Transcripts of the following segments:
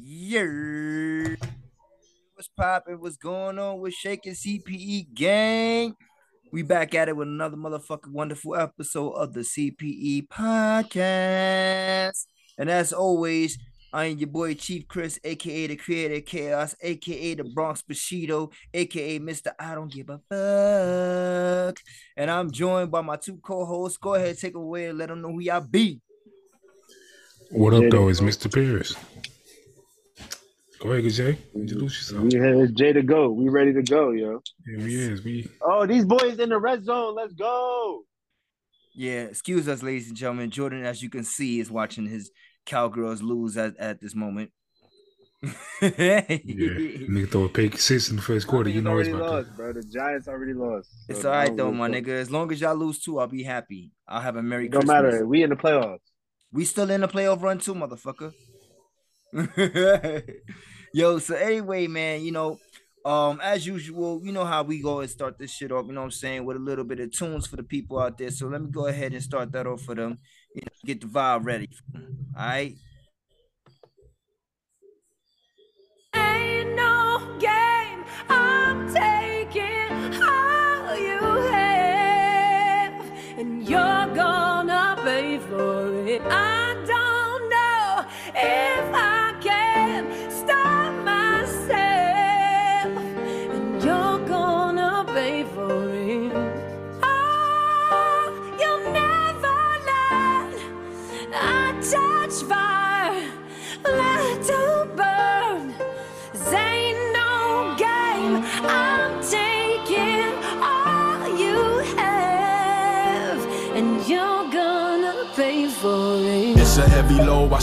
Yeah. What's popping? What's going on with Shaking CPE gang? We back at it with another motherfucking wonderful episode of the CPE podcast. And as always, I am your boy Chief Chris, aka the Creator Chaos, aka the Bronx Bushido, aka Mr. I Don't Give a Fuck. And I'm joined by my two co-hosts. Go ahead, take away and let them know who y'all be. What up, though? It's Mr. Pierce. Go ahead, Jay. Introduce yourself. Yeah, it's Jay to go. We ready to go, yo. Yeah, we is. We Oh, these boys in the red zone. Let's go. Yeah, excuse us, ladies and gentlemen. Jordan, as you can see, is watching his cowgirls lose at, at this moment. yeah. Nigga throw a pick six in the first quarter. You know it's already about to. lost, bro. The Giants already lost. It's all right though, my nigga. As long as y'all lose two, I'll be happy. I'll have a merry It don't matter. We in the playoffs. We still in the playoff run too, motherfucker. Yo, so anyway, man, you know, um, as usual, you know how we go and start this shit off, you know what I'm saying, with a little bit of tunes for the people out there. So let me go ahead and start that off for them. You know, get the vibe ready. All right. Ain't no game. I'm taking all you have, and you're gonna pay for it. I don't know if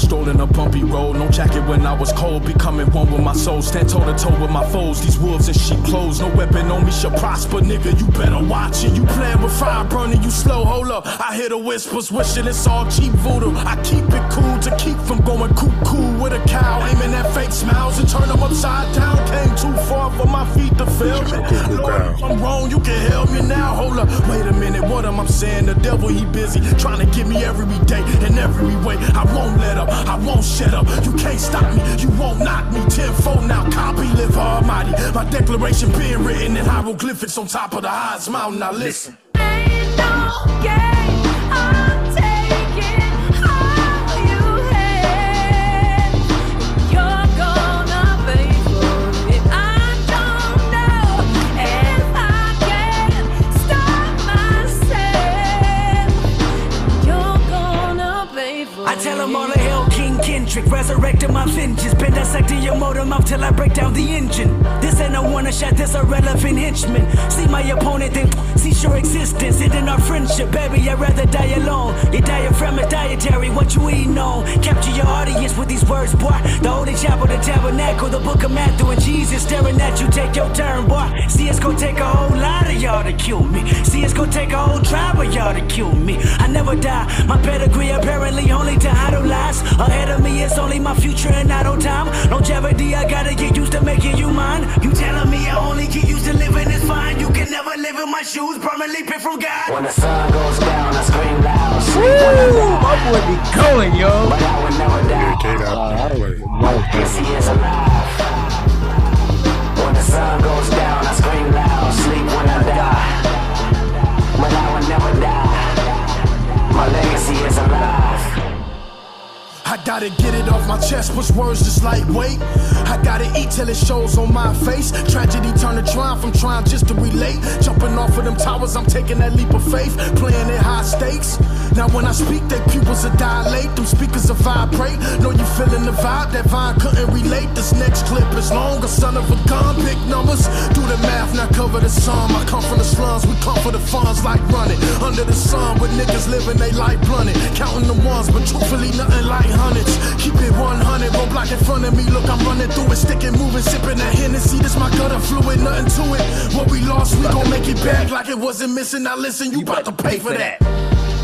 heavy load. I strolled in a bumpy road. No jacket when I was cold. Becoming one with my soul. Stand toe to toe with my foes. These wolves in sheep clothes. No weapon on me shall prosper. Nigga, you better watch it. You playing with fire, burning you slow. Hold up. I hear the whispers wishing it's all cheap voodoo. I keep it cool to keep from going cuckoo with a cow. Aiming at fake smiles and turn them upside down. Came too far for my feet to feel me. Lord, if I'm wrong, you can help me now. Hold up. Wait a minute. What am I saying? The devil, he busy. Trying to get me every day in every way. I won't let up. I won't shut up. You can't stop me. You won't knock me. Tenfold now. Copy, live almighty. My declaration being written in hieroglyphics on top of the highest mountain. Now listen. Ain't no game. Resurrecting my vengeance, been dissecting your motor mouth till I break down the engine. This ain't a one shot, this a relevant henchman. See my opponent, then cease your existence, ending our friendship, baby. I'd rather die alone. Your diaphragm is dietary, what you eating on? Capture your audience with these words, boy. The holy chapel, the tabernacle, the book of Matthew, and Jesus staring at you. Take your turn, boy. See, it's gonna take a whole lot of y'all to kill me. See, it's gonna take a whole tribe of y'all to kill me. I never die. My pedigree apparently only to idolize. Ahead of me, it's only my future and idle time. Longevity, I gotta get used to making you mine. You telling me I only get used to living is fine. You can never live in my shoes, permanently picked from God. When the sun goes down, I scream loud. Sleep when I Woo! die, My boy be going, yo. but I would never die. K dot play. Yes, he is alive. When the sun goes down, I scream loud. Sleep when I die, but I would never die. My legacy is alive. I gotta get it off my chest, push words just lightweight. I gotta eat till it shows on my face. Tragedy turn to triumph, I'm trying just to relate. Jumping off of them towers, I'm taking that leap of faith. Playing at high stakes. Now when I speak, they pupils are dilate, them speakers are vibrate. Know you feeling the vibe, that vine couldn't relate. This next clip is longer, son of a gun, big numbers. Do the math, now cover the sum. I come from the slums, we come for the funds like running. Under the sun, with niggas living they life blunted. Counting the ones, but truthfully nothing like hundreds. Keep it 100, roadblock in front of me. Look, I'm running through it, sticking, moving, sipping that Hennessy. This my gutter fluid, nothing to it. What we lost, we gon' make it back like it wasn't missing. Now listen, you about to pay for that.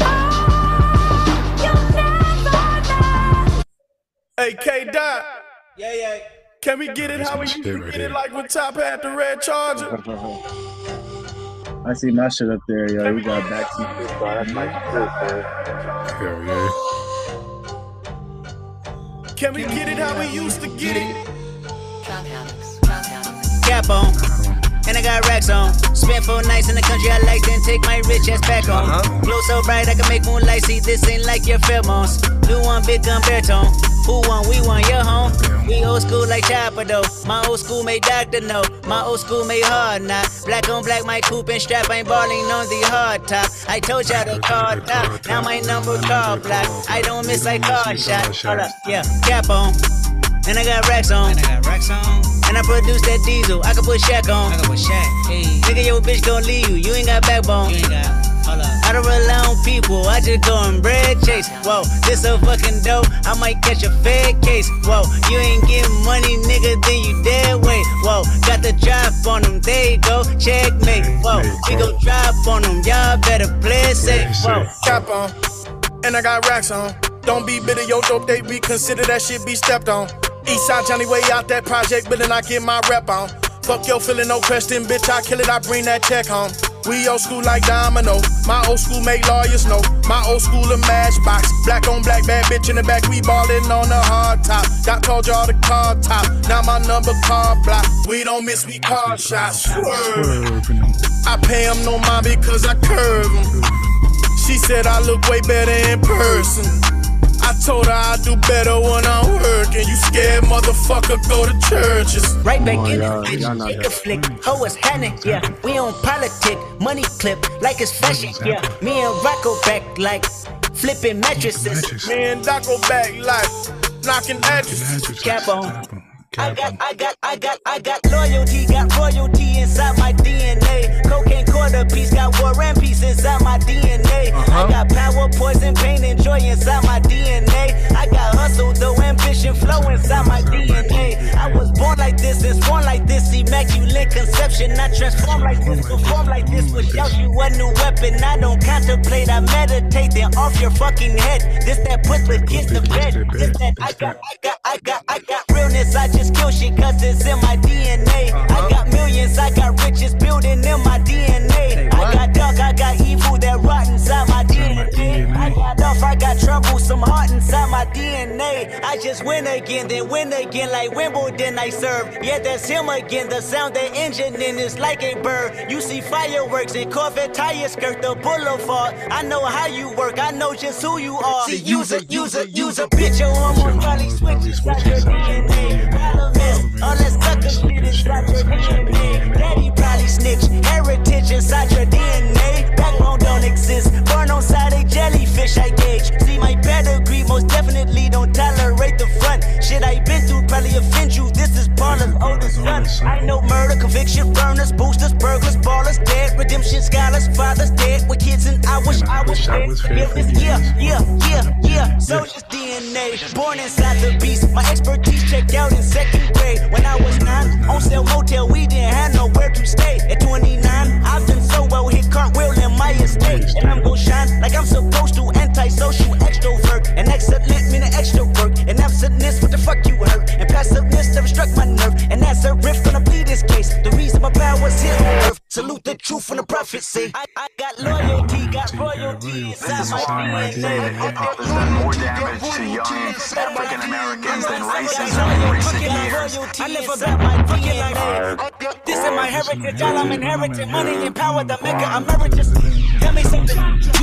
Oh, you'll never know. Hey, K Dot. Yeah, yeah. Can we get it how we used to get it like when Top had the red charger? I see my shit up there, yo. We got backseat this car. That's my shit, man. Hell yeah. Can we get it how we used to get it? cap on. And I got racks on. Spent four nights in the country I like, then take my rich ass back home. Uh-huh. Glow so bright I can make moonlight see. This ain't like your pheromones. New one, big gun baritone. Who won? We won. Your home. We old school like Chopper though. My old school made Doctor know. My old school made hard not. Black on black, my coupe and strap ain't balling on the hard top. I told y'all to call top. Now my number call block. I don't miss like car shot. Hold up, yeah, cap on. And I got racks on. And I got racks on. And I produce that diesel. I can put Shaq on. I can put Shaq. Hey. Nigga, your bitch gon' leave you. You ain't got backbone. You ain't got. I don't rely on people. I just go and bread chase. Whoa, this so fucking dope. I might catch a fed case. Whoa, you ain't getting money, nigga. Then you dead weight. Whoa, got the drop on them. There you go. Checkmate. Whoa, we gon' drop on them. Y'all better play safe. Whoa. Cap on, and I got racks on. Don't be bitter, yo, dope, they reconsider that shit be stepped on. Eastside Johnny way out that project, but then I get my rep on. Fuck yo, feeling no question, bitch, I kill it, I bring that check home. We old school like Domino. My old school make lawyers know. My old school a matchbox. Black on black, bad bitch in the back. We ballin' on the hard top. Got told y'all the car top. Now my number car block. We don't miss, we car shots. I pay him no mind because I curve him. She said I look way better in person. I told her I do better when I'm working. You scared motherfucker, go to churches. Right back Come on, in y'all. it, Y'all bitch. Take a here. flick. Ho is Hannah, yeah. We on politic, money clip, like it's fashion, yeah. Me and Rocco back like flipping mattresses. Me and Doc go back like knocking edges. Cap on. I got, I got, I got, I got loyalty, got royalty inside my DNA. Quarter piece, got war and peace inside my DNA. I uh-huh. got power, poison, pain, and joy inside my DNA. I got hustle, though ambition, flow inside my DNA. I was born like this, and born like this, immaculate conception. I transform like this, perform like this, will shout you a new weapon. I don't contemplate, I meditate, then off your fucking head. This that put the kids to bed. This that I got, I got, I got, I got realness. I just kill shit cause it's in my DNA. I uh-huh. got millions, I got riches building in my DNA. I got dark, I got evil that rot inside my DNA. I got off, I got trouble, some heart inside my DNA. I just win again, then win again like Wimbledon I serve. Yeah, that's him again. The sound that engine in is like a bird. You see fireworks and Corvette tires skirt the boulevard. I know how you work, I know just who you are. See, use a, use a, use a bitch. Your hormones probably switch inside your DNA. Problem is, all that sucker shit inside your DNA. Daddy probably snitch, heritage inside your DNA. Backbone don't exist, born on side a jellyfish I gauge. See my pedigree, most definitely don't tolerate the front. Shit I been through probably offend you. This is Paula's oldest son. I know murder, conviction, burners, boosters, burglars, ballers, dead, redemption, scholars, fathers dead with kids, and I wish I was I dead. was Yeah, fair yeah, yeah, yeah, yeah. Soldier's DNA, born inside the beast. My expertise checked out in second grade. When I was nine, on sale motel, we didn't have nowhere to stay. At 29, I've done so well, hit cartwheel in my estate. And I'm gon' shine like I'm supposed to. Antisocial extrovert. And excellent meaning extra work. And absentness, what the fuck you hurt? And passiveness never struck my nerve. And that's a riff this case. The reason my power power's here on earth. Salute the truth and the prophecy. I, I got loyalty, got royalty inside my DNA. Hip hop has done more damage to young African Americans than racism in recent years. I never got my DNA. This is my heritage, all I'm inheriting. Money and power, the maker emeritus. Tell me something.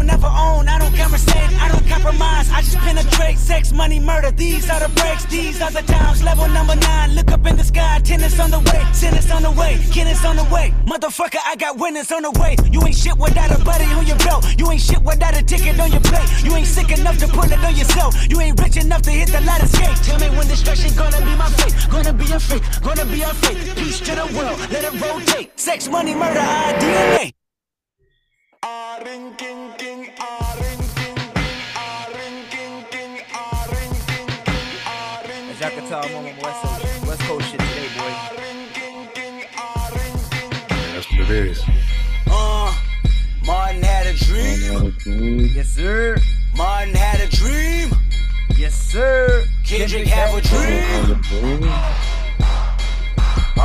never own, I don't conversate, I don't compromise, I just penetrate, sex, money, murder, these are the breaks, these are the times, level number nine, look up in the sky, tennis on the way, tennis on the way, tennis on the way, motherfucker, I got winners on the way, you ain't shit without a buddy on your belt, you ain't shit without a ticket on your plate, you ain't sick enough to pull it on yourself, you ain't rich enough to hit the ladder skate, tell me when destruction gonna be my fate, gonna be a fate, gonna be a fate, peace to the world, let it rotate, sex, money, murder, our DNA. Jakarta, I'm on my West Coast, West Coast shit today, boy. That's what it is. Uh, Martin had a dream. Yes, sir. Martin had a dream. Yes, sir. Kendrick have a dream.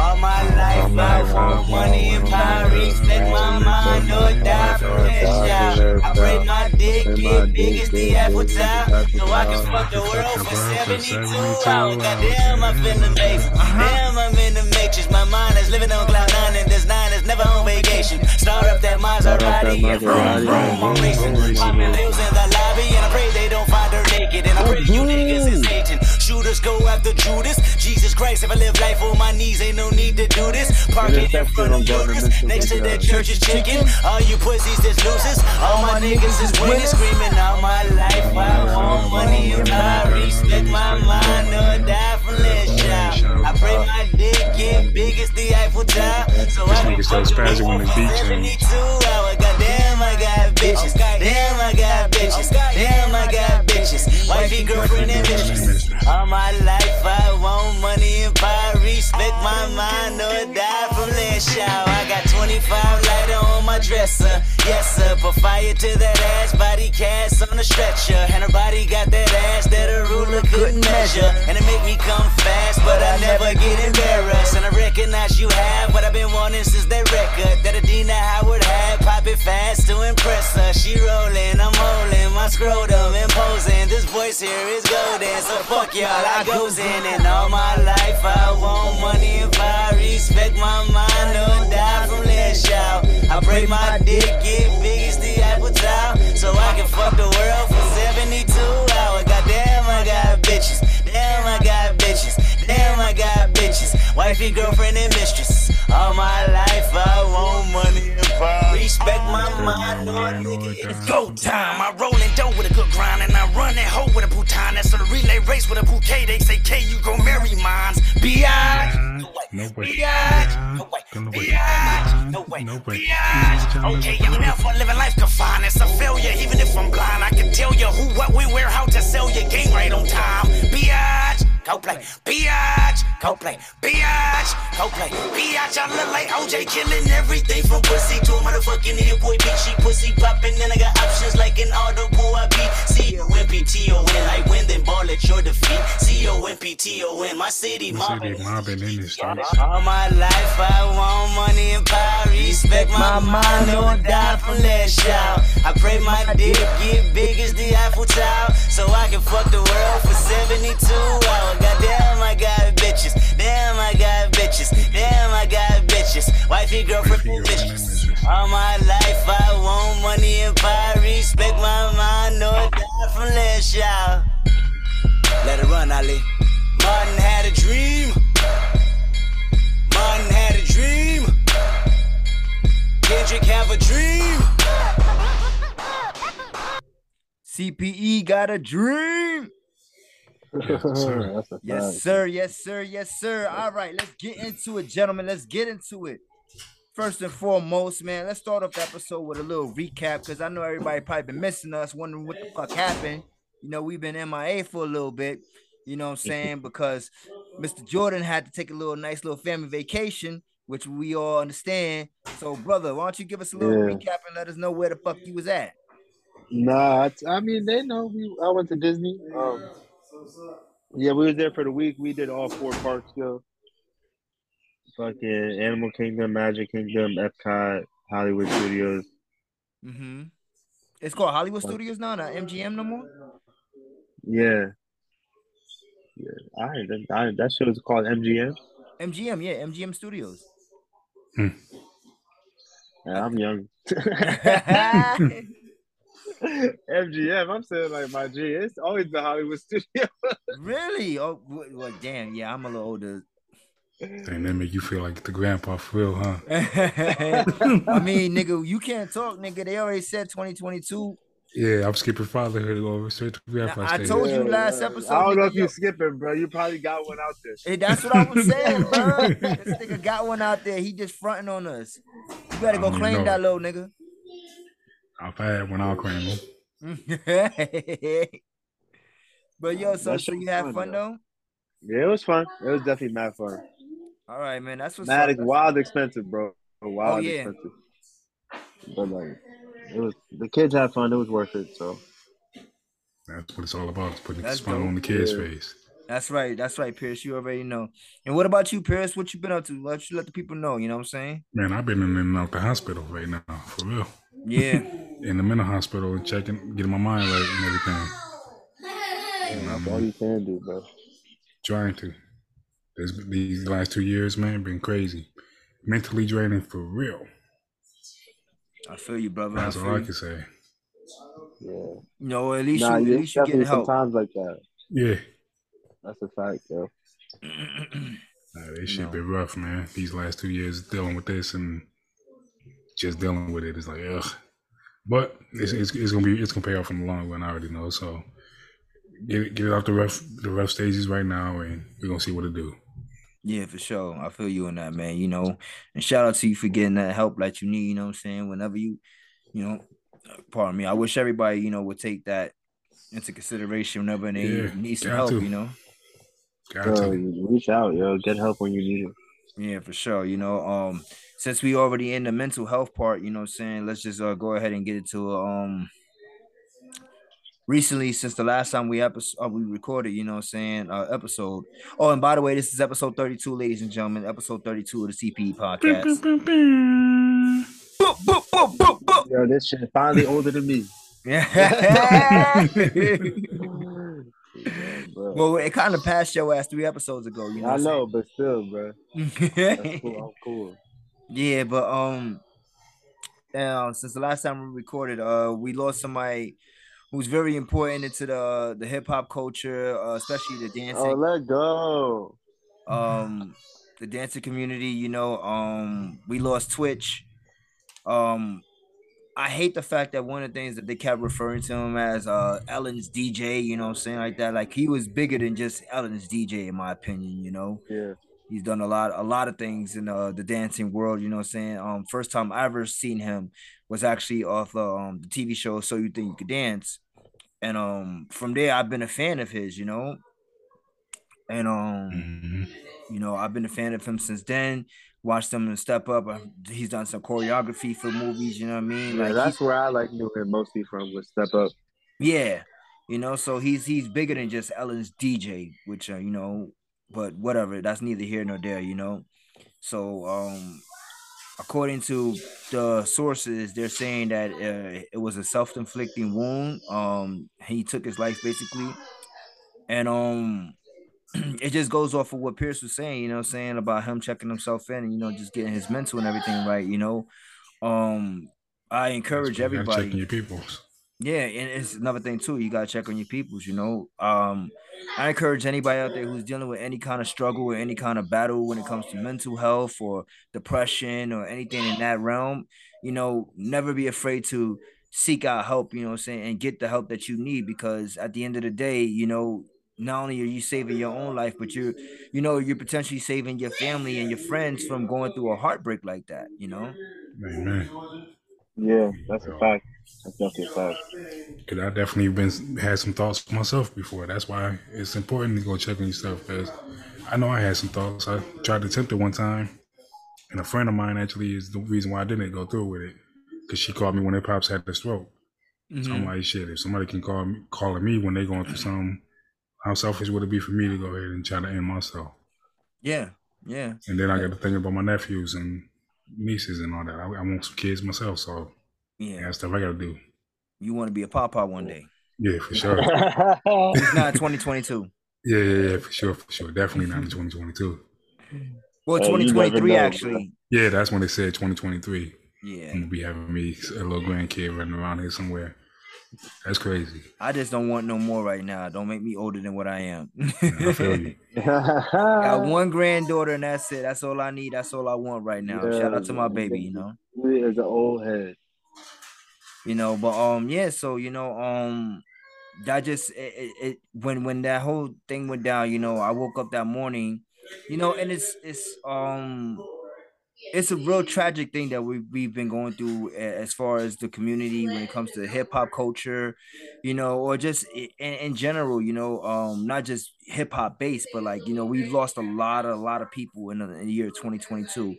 All my life I want money and power. Respect my mind, no die for this child. I pray my dick get big as the Eiffel Tower, so I can fuck the world for 72 hours. Goddamn, I feel amazing. Damn, I'm in the matrix. My mind is living on cloud nine, and this nine is never on vacation. Start up that Maserati and vroom, vroom, I'm racing. I'm in in the lobby, and I pray they don't find her naked. And I pray you niggas is Satan. Shooters go after Judas. Jesus Christ, if I live life on my knees, ain't no need to do this. Park it in front of Lotus, next to that church is chicken. All you pussies is losers. All my niggas is winning, screaming all my life. I want money and I respect my mind, or die from less. I pray my dick get big as the Eiffel Tower, so I can fuck the spazzing when world for beat change. 72 hours. Goddamn, I got bitches. Damn, I got bitches. Damn, I got bitches. Wifey, girlfriend, and mistress. All my life, I want money and power. Respect my mind, or die from less shower. I got 25 lighter on my dresser. Yes, sir. Put fire to that ass, body cast on a stretcher. And her body got that ass that a ruler couldn't measure. And it make me come fast, but I never get embarrassed. And I recognize you have what I've been wanting since that record that Adina Howard had. Pop it fast to impress her. She rolling, I'm holding my scrotum imposing. This voice here is golden, so fuck y'all. I goes in, and all my life I want money and power. Respect my mind, or die from less y'all. I pray my dick get big as the Apple Tower, so I can fuck the world for 72 hours. Goddamn, I got bitches. Damn, I got bitches. Damn, I got bitches. Wifey, girlfriend, and mistress. All my life I want money and power. Respect my mind, or nigga, it's go time. I roll in dough with a good grind, and I run that hoe with a bouton. That's a relay race with a bouquet. They say, K, you gon' marry mines. B.I. No way. Biatch. No way. No way. Biatch. No way. No way. Biatch. Okay, I'm never living life confined. It's a failure, even if I'm blind. I can tell you who, what, when, where, how to sell your game right on time. Biatch. Go play. Biatch. Go play. Biatch. Go play. Biatch. I look like OJ killing everything from pussy to a motherfucking hit boy beat. She pussy popping, and I got options like an audible I beat. C-O-M-P-T-O-N. Like win, then ball at your defeat. C-O-M-P-T-O-N. My city The mobbing. city mobbing in this street. All my life I want money and power. Respect my mind, or die from less y'all. I pray my dick get big as the Eiffel Tower, so I can fuck the world for 72 hours. Goddamn, I got bitches. Damn, I got bitches. Damn, I got bitches. Wifey, girlfriend, and mistress. All my life I want money and power. Respect my mind, or die from less y'all. Let it run, Ali. Martin had a dream. Martin had a dream. Kendrick have a dream. CPE got a dream. Yes, sir. Yes, sir. Yes, sir. Yes, sir. All right, let's get into it, gentlemen. Let's get into it. First and foremost, man, let's start off the episode with a little recap because I know everybody probably been missing us, wondering what the fuck happened. You know, we've been MIA for a little bit. You know what I'm saying? Because Mr. Jordan had to take a little nice little family vacation, which we all understand. So, brother, why don't you give us a little Yeah. recap and let us know where the fuck you was at? Nah, I mean they know. We, I went to Disney. Um, yeah, we was there for the week. We did all four parks though. Fucking Animal Kingdom, Magic Kingdom, Epcot, Hollywood Studios. Mm-hmm. It's called Hollywood Studios now, not MGM no more. Yeah, yeah. I, that, I that shit was called MGM. MGM, yeah, MGM Studios. Yeah, I'm young. MGM. I'm saying like my G. It's always the Hollywood Studio. really? Oh, well, damn. Yeah, I'm a little older. Damn, that make you feel like the grandpa for real, huh? I mean, nigga, you can't talk, nigga. They already said 2022. Yeah, I'm skipping fatherhood over straight to grandpa I told you last episode. I don't know if you yo- skipping, bro. You probably got one out there. Hey, that's what I was saying, bro. this nigga got one out there. He just fronting on us. You better go I don't claim know. that little nigga. I've had one. I'll claim but yo, so That so shit you was had fun, fun though. though? Yeah, it was fun. It was definitely mad fun. All right, man. That's what's Mad up. wild expensive, bro. Wild oh, yeah. expensive. But like, it was the kids had fun. It was worth it. So That's what it's all about. It's putting a That's smile dope. on the kid's Yeah. face. That's right. That's right, Pierce. You already know. And what about you, Pierce? What you been up to? Let you let the people know. You know what I'm saying? Man, I've been in and out the hospital right now, for real. Yeah. In the mental hospital and checking, getting my mind right and everything. that's um, all you can do, bro. Trying to. This, these last two years, man, been crazy. Mentally draining for real. I feel you, brother. That's feel all I can say. Yeah. No, at least Nah, you, yeah, at least you getting definitely help. times like that. Yeah. That's a fact, yo. Nah, this shit No. been rough, man. These last two years dealing with this and just dealing with it is like ugh. But it's, it's, it's gonna be it's gonna pay off in the long run. I already know. So get it, get it out the rough the rough stages right now, and we're gonna see what it do. Yeah, for sure. I feel you on that, man. You know, and shout out to you for getting that help that you need. You know what I'm saying? Whenever you, you know, pardon me. I wish everybody, you know, would take that into consideration whenever they Yeah, need some help. to. You know. Got Yo, to. you reach out, yo. Get help when you need it. Yeah, for sure. You know, um, since we already in the mental health part, you know what I'm saying, let's just uh, go ahead and get into um recently since the last time we episode uh, we recorded, you know what I'm saying, uh episode. Oh, and by the way, this is episode 32, ladies and gentlemen, episode 32 of the CPE podcast. Yo, this shit is finally older than me. Yeah. Bro. well, it kind of passed your ass three episodes ago, you know. I know, but still, bro. cool. I'm cool. Yeah, but um, uh, since the last time we recorded, uh, we lost somebody who's very important into the the hip hop culture, uh, especially the dancing. Oh, let go. um, the dancing community. You know, um, we lost Twitch. Um, I hate the fact that one of the things that they kept referring to him as uh Ellen's DJ. You know, what I'm saying like that. Like he was bigger than just Ellen's DJ, in my opinion. You know. Yeah. He's done a lot, a lot of things in uh, the dancing world. You know what I'm saying? Um, first time I ever seen him was actually off uh, um the TV show So You Think You Could Dance, and um from there I've been a fan of his. You know, and um Mhm. you know I've been a fan of him since then. Watched him step up. Uh, He's done some choreography for movies. You know what I mean? Yeah, Like that's where I like knew him mostly from was Step Up. yeah, you know, so he's he's bigger than just Ellen's DJ, which uh, you know, but whatever, that's neither here nor there, you know. So um according to the sources, they're saying that uh, it was a self-inflicting wound. Um he took his life basically. And um it just goes off of what Pierce was saying, you know, saying about him checking himself in and you know just getting his mental and everything right, you know. Um I encourage everybody check in your peoples. yeah, and it's another thing too. You gotta check on your peoples. You know, um, I encourage anybody out there who's dealing with any kind of struggle or any kind of battle when it comes to mental health or depression or anything in that realm. You know, never be afraid to seek out help. You know, what I'm saying, and get the help that you need because at the end of the day, you know, not only are you saving your own life, but you're, you know, you're potentially saving your family and your friends from going through a heartbreak like that. You know. Amen. Yeah, that's a fact. That's definitely a fact. Cause I definitely been had some thoughts myself before. That's why it's important to go check on yourself. Cause I know I had some thoughts. I tried to attempt it one time, and a friend of mine actually is the reason why I didn't go through with it. Cause she called me when their pops had the stroke. So I'm mm-hmm. like, shit. If somebody can call me, calling me when they're going through something, how selfish would it be for me to go ahead and try to end myself? Yeah. Yeah. And then I got to think about my nephews and nieces and all that. I, I want some kids myself, so Yeah. that's stuff I got to do. You want to be a papa one day. Yeah, for sure. It's not 2022. Yeah, yeah, yeah, for sure, for sure. Definitely not in 2022. Well, Hey, you never 2023 know, actually. Yeah, that's when they said 2023. Yeah. I'm gonna be having me a little grandkid running around here somewhere. That's crazy. I just don't want no more right now. Don't make me older than what I am. I feel you. Got one granddaughter and that's it. That's all I need. That's all I want right now. Shout out to my baby, you know. He is an old head. You know, but um yeah, so you know, um that just it, it, it when when that whole thing went down, you know, I woke up that morning, you know, and it's it's um it's a real tragic thing that we we've been going through as far as the community when it comes to hip hop culture, you know, or just in, in general, you know, um, not just hip hop based, but like you know, we've lost a lot of a lot of people in the, in the year 2022,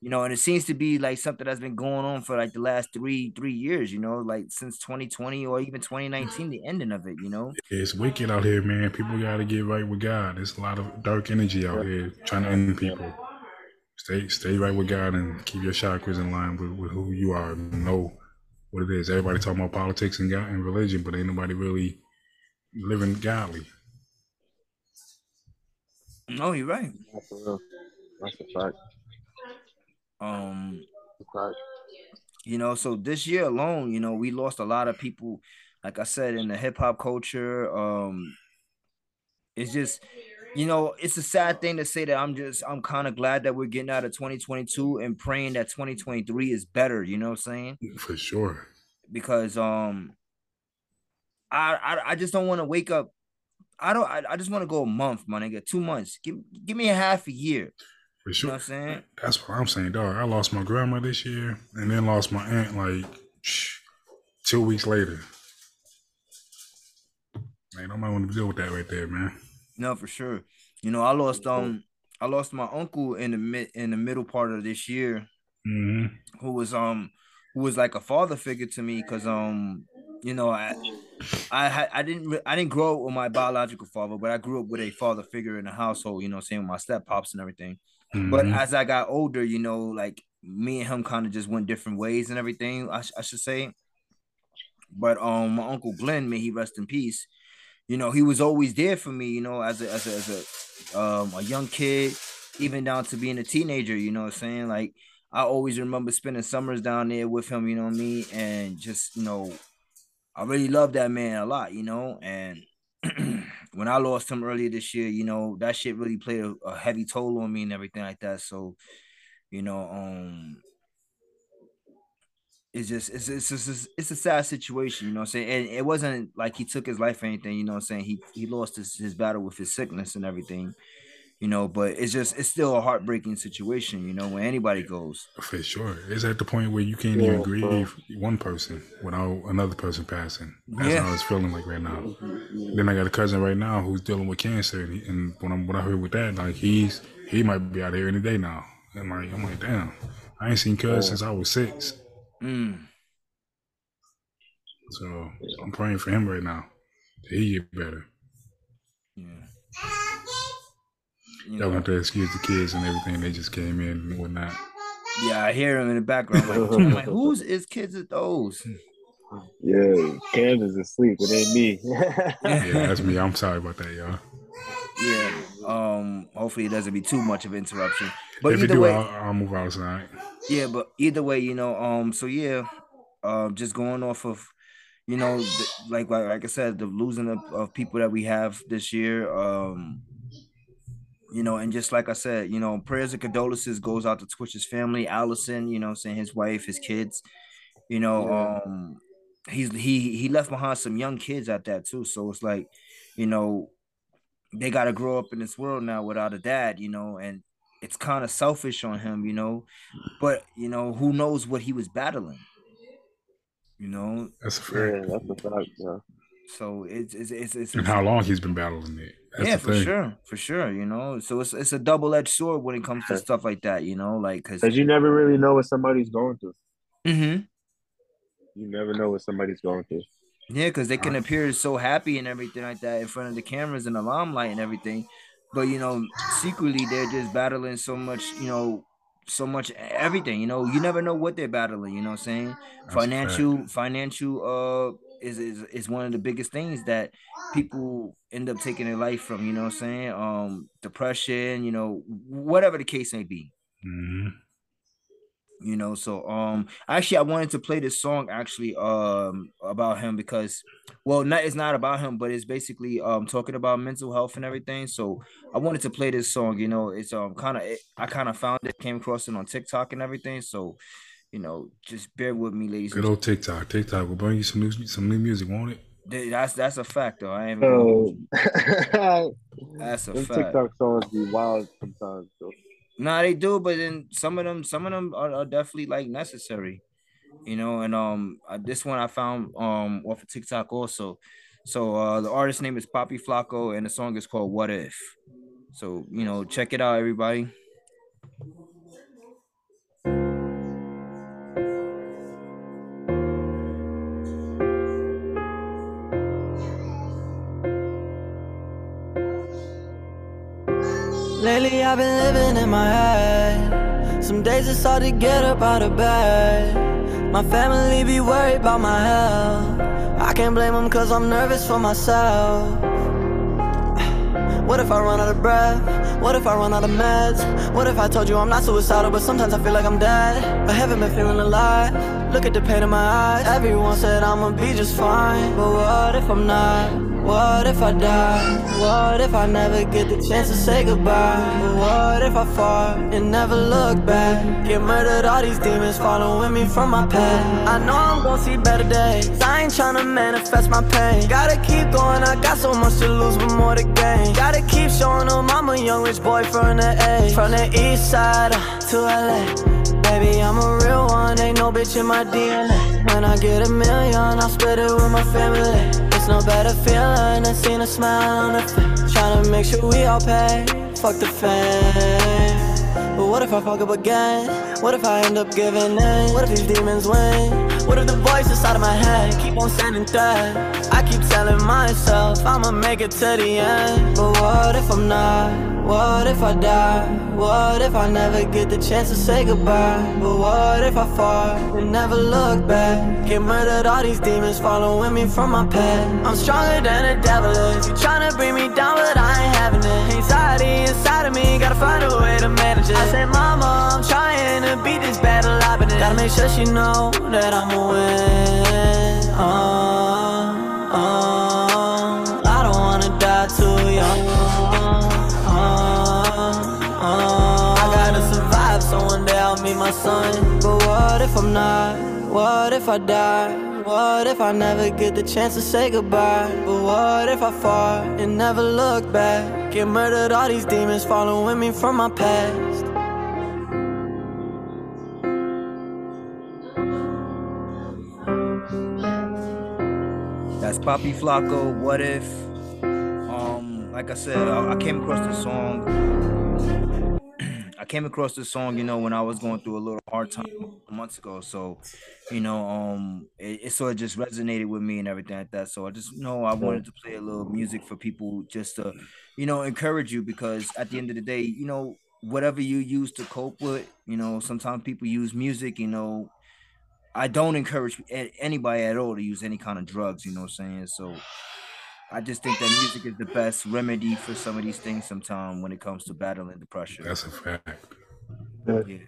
you know, and it seems to be like something that's been going on for like the last three three years, you know, like since 2020 or even 2019, the ending of it, you know. It's wicked out here, man. People gotta get right with God. There's a lot of dark energy out here trying to end people. Stay stay right with God and keep your chakras in line with, with who you are know what it is. Everybody talking about politics and God and religion, but ain't nobody really living godly. No, you're right. That's for real. That's a fact. Um, fact. you know so this year alone you know we lost a lot of people like i said in the hip-hop culture um it's just you know it's a sad thing to say that i'm just i'm kind of glad that we're getting out of 2022 and praying that 2023 is better you know what i'm saying For sure. because um i i, I just don't want to wake up i don't i, I just want to go a month my nigga two months give give me a half a year For you know sure. what i'm saying That's what I'm saying, dog. I lost my grandma this year and then lost my aunt like two weeks later. Man, nobody want to deal with that right there, man. No, for sure. You know, I lost um I lost my uncle in the mid in the middle part of this year, hmm who was um who was like a father figure to me because um you know I I had I didn't I didn't grow up with my biological father, but I grew up with a father figure in the household. You know, same with my step pops and everything. But Mhm. as I got older, you know, like me and him kind of just went different ways and everything. I, sh- I should say. But um, my uncle Glenn, may he rest in peace. You know, he was always there for me. You know, as a as a as a um a young kid, even down to being a teenager. You know, what I'm saying like I always remember spending summers down there with him. You know what I mean, and just you know, I really love that man a lot. You know, and when I lost him earlier this year, you know, that shit really played a, a heavy toll on me and everything like that. So, you know, um, it's just it's it's it's, it's, it's a sad situation, you know what I'm saying? And it wasn't like he took his life or anything, you know what I'm saying? He he lost his, his battle with his sickness and everything, you know, but it's just it's still a heartbreaking situation, you know, when anybody goes. For sure. It's at the point where you can't Yeah, even bro. grieve one person without another person passing. That's Yeah. how it's feeling like right now. Then I got a cousin right now who's dealing with cancer, and, he, and when, I'm, when I heard with that, like he's he might be out here any day now. And like I'm like, damn, I ain't seen cuz since I was six. Mm. So I'm praying for him right now. that He get better. Yeah. You Y'all want to excuse the kids and everything. They just came in and whatnot. yeah, I hear him in the background. Like, I'm like, whose is kids at those? Yeah, Kansas is asleep. It ain't me. Yeah, that's me. I'm sorry about that, y'all. Yeah. Um. Hopefully, it doesn't be too much of interruption. But if you either do, way, I'll, I'll move outside. yeah. But either way, you know. Um. So yeah. Um. just going off of, you know, the, like like like I said, the losing of, of people that we have this year. Um. You know, and just like I said, you know, prayers and condolences goes out to Twitch's family, Allison. You know, saying his wife, his kids. You know, Yeah. um, he's he he left behind some young kids at that too. So it's like, you know, they got to grow up in this world now without a dad, you know, and it's kind of selfish on him, you know. But you know, who knows what he was battling, you know. That's a yeah, fact. that's a fact. Yeah. So it's it's it's, it's And how long he's been battling it. That's yeah, for thing. sure, for sure, you know. So it's it's a double edged sword when it comes to stuff like that, you know, like because Cause you never really know what somebody's going through. mm-hmm. You never know what somebody's going through. Yeah, because they can appear so happy and everything like that in front of the cameras and the limelight and everything, but you know, secretly they're just battling so much, you know, so much everything. You know, you never know what they're battling. You know what I'm saying? That's a fact. financial, financial, uh, is is is one of the biggest things that people end up taking their life from. You know what I'm saying? Um, depression. You know, whatever the case may be hmm you know so um actually i wanted to play this song actually um about him because well not it's not about him but it's basically um talking about mental health and everything so i wanted to play this song you know it's um kind of i kind of found it came across it on tiktok and everything so you know just bear with me ladies Good old TikTok. TikTok will bring you some new some new music, won't it? gentlemen. that's that's a fact though i ain't even So that's a them fact TikTok songs be wild sometimes. So. Nah, they do, but then some of them, some of them are, are definitely like necessary, you know. And um, uh, this one I found um off of TikTok also. So uh, the artist name is Poppy Flacco, and the song is called "What If." So you know, check it out, everybody. Lately I've been living in my head. Some days it's hard to get up out of bed. My family be worried about my health. I can't blame them cause I'm nervous for myself. What if I run out of breath? What if I run out of meds? What if I told you I'm not suicidal, but sometimes I feel like I'm dead? I haven't been feeling alive. Look at the pain in my eyes. Everyone said I'ma be just fine. But what if I'm not? What if I die? What if I never get the chance to say goodbye? What if I fall and never look back? Get murdered, all these demons following me from my past. I know I'm gonna see better days. I ain't tryna manifest my pain. Gotta keep going, I got so much to lose, but more to gain. Gotta keep showing them I'm a young rich boy from the A. From the east side to LA. Baby, I'm a real one, ain't no bitch in my DNA. When I get a million, I'll split it with my family. It's no better feeling than seeing a smile on her face. Tryna make sure we all pay. Fuck the fame. But what if I fuck up again? What if I end up giving in? What if these demons win? What if the voice inside of my head keep on sending threat? I keep telling myself I'ma make it to the end. But what if I'm not? What if I die? What if I never get the chance to say goodbye? But what if I fall and never look back? Get murdered, all these demons following me from my past. I'm stronger than a devil is. You tryna bring me down, but I ain't having it. Anxiety inside of me, gotta find a way to manage it. I said, Mama, I'm trying to beat this battle I've been in. Gotta make sure she know that I'm a win. Uh, uh, my son. But what if I'm not? What if I die? What if I never get the chance to say goodbye? But what if I fall and never look back? Get murdered, all these demons following me from my past. That's Poppy Flacco. What if? Um, like I said, I, I came across this song. Came across this song, you know, when I was going through a little hard time months ago. So, you know, um, it, it sort of just resonated with me and everything like that. So I just you know I wanted to play a little music for people just to, you know, encourage you because at the end of the day, you know, whatever you use to cope with, you know, sometimes people use music, you know, I don't encourage anybody at all to use any kind of drugs, you know what I'm saying? So I just think that music is the best remedy for some of these things sometimes when it comes to battling depression. That's a fact. Yeah.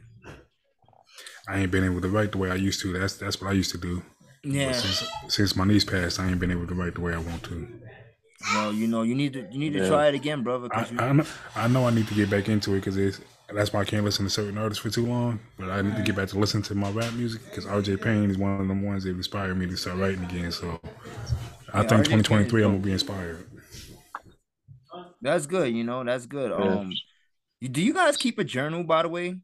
I ain't been able to write the way I used to. That's that's what I used to do. Yeah. Since since my niece passed, I ain't been able to write the way I want to. Well, you know, you need to you need to try it again, brother. I, 'cause you, I, know, I know I need to get back into it because it's that's why I can't listen to certain artists for too long. But I need to get back to listen to my rap music because RJ Payne is one of them ones that inspired me to start writing again. So I Yeah, think RJ Payne is 2023 I'm gonna be inspired. that's good, you know, that's good. Um do you guys keep a journal by the way?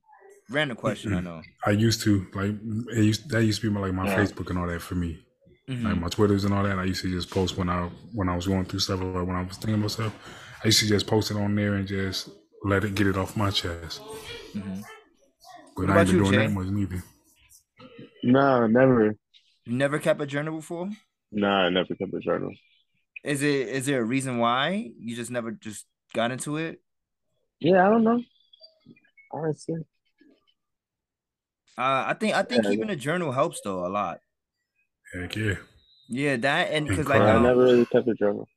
Random question, I know. I used to like it used that used to be my, like my Yeah. Facebook and all that for me. Like Mhm. my Twitters and all that. I used to just post when I when I was going through stuff or when I was thinking about stuff. I used to just post it on there and just let it get it off my chest. Mhm. But What I about ain't been you, doing Jay? that much neither. No, never. You never kept a journal before? Nah, I never kept a journal. Is it is there a reason why you just never just got into it? Yeah, I don't know. Honestly. Uh, I think I think Yeah, keeping a journal helps though a lot. Heck yeah. Yeah, that and And because like. I um, never really kept a journal.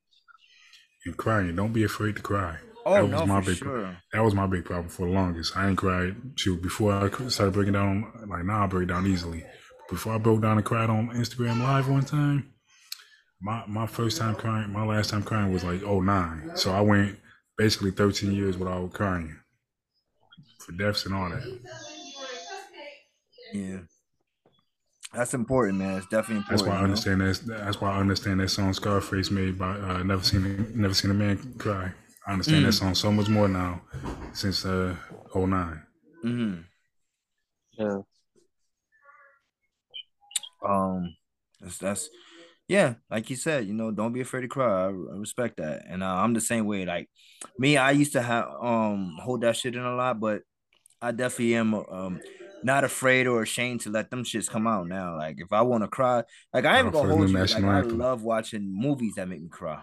And crying. Don't be afraid to cry. Oh, that was no, my for big sure. that was my big problem for the longest. I ain't cried shoot before I started breaking down like now I break down easily. Before I broke down and cried on Instagram live one time, my my first time crying, my last time crying was like oh nine. So I went basically 13 years without crying. For deaths and all that. yeah, that's important, man. It's definitely important. That's why I you know? understand that. That's why I understand that song Scarface made by uh, Never Seen Never Seen a Man Cry. I understand that Mm. song so much more now since uh, 09. hmm Yeah. Um, that's that's yeah, like you said, you know, don't be afraid to cry. I, respect that, and uh, I'm the same way. Like me, I used to have um hold that shit in a lot, but I definitely am um not afraid or ashamed to let them shits come out now. Like if I want to cry, like I ain't gonna hold you. Like, I love watching movies that make me cry.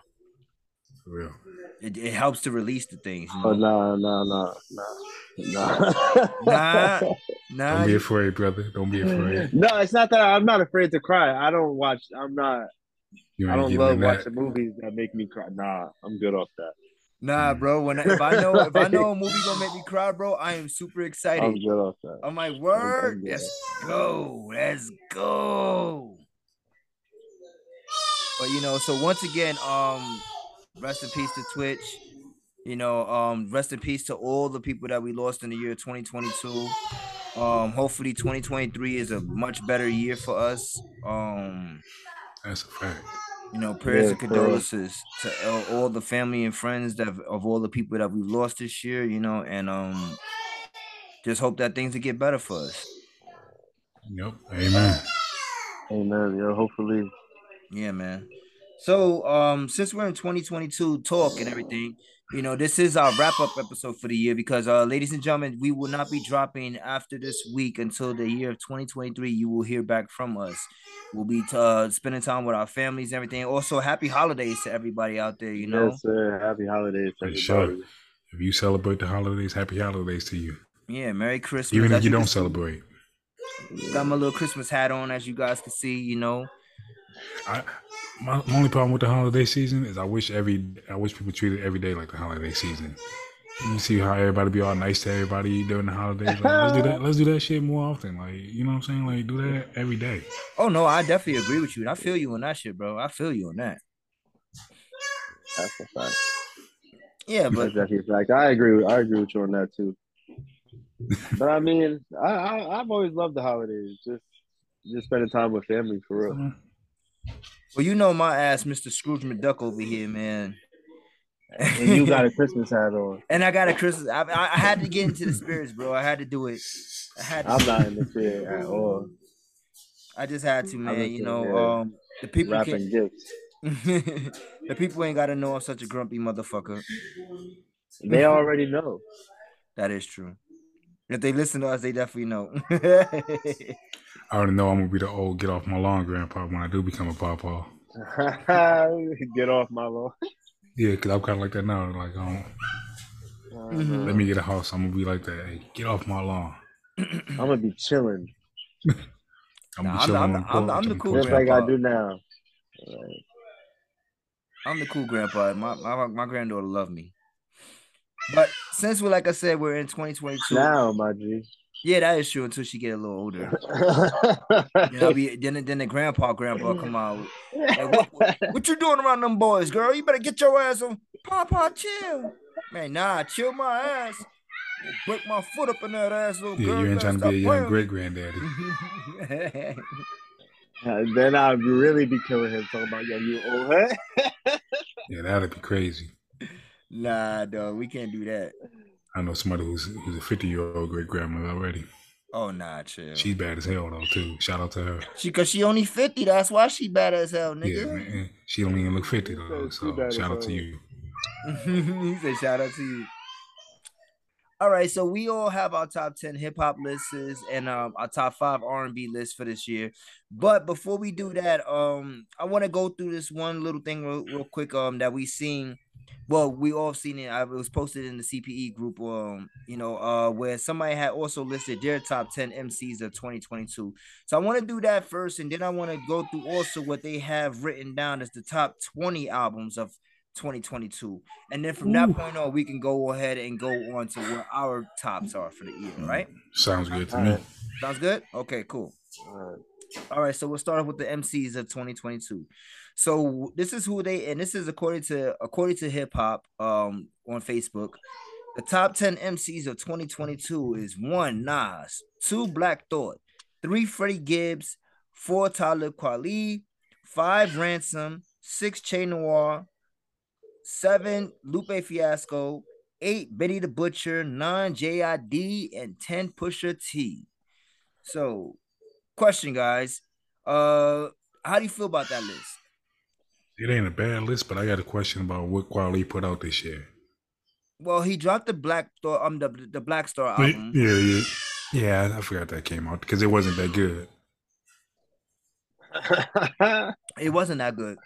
For real. It, it helps to release the things. You Oh know? no, no, no, no, Nah, nah. Don't be afraid, brother. Don't be afraid. no, it's not that I'm not afraid to cry. I don't watch. I'm not. You I don't giving love that. watching movies that make me cry. Nah, I'm good off that. Nah, bro. When I, if I know if I know a movie gonna make me cry, bro, I am super excited. I'm good off that. I'm like, word, good. let's go, let's go. But you know, so once again, um, rest in peace to Twitch. You know, um, rest in peace to all the people that we lost in the year 2022. Um, hopefully 2023 is a much better year for us. Um, That's a fact. you know, prayers Yeah, and for real. condolences to all, all the family and friends that of all the people that we've lost this year. You know, and um, just hope that things will get better for us. Yep. Amen. Amen. Yeah, hopefully. Yeah, man. So, um, since we're in 2022 talk and everything, you know, this is our wrap up episode for the year because, uh, ladies and gentlemen, we will not be dropping after this week until the year of 2023. You will hear back from us. We'll be uh, spending time with our families and everything. Also, happy holidays to everybody out there. You know, Yes, sir. Happy holidays For sure. If you celebrate the holidays, happy holidays to you. yeah, Merry Christmas. Even if you can don't celebrate. got my little Christmas hat on, as you guys can see. You know, I my, my only problem with the holiday season is I wish every I wish people treated every day like the holiday season. You see how everybody be all nice to everybody during the holidays. Like, let's do that. Let's do that shit more often. Like you know what I'm saying? Like do that every day. oh no, I definitely agree with you. And I feel you on that shit, bro. I feel you on that. That's a fact. Yeah, but That's definitely a fact. I agree. With, I agree with you on that too. but I mean, I, I I've always loved the holidays. Just just spending time with family for real. Mm-hmm. Well, you know my ass, Mr. Scrooge McDuck over here, man. And you got a Christmas hat on. and I got a Christmas. I, I, I had to get into the spirits, bro. I had to do it. I had to. I'm not in the spirit at all. I just had to, man. just You know, there um, the people Wrapping can the people ain't gotta know I'm such a grumpy motherfucker. They already know. That is true. If they listen to us, they definitely know. I already know I'm gonna be the old get off my lawn grandpa when I do become a papa. Get off my lawn. Yeah, cause I'm kind of like that now. Like, um, Mm-hmm. let me get a house. I'm gonna be like that. Hey, get off my lawn. I'm gonna be chilling, I'm gonna Nah, be chilling I'm- the I'm- porch. I'm the on cool just porch. like I grandpa. do now. Like, I'm the cool grandpa. My, my my granddaughter love me. But since we're like I said, we're in 2022. now, my G. Yeah, that is true until she get a little older. Then I'll be then then the grandpa grandpa come out. Like, what, what, what you doing around them boys, girl? You better get your ass on. Papa, chill. Man, nah, chill my ass. Break my foot up in that ass, little Yeah, girl. you ain't trying to be a young great granddaddy. playing. Uh, then I'd really be killing him talking about yo, you old head. Yeah, that'd be crazy. nah, dog, we can't do that. I know somebody who's who's a 50 year old great grandmother already. Oh nah, chill. She's bad as hell though too. Shout out to her. She cause she only 50, that's why she bad as hell, Yeah, nigga. man. She don't even look 50 though. So shout out to you. he said shout out to you. All right, so we all have our top 10 hip hop lists and um our top five R&B lists for this year. But before we do that, um I want to go through this one little thing real, real quick um that we seen. Well, we all seen it. I, it was posted in the CPE group, um, you know, uh, where somebody had also listed their top 10 MCs of 2022. So I want to do that first, and then I want to go through also what they have written down as the top 20 albums of 2022. And then from that point on, we can go ahead and go on to where our tops are for the year, right? Sounds good to All me. right. Sounds good? Okay, cool. Alright. All right, so we'll start off with the MCs of 2022. So this is who they and this is according to according to hip hop um on Facebook. The top 10 MCs of 2022 is one Nas, two Black Thought, three Freddie Gibbs, four Talib Kweli, five Ransom, six Che Noir, seven Lupe Fiasco, eight Benny the Butcher, nine JID, and ten Pusha T. So, question, guys. Uh, how do you feel about that list? It ain't a bad list, but I got a question about what Kweli put out this year. Well, he dropped the Black Star, um, the the Black Star album. yeah, yeah, yeah. I forgot that came out because it wasn't that good. It wasn't that good.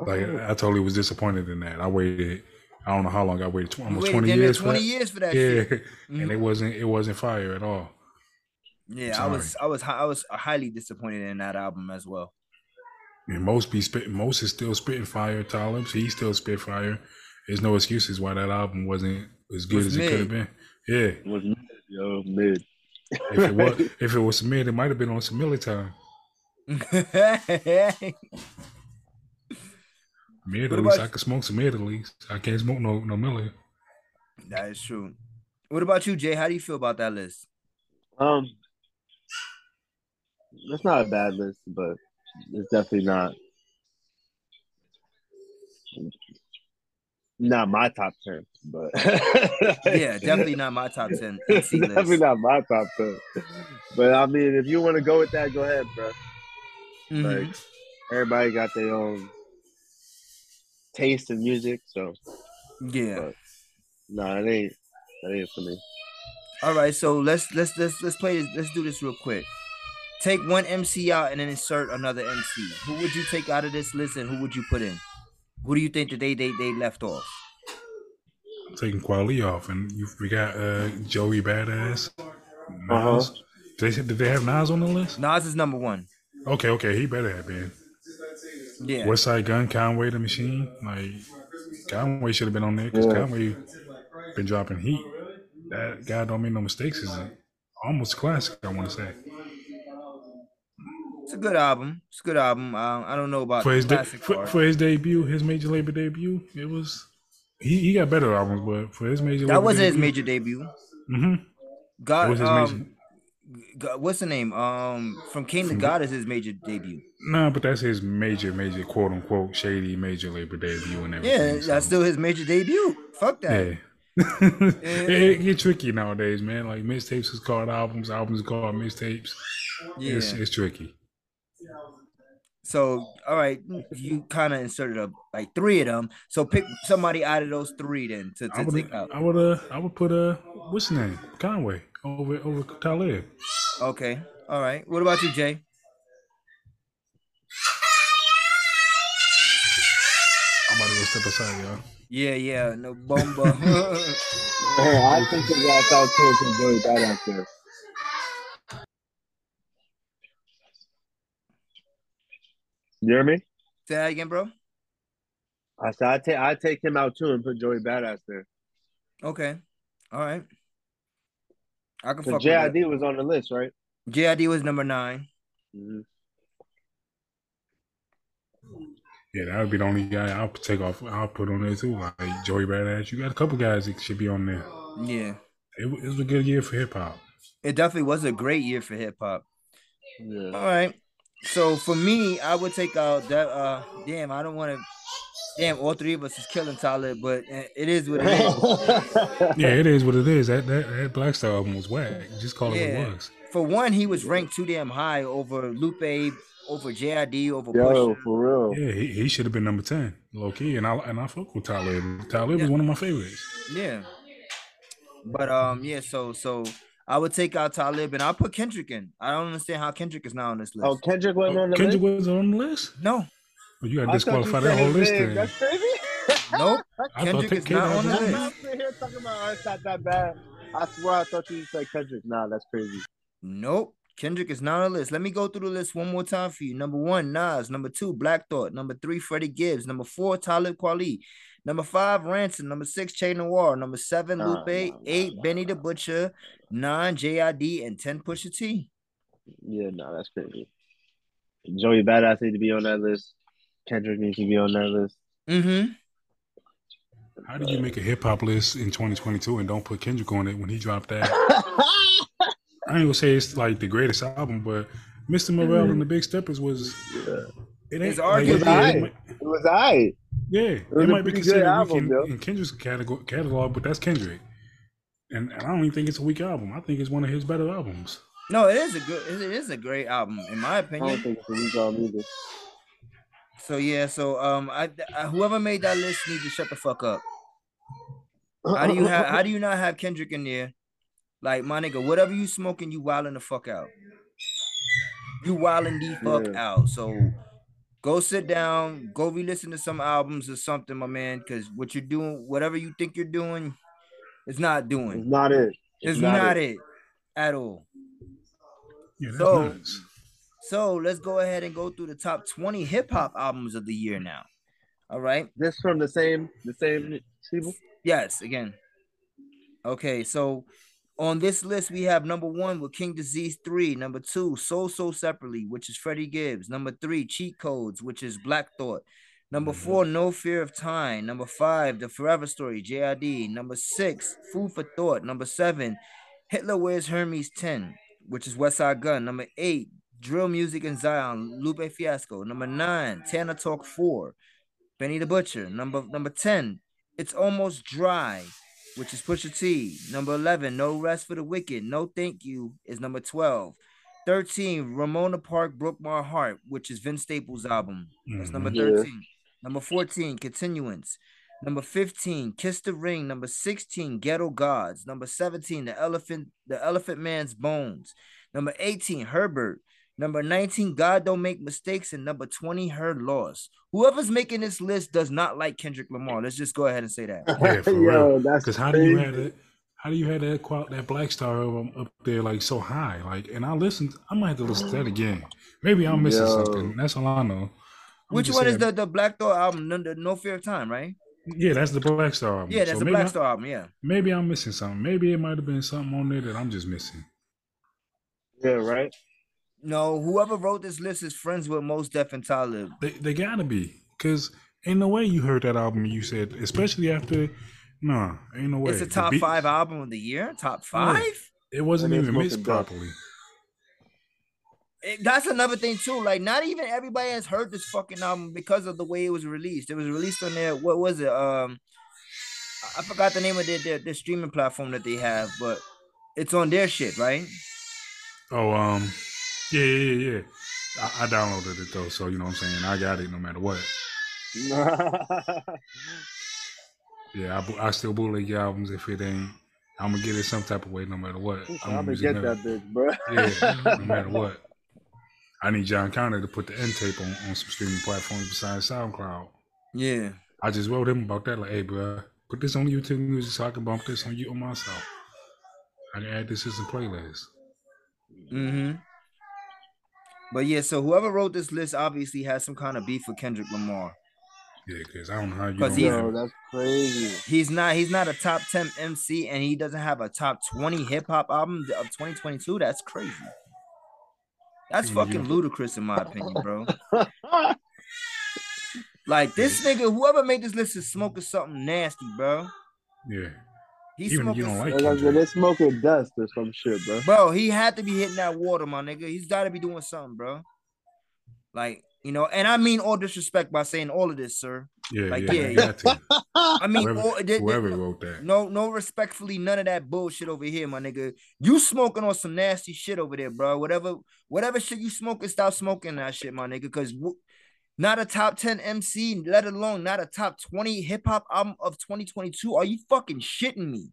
Like I totally was disappointed in that. I waited. I don't know how long I waited. tw- Almost waited twenty years. 20 for years for that yeah, shit. Mm-hmm. and it wasn't. It wasn't fire at all. Yeah, I was, I was, I was highly disappointed in that album as well. And most be spitting. Mos is still spitting fire. Talib's he still spit fire. There's no excuses why that album wasn't as good Was as it could have been. Yeah, it was mid, yo mid. if it was if it was mid, it might have been on some Miller time. Mid at least I could smoke some mid at least. I can't smoke no no Miller. that is true. What about you, Jay? How do you feel about that list? Um, that's not a bad list, but it's definitely not not my top ten. But Yeah, definitely not my top 10 MC definitely not my top ten. But I mean, if you want to go with that, go ahead, bro. Mhm. Like everybody got their own taste in music, so Yeah. but no, it ain't that ain't for me. All right, so let's let's let's let's play this. Let's do this real quick. Take one MC out and then insert another MC. Who would you take out of this list and who would you put in? Who do you think that they they they left off? Taking Kweli off, and you we got uh, Joey Badass. Uh-huh. Nas. They said did they have Nas on the list? Nas is number one. Okay, okay, he better have been. Yeah. Westside Gunn, Conway the Machine. Like Conway should have been on there because Yeah. Conway been dropping heat. That guy don't make no mistakes is almost classic. I want to say It's a good album. It's a good album. Uh, I don't know about for his de- for, for his debut, his major label debut, it was he, he got better albums, but for his major that wasn't his major debut. hmm God, It was his um. God- what's the name? Um, from King to God is his major debut. No, but that's his major, major quote unquote shady major label debut and everything. Yeah, everything. that's still his major debut. Fuck that. yeah. it, it get tricky nowadays, man. Like mixtapes is called albums, albums called mixtapes. Yeah. It's, it's tricky. So, all right, you kind of inserted a, like three of them. So pick somebody out of those three then to, I to would, take out. I would, uh, I would put uh, what's his name, Conway over over Talib. Okay, all right. What about you, Jay? I'm about to go step aside, y'all. Yeah, yeah, no bomba. I think the guys out too can Joey Badass there. You hear me? Say that again, bro. I said I take I take him out too and put Joey Badass there. Okay, all right. I can So fuck with that. JID was on the list, right? JID was number nine. Mhm. Yeah, that would be the only guy I'll take off. I'll put on there too, like Joey Badass. You got a couple guys that should be on there. Yeah, It, it was a good year for hip hop. it definitely was a great year for hip hop. Yeah. All right. So for me, I would take out that. Uh, damn, I don't want to. Damn, all three of us is killing Tyler, but uh, it is what it is. Yeah, it is what it is. That that, that Black Star album was whack. Just call it what Yeah. it was. For one, he was ranked too damn high over Lupe, over JID, over Yo, Pusha. for real. Yeah, he, he should have been number ten, low key, and I and I fuck with Tyler. Tyler Yeah. was one of my favorites. Yeah. But um, yeah. So so I would take out Talib and I'll put Kendrick in. I don't understand how Kendrick is not on this list. Oh, Kendrick wasn't oh, on the Kendrick list. was on the list. No, Well, you got to I thought you disqualify that whole list. Then. That's crazy. nope. I Kendrick thought is Kid not had on the one. I'm not sitting here talking about oh, it's not that bad. I swear I thought you said Kendrick. Nah, that's crazy. Nope. Kendrick is not on the list. Let me go through the list one more time for you. Number one, Nas. Number two, Black Thought. Number three, Freddie Gibbs. Number four, Talib Kweli. Number five, Ransom. Number six, Che Noir. Number seven, Nah, Lupe. nah, nah, Eight, nah, Benny the Butcher. Nine, JID. And 10, Pusha T. Yeah, no, that's crazy. Joey Badass need to be on that list. Kendrick needs to be on that list. Mm-hmm. How did you make a hip hop list in 2022 and don't put Kendrick on it when he dropped that? I ain't gonna say it's like the greatest album, but Mr. Morale and the Big Steppers was. It It's like, arguably- yeah, alright. it It was alright. Yeah, was it might be pretty considered good weak in, in Kendrick's catalog, catalog, but that's Kendrick. And, and I don't even think it's a weak album. I think it's one of his better albums. No, it is a good. It is a great album in my I don't opinion. think it's a weak album either. So yeah, so um, I, I whoever made that list need to shut the fuck up. How do you have? How do you not have Kendrick in there? Like my nigga, whatever you smoking, you wilding the fuck out. You wilding the fuck Yeah. out. So go sit down, go re-listen to some albums or something, my man. Because what you're doing, whatever you think you're doing, it's not doing. It's not it. It's not, it. at all. Yeah, So- nuts. So let's go ahead and go through the top 20 hip hop albums of the year now. All right. This from the same the same people. Yes, again. Okay, so on this list we have number one with King Disease 3, number two, Soul Sold Separately, which is Freddie Gibbs, number three, Cheat Codes, which is Black Thought, number Mhm. four, No Fear of Time, number five, The Forever Story, JID, number six, Food for Thought, number seven, Hitler Wears Hermes 10, which is Westside Gunn, number eight, Drill Music and Zion, Lupe Fiasco, number nine, Tana Talk 4, Benny the Butcher, number number 10, It's Almost Dry, which is Pusha T. Number 11, No Rest for the Wicked, No Thank You is number 12. 13, Ramona Park Broke My Heart, which is Vince Staples' album. That's number Mhm. Yeah. 13. Number 14, Continuance. Number 15, Kiss the Ring. Number 16, Ghetto Gods. Number 17, The Elephant, The Elephant Man's Bones. Number 18, Herbert. Number 19, God Don't Make Mistakes. And number 20, Her Loss. Whoever's making this list does not like Kendrick Lamar. Let's just go ahead and say that. Yeah, for Yo, real. that's Because how do you have that? How do you have that qual- that Black Star album up there like so high? Like, and I listened. I might have to listen to that again. Maybe I'm missing Yo. something. That's all I know. I'm Which one is the, the Black Thought album? No, the no Fear of Time, right? Yeah, that's the Black Star album. Yeah, that's So the Black I- Star album. Yeah. Maybe I'm missing something. Maybe it might have been something on there that I'm just missing. Yeah, right. No, whoever wrote this list is friends with Mos Def and Talib. They they gotta be, cause ain't no way you heard that album. You said, especially after, nah, ain't no way. It's a top beat- five album of the year. Top five. It wasn't even mixed properly. It- that's another thing too. Like, not even everybody has heard this fucking album because of the way it was released. It was released on their what was it? Um, I- I forgot the name of their, their their streaming platform that they have, but it's on their shit, right? Oh, um, yeah, yeah, yeah. yeah. I, I downloaded it though, so you know what I'm saying. I got it no matter what. Yeah, I, I still bootleg your albums if it ain't. I'm gonna get it some type of way no matter what. I'm I'm gonna get nerd. that bitch, bro. Yeah, no matter what. I need John Connor to put the end tape on, on some streaming platforms besides SoundCloud. Yeah. I just wrote him about that, like, hey, bro, put this on YouTube Music so I can bump this on you on myself. I can add this as a playlist. Mm-hmm. But yeah, so whoever wrote this list obviously has some kind of beef with Kendrick Lamar. Yeah, because I don't know how you 'Cause don't he's- that's crazy. He's not he's not a top 10 MC and he doesn't have a top 20 hip hop album of 2022. That's crazy. That's Yeah, fucking ludicrous in my opinion, bro. Like this nigga, whoever made this list is smoking something nasty, bro. Yeah. He's Even smoking you don't like Like, like, Kendrick. they're smoking dust or some shit, bro. Bro, he had to be hitting that water, my nigga. He's got to be doing something, bro. Like, you know, and I mean all disrespect by saying all of this, sir. Yeah, Like, yeah, yeah, you got to. I mean, Whoever, all, th- whoever th- wrote that. no, no, respectfully, none of that bullshit over here, my nigga. You smoking on some nasty shit over there, bro. Whatever, whatever shit you smoking, stop smoking that shit, my nigga. Cause w- not a top 10 MC, let alone not a top 20 hip hop album of 2022. Are you fucking shitting me?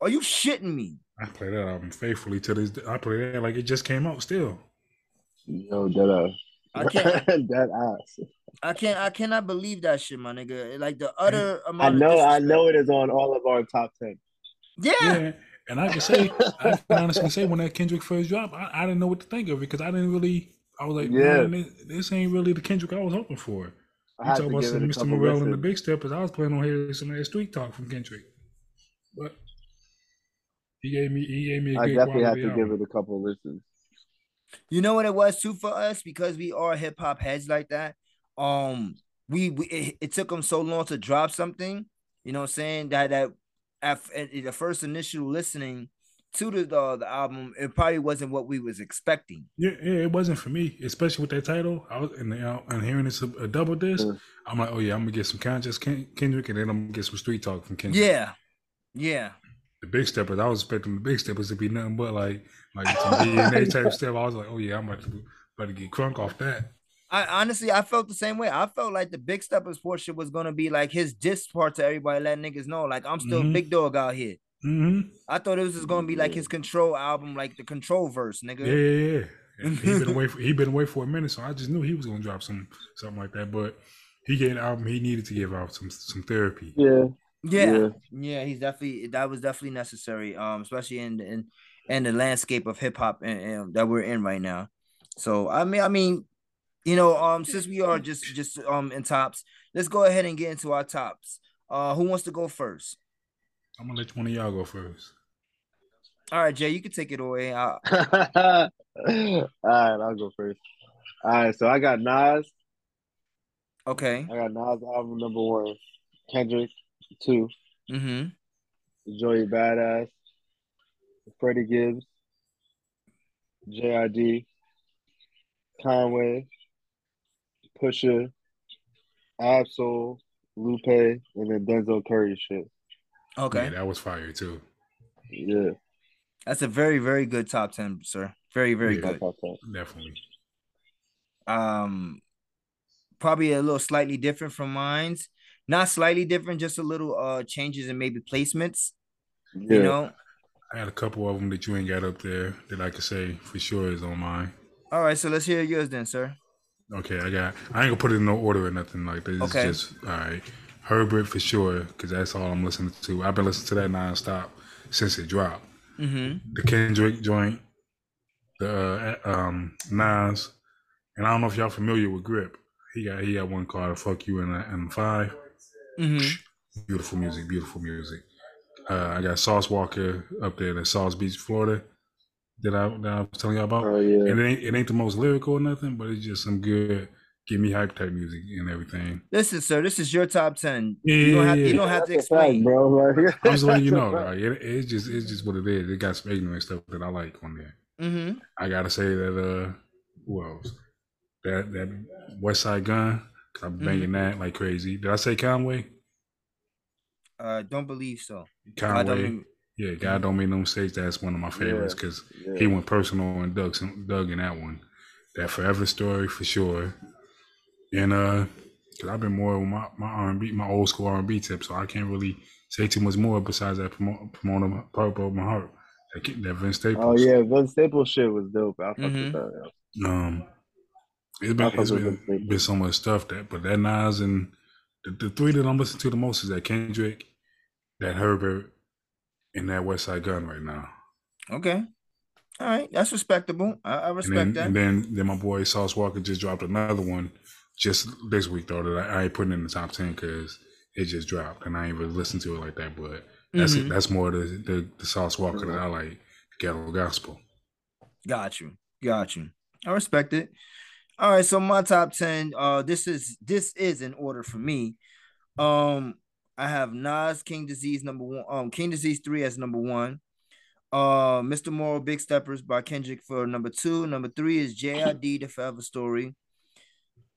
Are you shitting me? I play that album faithfully to this. Day. I play that like it just came out still. Yo, dead I can't, dead ass. I can't, I cannot believe that shit, my nigga. Like the utter I amount. of know, I know it is on all of our top ten. Yeah. Yeah. And I can say, I can honestly say, when that Kendrick first dropped, I, I didn't know what to think of it because I didn't really. I was like, Yeah. man, this, this ain't really the Kendrick I was hoping for. I You had talk about some Mr. couple Morale and the listens. Big Steppers. I was planning on hearing some of that street talk from Kendrick, but he gave me he gave me a I good definitely have quality to give it a couple listens. You know what it was too for us because we are hip hop heads like that. Um, we, we it, it took them so long to drop something. You know what I'm saying? That that at, at the first initial listening to the uh, the album, it probably wasn't what we was expecting. Yeah, yeah, it wasn't for me, especially with that title. I was and, uh, and hearing it's a, a double disc. I'm like, oh yeah, I'm gonna get some conscious Ken- Kendrick, and then I'm gonna get some street talk from Kendrick. Yeah, yeah. the big steppers. I was expecting the big steppers to be nothing but like like some DNA type stuff. I was like, oh yeah, I'm about to about to get crunk off that. I honestly, I felt the same way. I felt like the Big Steppers portion was gonna be like his diss part to everybody, letting niggas know, like I'm still Mhm. big dog out here. Mm-hmm. I thought it was just gonna be like his control album, like the control verse, nigga. Yeah, yeah, yeah. And he been away for he been away for a minute, so I just knew he was gonna drop some something like that. But he gave an album he needed to give out some some therapy. Yeah. Yeah, Yeah. yeah, he's definitely that was definitely necessary. Um, especially in in in the landscape of hip hop and, and that we're in right now. So I mean, I mean, you know, um, since we are just just um in tops, let's go ahead and get into our tops. Uh, who wants to go first? I'm gonna let one of y'all go first. All right, Jay, you can take it away. I, All right, I'll go first. All right, so I got Nas. okay. I got Nas album number one. Kendrick two. Mm-hmm. Joey Badass. Freddie Gibbs. JID. Conway. Pusha. Ab-Soul. Lupe. And then Denzel Curry shit. Okay, Yeah, that was fire too. Yeah. that's a very very good top ten, sir. Very very Yeah. good. Fuck that. Definitely. um probably a little slightly different from mine's not slightly different just a little uh changes in maybe placements Yeah. you know I had a couple of them that you ain't got up there that I could say for sure is on mine. all right so let's hear yours then sir Okay, I got. I ain't gonna put it in no order or nothing like that. It's Okay. just all right. Herbert for sure, because that's all I'm listening to. I've been listening to that nonstop since it dropped. mm-hmm The Kendrick joint, the uh, um Nas, and I don't know if y'all familiar with Grip. He got he got one called "Fuck You" and and five. mm-hmm Beautiful music, beautiful music. Uh, I got Sauce Walka up there in Sauce Beach, Florida. That I that I was telling y'all about. Oh, yeah. And it ain't it ain't the most lyrical or nothing, but it's just some good give me hype type music and everything. listen sir this is your top 10 Yeah, you don't have, yeah, you yeah. don't have to That's fact, explain bro. Like, I'm just letting you know, fact. like, it, it's just it's just what it is. It got some ignorant stuff that I like on there. mm-hmm I gotta say that uh who else? That that Westside Gunn, 'cause I'm banging that like crazy. Did I say Conway? uh don't believe so Conway. mean- yeah, God don't make no mistakes. That's one of my favorites because yeah. he went personal and Doug Doug in that one. That Forever story for sure. And uh, cause I've been more with my my R and B, my old school R and B tip, so I can't really say too much more besides that promote promote purple of my heart. That, ki- that Vince Staples. Oh yeah, Vince Staples shit was dope. I fuck Mhm. that. yeah. Um, it's I been fuck it's with been, been so much stuff that, but that Nas and the, the three that I'm listening to the most is that Kendrick, that Herbert, and that Westside Gunn right now. okay all right that's respectable i, I And respect then that and then then my boy Sauce Walka just dropped another one just this week though that I, I ain't putting in the top ten because it just dropped and I ain't really listened to it like that. But that's Mhm. that's more the, the the Sauce Walka that I like, ghetto gospel. Got you. Got you. I respect it. All right, so my top 10 uh this is this is in order for me. Um I have Nas King Disease number 1 um King Disease 3 as number 1. Uh Mr. Morale Big Steppers by Kendrick for number 2. Number 3 is JID The Forever Story.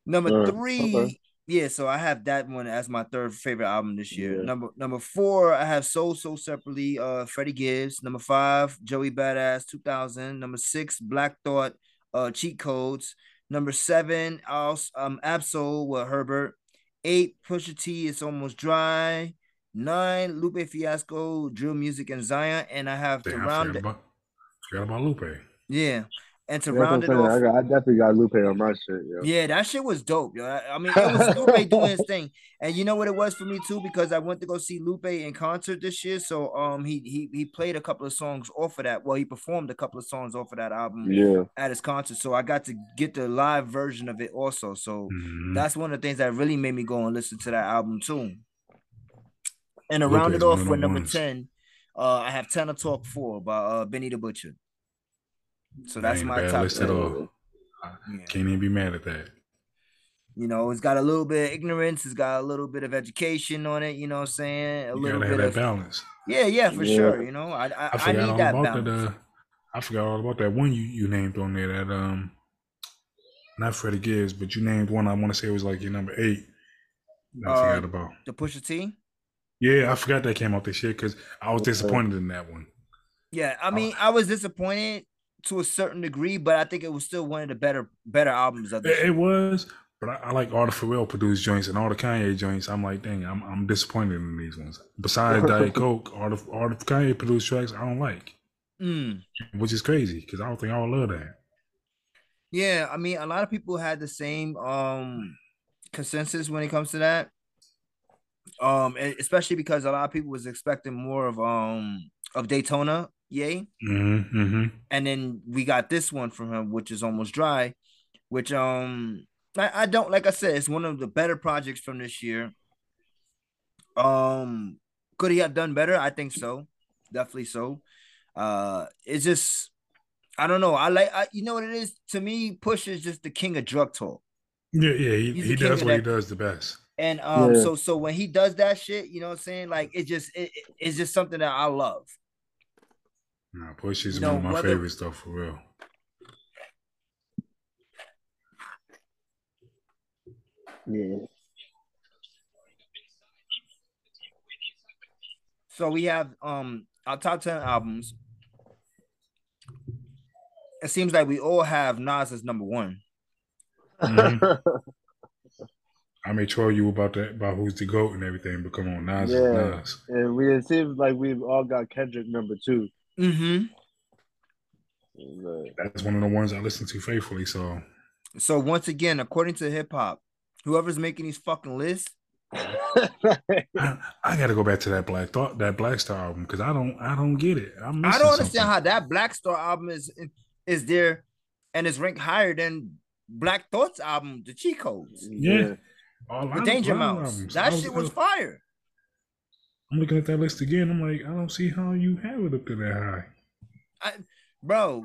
Number 3 okay. yeah, so I have that one as my third favorite album this year. Yeah. Number number four, I have Soul Sold Separately, uh, Freddie Gibbs. Number five, Joey Badass, 2000. Number six, Black Thought, uh, Cheat Codes. Number seven, also, um, Ab-Soul with Herbert. Eight, Pusha T, It's Almost Dry. Nine, Lupe Fiasco, Drill Music and Zion. And I have to Damn, I round forgot it, about, forgot about Lupe. yeah, and to what round it off. I, got, I definitely got Lupe on my shit. Yo. Yeah, that shit was dope, yo. I, mean, it was Lupe doing his thing, and you know what it was for me too, because I went to go see Lupe in concert this year. So, um, he he he played a couple of songs off of that. Well, he performed a couple of songs off of that album Yeah. at his concert. So I got to get the live version of it also. So Mhm. that's one of the things that really made me go and listen to that album too. And to round it off of with number ones. ten, uh, I have Tana Talk Four by uh Benny the Butcher. So that's my bad top list at all. Yeah. Can't even be mad at that. You know, it's got a little bit of ignorance, it's got a little bit of education on it, you know what I'm saying? A You little gotta have bit that of balance. Yeah, yeah, for Yeah. sure. You know, I I, I I, forgot need all that about balance. that. Uh, I forgot all about that one you, you named on there. That um, not Freddie Gibbs, but you named one. I want to say it was like your number eight. I Uh, forgot about. the Pusha T. Yeah, I forgot that came out this year because I was disappointed in that one. Yeah. I mean, I was disappointed to a certain degree, but I think it was still one of the better better albums of the It, it was, but I, I like all the Pharrell produced joints and all the Kanye joints. I'm like, dang, I'm I'm disappointed in these ones. Besides Diet Coke, all the all the Kanye produced tracks I don't like, Mm. which is crazy because I don't think I would love that. Yeah, I mean, a lot of people had the same um consensus when it comes to that. Um, especially because a lot of people was expecting more of um of Daytona, yay. Mm-hmm, mm-hmm. and then we got this one from him, which is almost dry, which um I, I don't like I said, it's one of the better projects from this year. Um could he have done better? I think so. Definitely so. Uh it's just I don't know. I like I, you know what it is to me, Push is just the king of drug talk. Yeah, yeah, he, he does what he does the best. And um Yeah. so so when he does that shit, you know what I'm saying? Like it just it, it- it's just something that I love. Nah, Push is You one of my whether- favorite stuff for real. Yeah. So we have um our top 10 albums. It seems like we all have Nas as number one. Mhm. I may troll you about that, about who's the goat and everything, but come on, Nas Yeah. is Nas. and we it seems like we've all got Kendrick number two. Mm-hmm. That's one of the ones I listen to faithfully. So So once again, according to hip hop, whoever's making these fucking lists, I, I got to go back to that Black Thought, that Black Star album because I don't, I don't get it. I'm I don't understand something. how that Black Star album is is there and is ranked higher than Black Thoughts album, the Cheat Codes, Yeah, A lot the Danger lot Mouse. That I shit was I- fire. I'm looking at that list again. I'm like, I don't see how you have it up to that high. I, bro,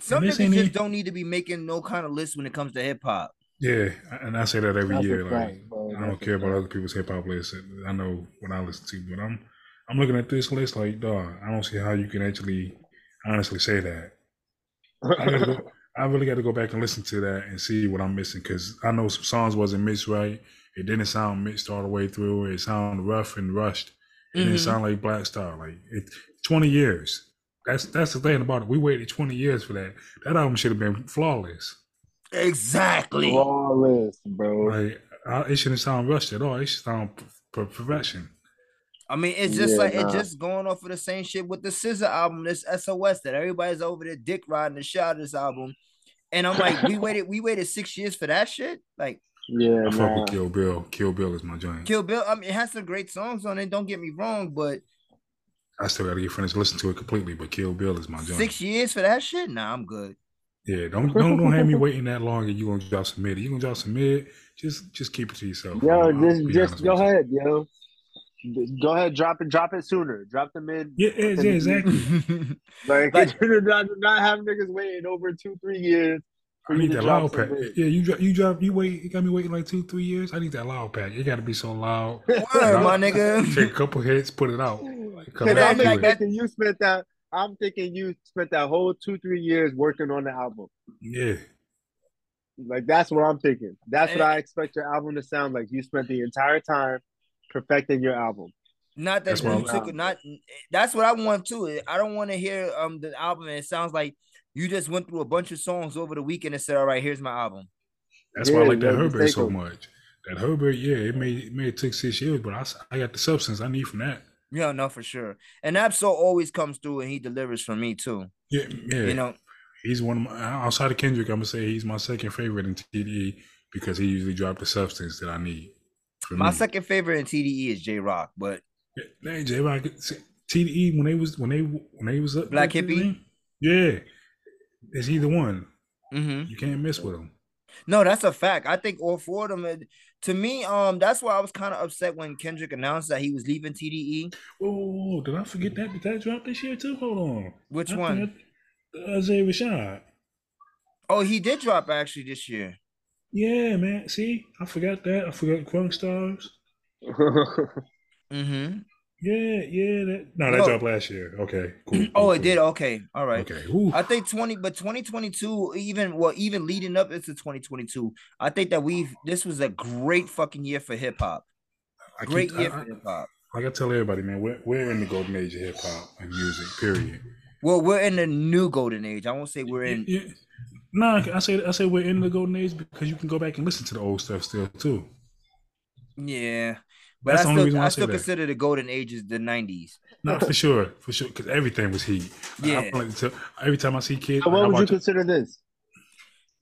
some this niggas ain't just even- don't need to be making no kind of list when it comes to hip hop. Yeah, and I say that every That's a year. Like, fact, bro. I don't a care about other people's hip hop lists. I know what I listen to, but I'm, I'm looking at this list like, dog. I don't see how you can actually, honestly say that. I, gotta go, I really got to go back and listen to that and see what I'm missing because I know some songs wasn't mixed right. It didn't sound mixed all the way through. It sounded rough and rushed. It didn't Mhm. sound like Black Star. Like it, 20 years. That's that's the thing about it. We waited 20 years for that. That album should have been flawless. Exactly. Flawless, bro. Like uh, it shouldn't sound rushed at all. It should sound p- per- perfection. I mean, it's just Yeah, like nah. it's just going off of the same shit with the SZA album, this SOS that everybody's over there dick riding the shit out of this album. And I'm like, we waited, we waited six years for that shit. Like Yeah, I fuck nah. with Kill Bill. Kill Bill is my joint. Kill Bill, I mean, it has some great songs on it. Don't get me wrong, but I still got to get finished listen to it completely, but Kill Bill is my joint. six years for that shit? Nah, I'm good. Yeah, don't don't don't have me waiting that long and you gonna drop some mid. You gonna drop some mid? Just just keep it to yourself. Yo, I'll- I'll just just go with you. ahead, yo. Go ahead, drop it, drop it sooner. Drop the mid. Yeah, yeah, yeah, exactly. Like, Like- not, not have niggas waiting over two, three years. I for you need that loud pack. mid. Yeah, you drop, you drop, you wait. You got me waiting like two, three years. I need that loud pack. It got to be so loud. Word, my nigga. Take a couple hits, put it out. Like, come Cause I'm back to like it. thinking you spent that. I'm thinking you spent that whole two, three years working on the album. Yeah, Like that's what I'm thinking. That's what I expect your album to sound like. You spent the entire time perfecting your album. Not that That's you what I'm- took not that's what I want too. I don't want to hear um the album and it sounds like you just went through a bunch of songs over the weekend and said, All right, here's my album. that's why I like that no Herbert so on- much. That Herbert, yeah, it may it may have took six years, but I, I got the substance I need from that. Yeah, no, for sure. And Ab-Soul always comes through and he delivers for me too. Yeah, yeah. You know, he's one of my outside of Kendrick. I'm gonna say he's my second favorite in TDE because he usually dropped the substance that I need. For my me. second favorite in TDE is Jay Rock, but Hey, Jay Rock, TDE when they was when they when they was up Black Hippy? Yeah, it's either one. mhm. You can't miss with them. no, that's a fact. I think all four of them. uh, To me, um, that's why I was kind of upset when Kendrick announced that he was leaving. TDE. Oh, did I forget that? Did that drop this year too? Hold on. Which I one? think I- Uh, Rashad. Oh, he did drop actually this year. Yeah, man. See, I forgot that. I forgot Crunk Stars. Mm-hmm. Yeah, yeah. That no, that No. dropped last year. Okay, cool. Oh, cool, it did. Okay, all right. Okay. Ooh. I think 20, but 2022, even well, even leading up into 2022, I think that we've this was a great fucking year for hip hop. I keep- Great year I- for hip hop. Like I tell everybody, man, we're we're in the golden age of hip hop and music. Period. Well, we're in the new golden age. I won't say we're in. Yeah. No, I say I say we're in the golden age because you can go back and listen to the old stuff still too. Yeah, but That's I still, I I still that. consider the golden age is the 90s. No, for sure, for sure, because everything was heat. I- I Yeah. like to- every time I see kids, So like, I what would you watch it- consider this?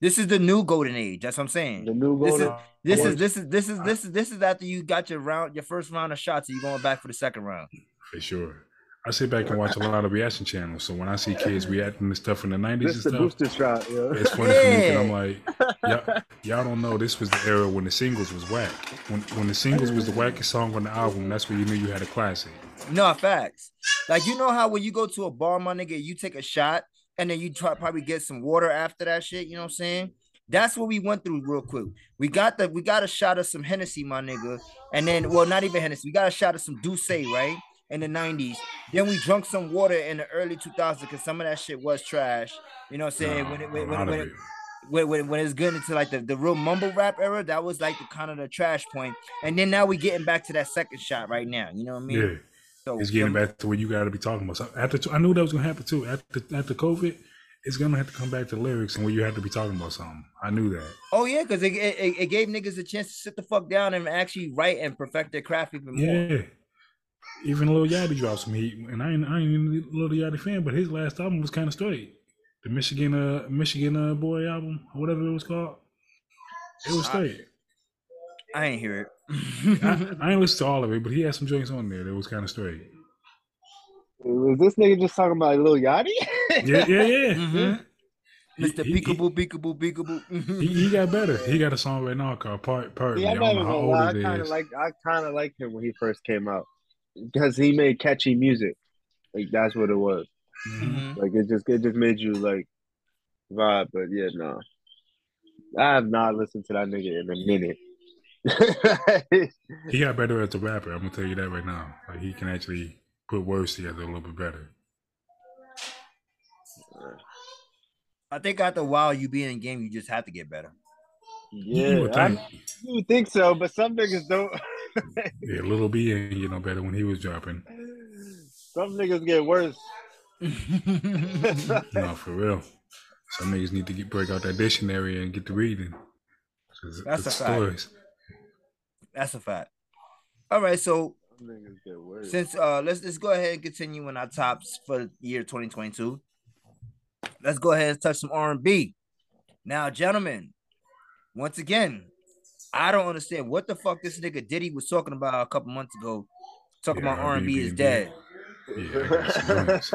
This is the new golden age. That's what I'm saying. The new This is golden. this is this is this is this is this is after you got your round, your first round of shots, and you're going back for the second round. for sure. I sit back and watch a lot of reaction channels. So when I see kids reacting to stuff in the nineties This and the stuff, booster shot. Yeah. it's funny for me. 'cause I'm like, y'all, y'all don't know this was the era when the singles was whack. When when the singles was the wackest song on the album, that's when you knew you had a classic. No facts. Like you know how when you go to a bar, my nigga, you take a shot and then you try probably get some water after that shit. You know what I'm saying? That's what we went through real quick. We got the we got a shot of some Hennessy, my nigga, and then well, not even Hennessy. We got a shot of some Douce, right? In the 90s. Then we drunk some water in the early 2000s because some of that shit was trash. You know what I'm saying? when it, when, when, it. when, when, when it's good into like the, the real mumble rap era, that was like the kind of the trash point. And then now we getting back to that second shot right now. You know what I mean? Yeah, So it's getting back to what you got to be talking about. So after I knew that was gonna happen too. After after COVID, it's gonna have to come back to lyrics and where you have to be talking about something. I knew that. Oh yeah, because it, it, it gave niggas a chance to sit the fuck down and actually write and perfect their craft even more. Yeah. Even Lil Yachty dropped some heat, and I ain't I ain't even a Lil Yachty fan, but his last album was kind of straight. The Michigan uh Michigan uh boy album, or whatever it was called. It was straight. I ain't hear it. I, I ain't listened to all of it, but he had some joints on there that was kind of straight. Was this nigga just talking about Lil Yachty? Yeah, yeah, yeah. Mhm. Mr. he- he- Peekaboo, Peekaboo, Peekaboo. He, he got better. He got a song right now called Part Part. Yeah, I I'm don't know how gonna lie. I kind of is. like I kind of liked him when he first came out because he made catchy music. Like that's what it was. Mhm. Like it just it just made you like vibe. But yeah, no, I have not listened to that nigga in a minute. He got better as a rapper. I'm gonna tell you that right now. Like he can actually put words together a little bit better. I think after a while you being in game, you just have to get better. You yeah, would I you would think so, but some niggas don't. Yeah, Little B ain't you know better when he was dropping. some niggas get worse. No, for real. Some niggas need to get break out that dictionary and get to reading. That's it's a fact. That's a fact. All right, so Some niggas get worse. since uh let's let's go ahead and continue in our tops for the year 2022. Let's go ahead and touch some R&B. Now, gentlemen, once again, I don't understand what the fuck this nigga Diddy was talking about a couple months ago. Talking Yeah, about R&B R&B is being dead. Yeah, I got some joints.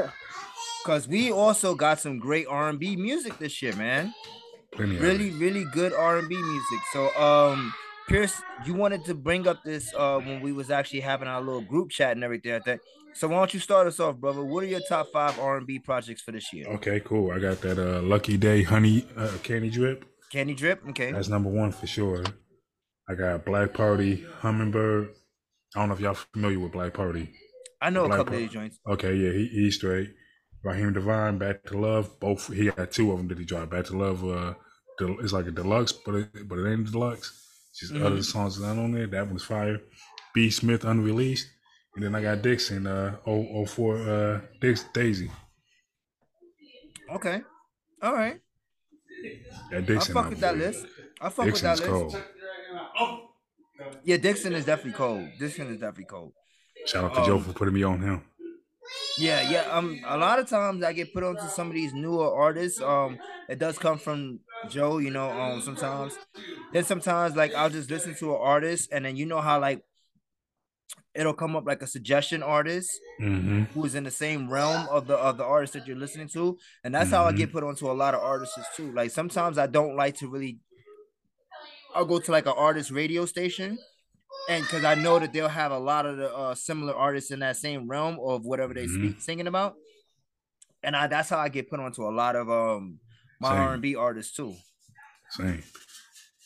Cause we also got some great R&B music this year, man. Plenty Really, really good R&B music. So, um, Pierce, you wanted to bring up this uh when we was actually having our little group chat and everything like that. So why don't you start us off, brother? What are your top five R&B projects for this year? Okay, cool. I got that uh Lucky Daye Honey uh, Candy Drip. Candy Drip, okay. That's number one for sure. I got Black Party, Hummingbird. I don't know if y'all familiar with Black Party. I know a Black couple of these joints. Okay, yeah, he, he's straight. Raheem Devine, Back to Love. Both he got two of them that he dropped. Back to Love, uh, del- it's like a deluxe, but it, but it ain't a deluxe. It's just Mm-hmm. other songs not on there. That one's fire. B Smith unreleased, and then I got Dixon, uh, 004, uh, Dix Daisy. Okay. All right. That I fuck with that list. I fuck Dixon's with that list. cold. Yeah, Dixon is definitely cold. Dixon is definitely cold. Shout out to Joe Um, for putting me on him. Yeah, yeah. Um, a lot of times I get put onto some of these newer artists. Um, it does come from Joe, you know. Um, sometimes, then sometimes like I'll just listen to an artist, and then you know how like it'll come up like a suggestion artist hmm who is in the same realm of the of the artist that you're listening to, and that's how I get put onto a lot of artists too. Like sometimes I don't like to really. I'll go to like an artist radio station, and because I know that they'll have a lot of the uh, similar artists in that same realm of whatever they speak singing about, and I that's how I get put onto a lot of um my R and B artists too. Same.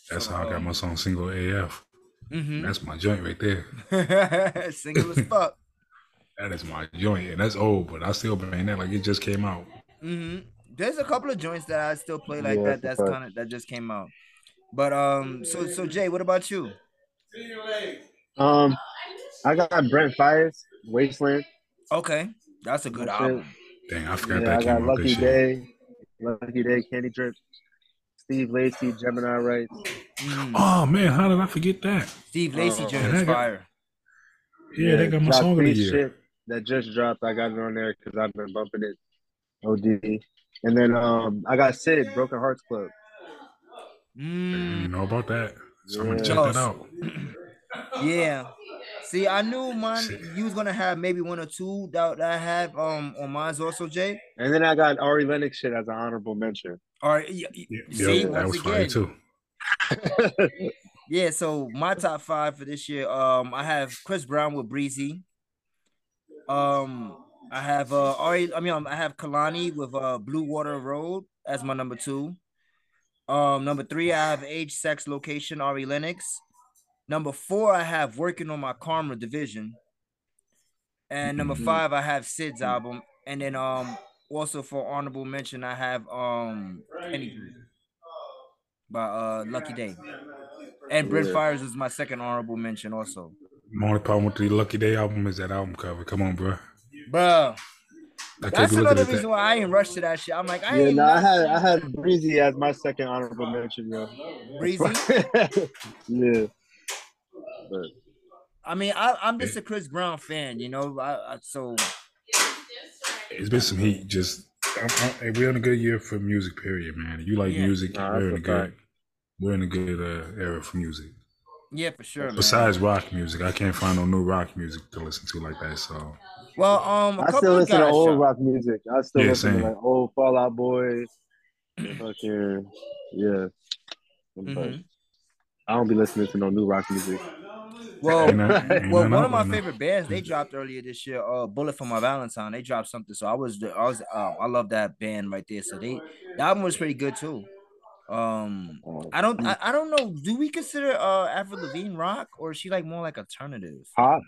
That's So, how I got um, my song single AF. Mhm. That's my joint right there. Single as fuck. That is my joint, and that's old, but I still bang that like it just came out. Mm-hmm. There's a couple of joints that I still play like Yeah, that. that's That's a fact. kind of that just came out. But um, so so Jay, what about you? Um, I got Brent Faiyaz, Wasteland. Okay, that's a good That's album. it. Dang, I forgot Yeah, that I got out Lucky this year. Day, Lucky Daye, Candy Drip, Steve Lacy, Gemini Rights. Mm. Oh man, how did I forget that? Steve Lacy joint Yeah, is that fire. Yeah, they got my Jock song of the year. shit that just dropped. I got it on there because I've been bumping it. OD. And then um, I got Syd, Broken Hearts Club. I Mm, didn't know about that, so I'm gonna check that out. yeah. See, I knew mine. Shit. You was gonna have maybe one or two that, that I have um on mine's also, Jay. And then I got Ari Lennox shit as an honorable mention. All right. y- y- Yeah, see, that once was fire again, too. Yeah, so my top five for this year, um, I have Chris Brown with Breezy. Um, I have uh Ari, I mean, um, I have Kehlani with uh Blue Water Road as my number two. Um, number three, I have Age, Sex, Location, Ari Lennox. Number four, I have Working on My Karma Division. And number Mhm. five, I have Syd's album. And then um also for honorable mention, I have um Kenny G by uh Lucky Daye. And Brent Yeah. Faiyaz is my second honorable mention also. My only problem with the Lucky Daye album is that album cover. Come on, bro. Bruh. I That's can't be looking another reason that. why I ain't rushed to that shit. I'm like, I yeah, ain't no, I had I had Breezy as my second honorable mention, yo. Breezy. yeah. But I mean, I, I'm just a Chris Brown fan, you know. I, I so It's been some heat. Just I'm, I'm, we're in a good year for music. Period, man. You like Yeah. music? Nah, we're in a a good. fact. We're in a good uh, era for music. yeah, for sure, man. Besides rock music, I can't find no new rock music to listen to like that. So well, um, a I still of listen to old dropped. rock music. I still Yeah, listen same. to like old Fall Out Boy. Fucking yeah. But Mhm. I don't be listening to no new rock music. Well, Ain't that- ain't well, one of my favorite bands they dropped earlier this year, uh, Bullet for My Valentine. They dropped something, so I was, I was, uh, I love that band right there. So they, the album was pretty good too. Um, Uh, I don't, I, I don't know. Do we consider uh Avril Lavigne rock or is she like more like alternative? pop.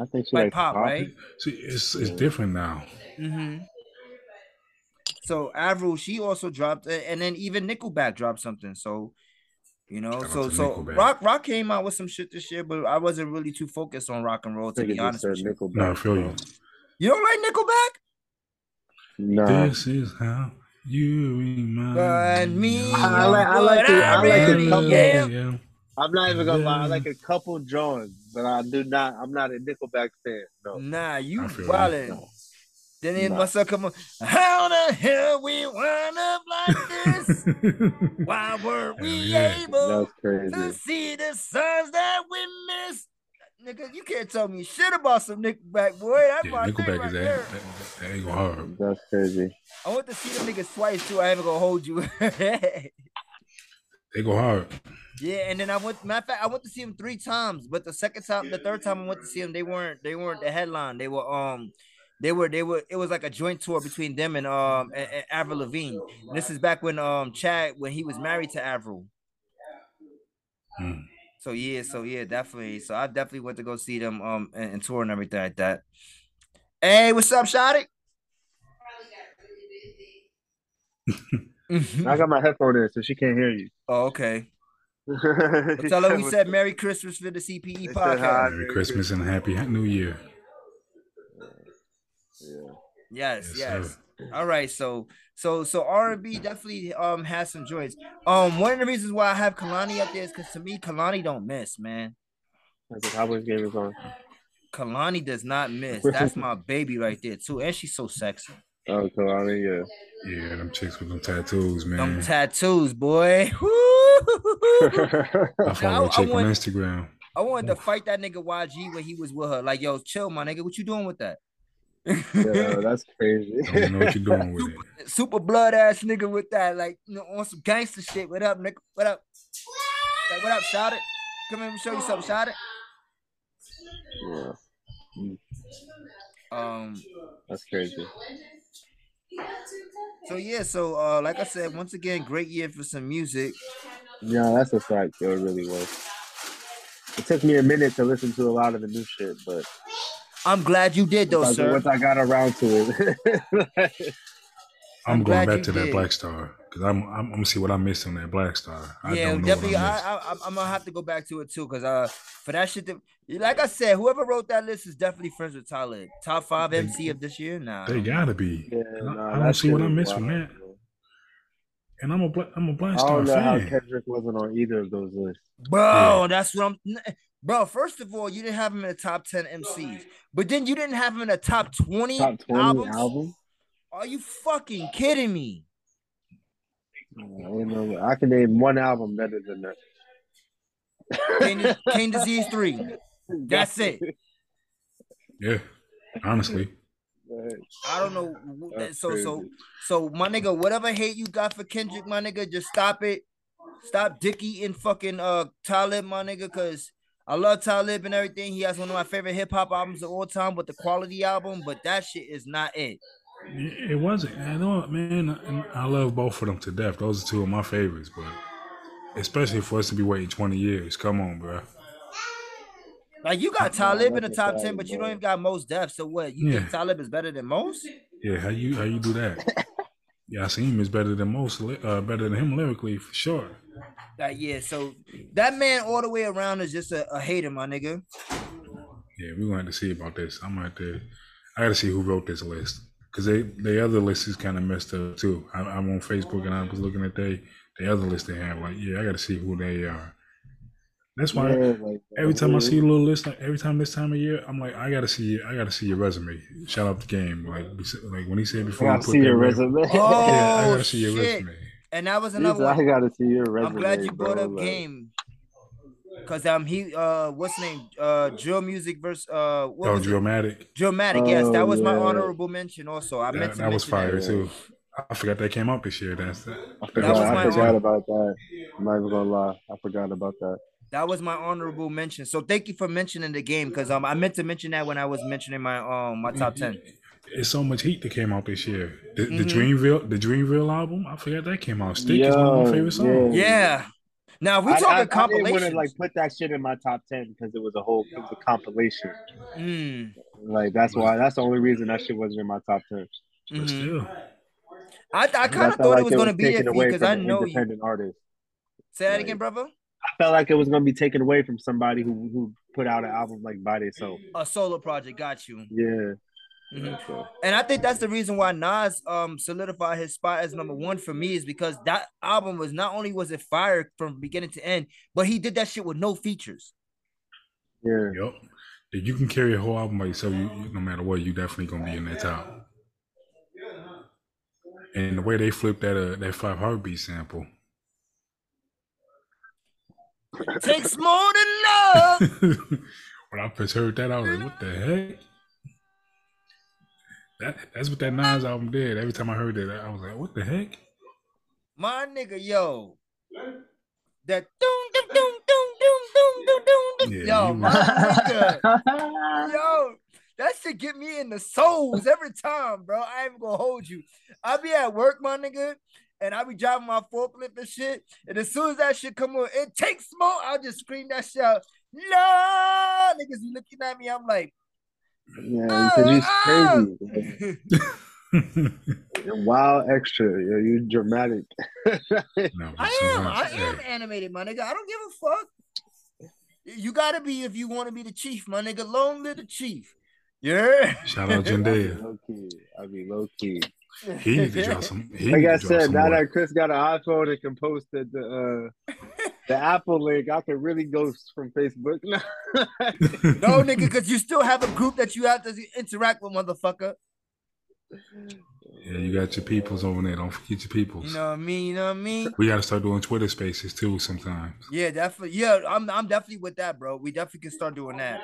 I think she Like like pop, right? see, it's it's different now. Mm-hmm. So Avril, she also dropped, and then even Nickelback dropped something. So, you know, Shout so so Nickelback. rock rock came out with some shit this year, but I wasn't really too focused on rock and roll to be honest just with you. Nickelback. No, I feel you. You don't like Nickelback? Nah. This is how you remind Remind me I like- I like what it- I like it really couple- am. I'm not even gonna lie. I like a couple Jones, but I do not. I'm not a Nickelback fan. No. Nah, you I feel wildin'. Then it Nah. must have come on. How the hell we wound up like this? Why weren't we yeah. able to see the signs that we missed? Nigga, you can't tell me shit about some Nickelback, boy. That's yeah, my thing Nickelback right is there. that, that, that ain't go hard. That's crazy. I want to see them niggas twice too. I ain't gonna hold you. They go hard. Yeah, and then I went. Matter of fact, I went to see them three times, but the second time, the third time I went to see them, they weren't. They weren't the headline. They were um. They were, they were, it was like a joint tour between them and um and, and Avril Lavigne. And this is back when um Chad when he was married to Avril. Hmm. So yeah, so yeah, definitely. So I definitely went to go see them um and, and tour and everything like that. Hey, what's up, Shotty? I got my headphone in, so she can't hear you. oh, okay. Well, tell her we said Merry Christmas for the CPE podcast. hi. Merry Christmas and Happy New Year. Yeah. Yes, Yes, yes. All right, so so so R and B definitely um has some joints. Um, one of the reasons why I have Kehlani up there is because to me Kehlani don't miss, man. That's the Cowboys game is on. Kehlani does not miss. That's my baby right there too, and she's so sexy. Oh, so I yeah. Yeah, them chicks with them tattoos, man. Them man. tattoos, boy. I follow I- a chick I on Instagram. I wanted to fight that nigga YG when he was with her. Like, yo, chill, my nigga. What you doing with that? yeah, that's crazy. I don't know what you're doing with it. Super blood ass nigga with that, like you know, on some gangster shit. What up, nigga? What up? Like, what up, shout it? Come here, let me show you something, shout it. yeah, Um, that's crazy. So yeah, so uh, like I said, once again, great year for some music. Yeah, that's a fact. It really was. It took me a minute to listen to a lot of the new shit, but I'm glad you did though, once, I, sir. once I got around to it, I'm I'm, going back you to that. Black Star because I'm, I'm I'm gonna see what I missed on that Black Star. I yeah, don't know definitely. what I I, missed. I, I'm- I'm gonna have to go back to it too, cause uh, for that shit, to, like I said, whoever wrote that list is definitely friends with Talib. Top five MC of this year, nah. they gotta be. yeah, And I, nah, I don't see what I missed from that. man. And I'm a Bla- I'm a Black I Star don't know how. Kendrick wasn't on either of those lists. Bro, that's what I'm. Bro, first of all, you didn't have him in the top ten MCs, but then you didn't have him in the top twenty, Top twenty albums. album. Are you fucking kidding me? I, know. I can name one album better than that. Kane, King's Disease three. That's it. Yeah, honestly. I don't know. That's so so crazy. so my nigga, whatever hate you got for Kendrick, my nigga, just stop it. Stop dick eating fucking uh Talib, my nigga, cause I love Talib and everything. He has one of my favorite hip hop albums of all time, but the quality album, but that shit is not it. It wasn't. I know, man. and I love both of them to death. Those are two of my favorites, but especially for us to be waiting 20 years. Come on, bro. Like you got Talib in the top ten, but you don't even got Mos Def. So what? You think Talib is better than Mos? Yeah, how you how you do that? Yeah, I see him is better than Mos, uh, better than him lyrically for sure. Like yeah. So that man all the way around is just a, a hater, my nigga. Yeah, we're gonna have to see about this. I'm gonna have to. I gotta see who wrote this list because they the other list is kind of messed up too. I, I'm on Facebook and I was looking at they the other list they have. Like, yeah, I gotta see who they are. That's why Yeah, like, every time I uh, see a little list, like every time this time of year, I'm like, I gotta see, I gotta see your resume. Shout out the game, like, like when he said I before, gotta put see your resume- resume. Oh, yeah, I gotta see your shit. resume. And that was He another said, one. I gotta see your resume. I'm glad you brought bro, up like- game. Cause um he uh what's his name uh drill music versus uh what Oh, was it? Drillmatic. Drillmatic, yes, that Oh, was my honorable mention. Also, I meant That, to that was mention fire that. too. I forgot that came out this year. That's that. I that forgot, was I my forgot honor. about that. I'm not even gonna lie. I forgot about that. That was my honorable mention. So thank you for mentioning the game because um I meant to mention that when I was mentioning my um my top ten. It's so much heat that came out this year. The, the Mhm. Dreamville, the Dreamville album. I forgot that came out. Stick is one of my favorite songs. Yeah. Now if we I, talking I, I didn't want to like put that shit in my top ten because it was a whole it was a compilation. Mm, Like that's why that's the only reason that shit wasn't in my top ten. But mhm. still, I, I kind I of felt thought like it was gonna be taken there away because from I an know you. independent artist. Say that Like- again, brother. I felt like it was gonna be taken away from somebody who who put out an album like by themselves. A solo project, got you. Yeah. Mhm. So, And I think that's the reason why Nas um solidified his spot as number one for me is because that album was not only was it fire from beginning to end, but he did that shit with no features. yeah. yep. If you can carry a whole album by yourself, you, you- no matter what, you definitely gonna be in that top. And the way they flipped that uh, that five heartbeat sample, Takes more than love. when I first heard that, I was like, "What the heck?" That that's what that Nas album did. Every time I heard that, I was like, "What the heck?" My nigga, yo. That doom doom doom doom doom doom doom doom. Yeah, Yo, you my nigga. Yo, that shit get me in the souls every time, bro. I ain't gonna hold you. I be at work, my nigga, and I be driving my forklift and shit. And as soon as that shit come on, it takes smoke. I'll just scream that shit out. No, niggas be looking at me. I'm like, Yeah, because he's ah, crazy. no, You're wild extra. Yo, you dramatic. but I am. I am animated, my nigga. I don't give a fuck. You gotta be if you want to be the chief, my nigga. Long live the chief. Yeah. Shout out Jendea. low key. I mean low key. He need to drop some. He Like I said, now more. that Chris got an iPhone and can post the the, uh, the Apple link, I can really go from Facebook. No, nigga, because you still have a group that you have to interact with, motherfucker. Yeah, you got your peoples over there. Don't forget your peoples. You know what I mean? You know what I mean? we got to start doing Twitter Spaces too sometimes. Yeah, definitely. Yeah, I'm I'm definitely with that, bro. We definitely can start doing that.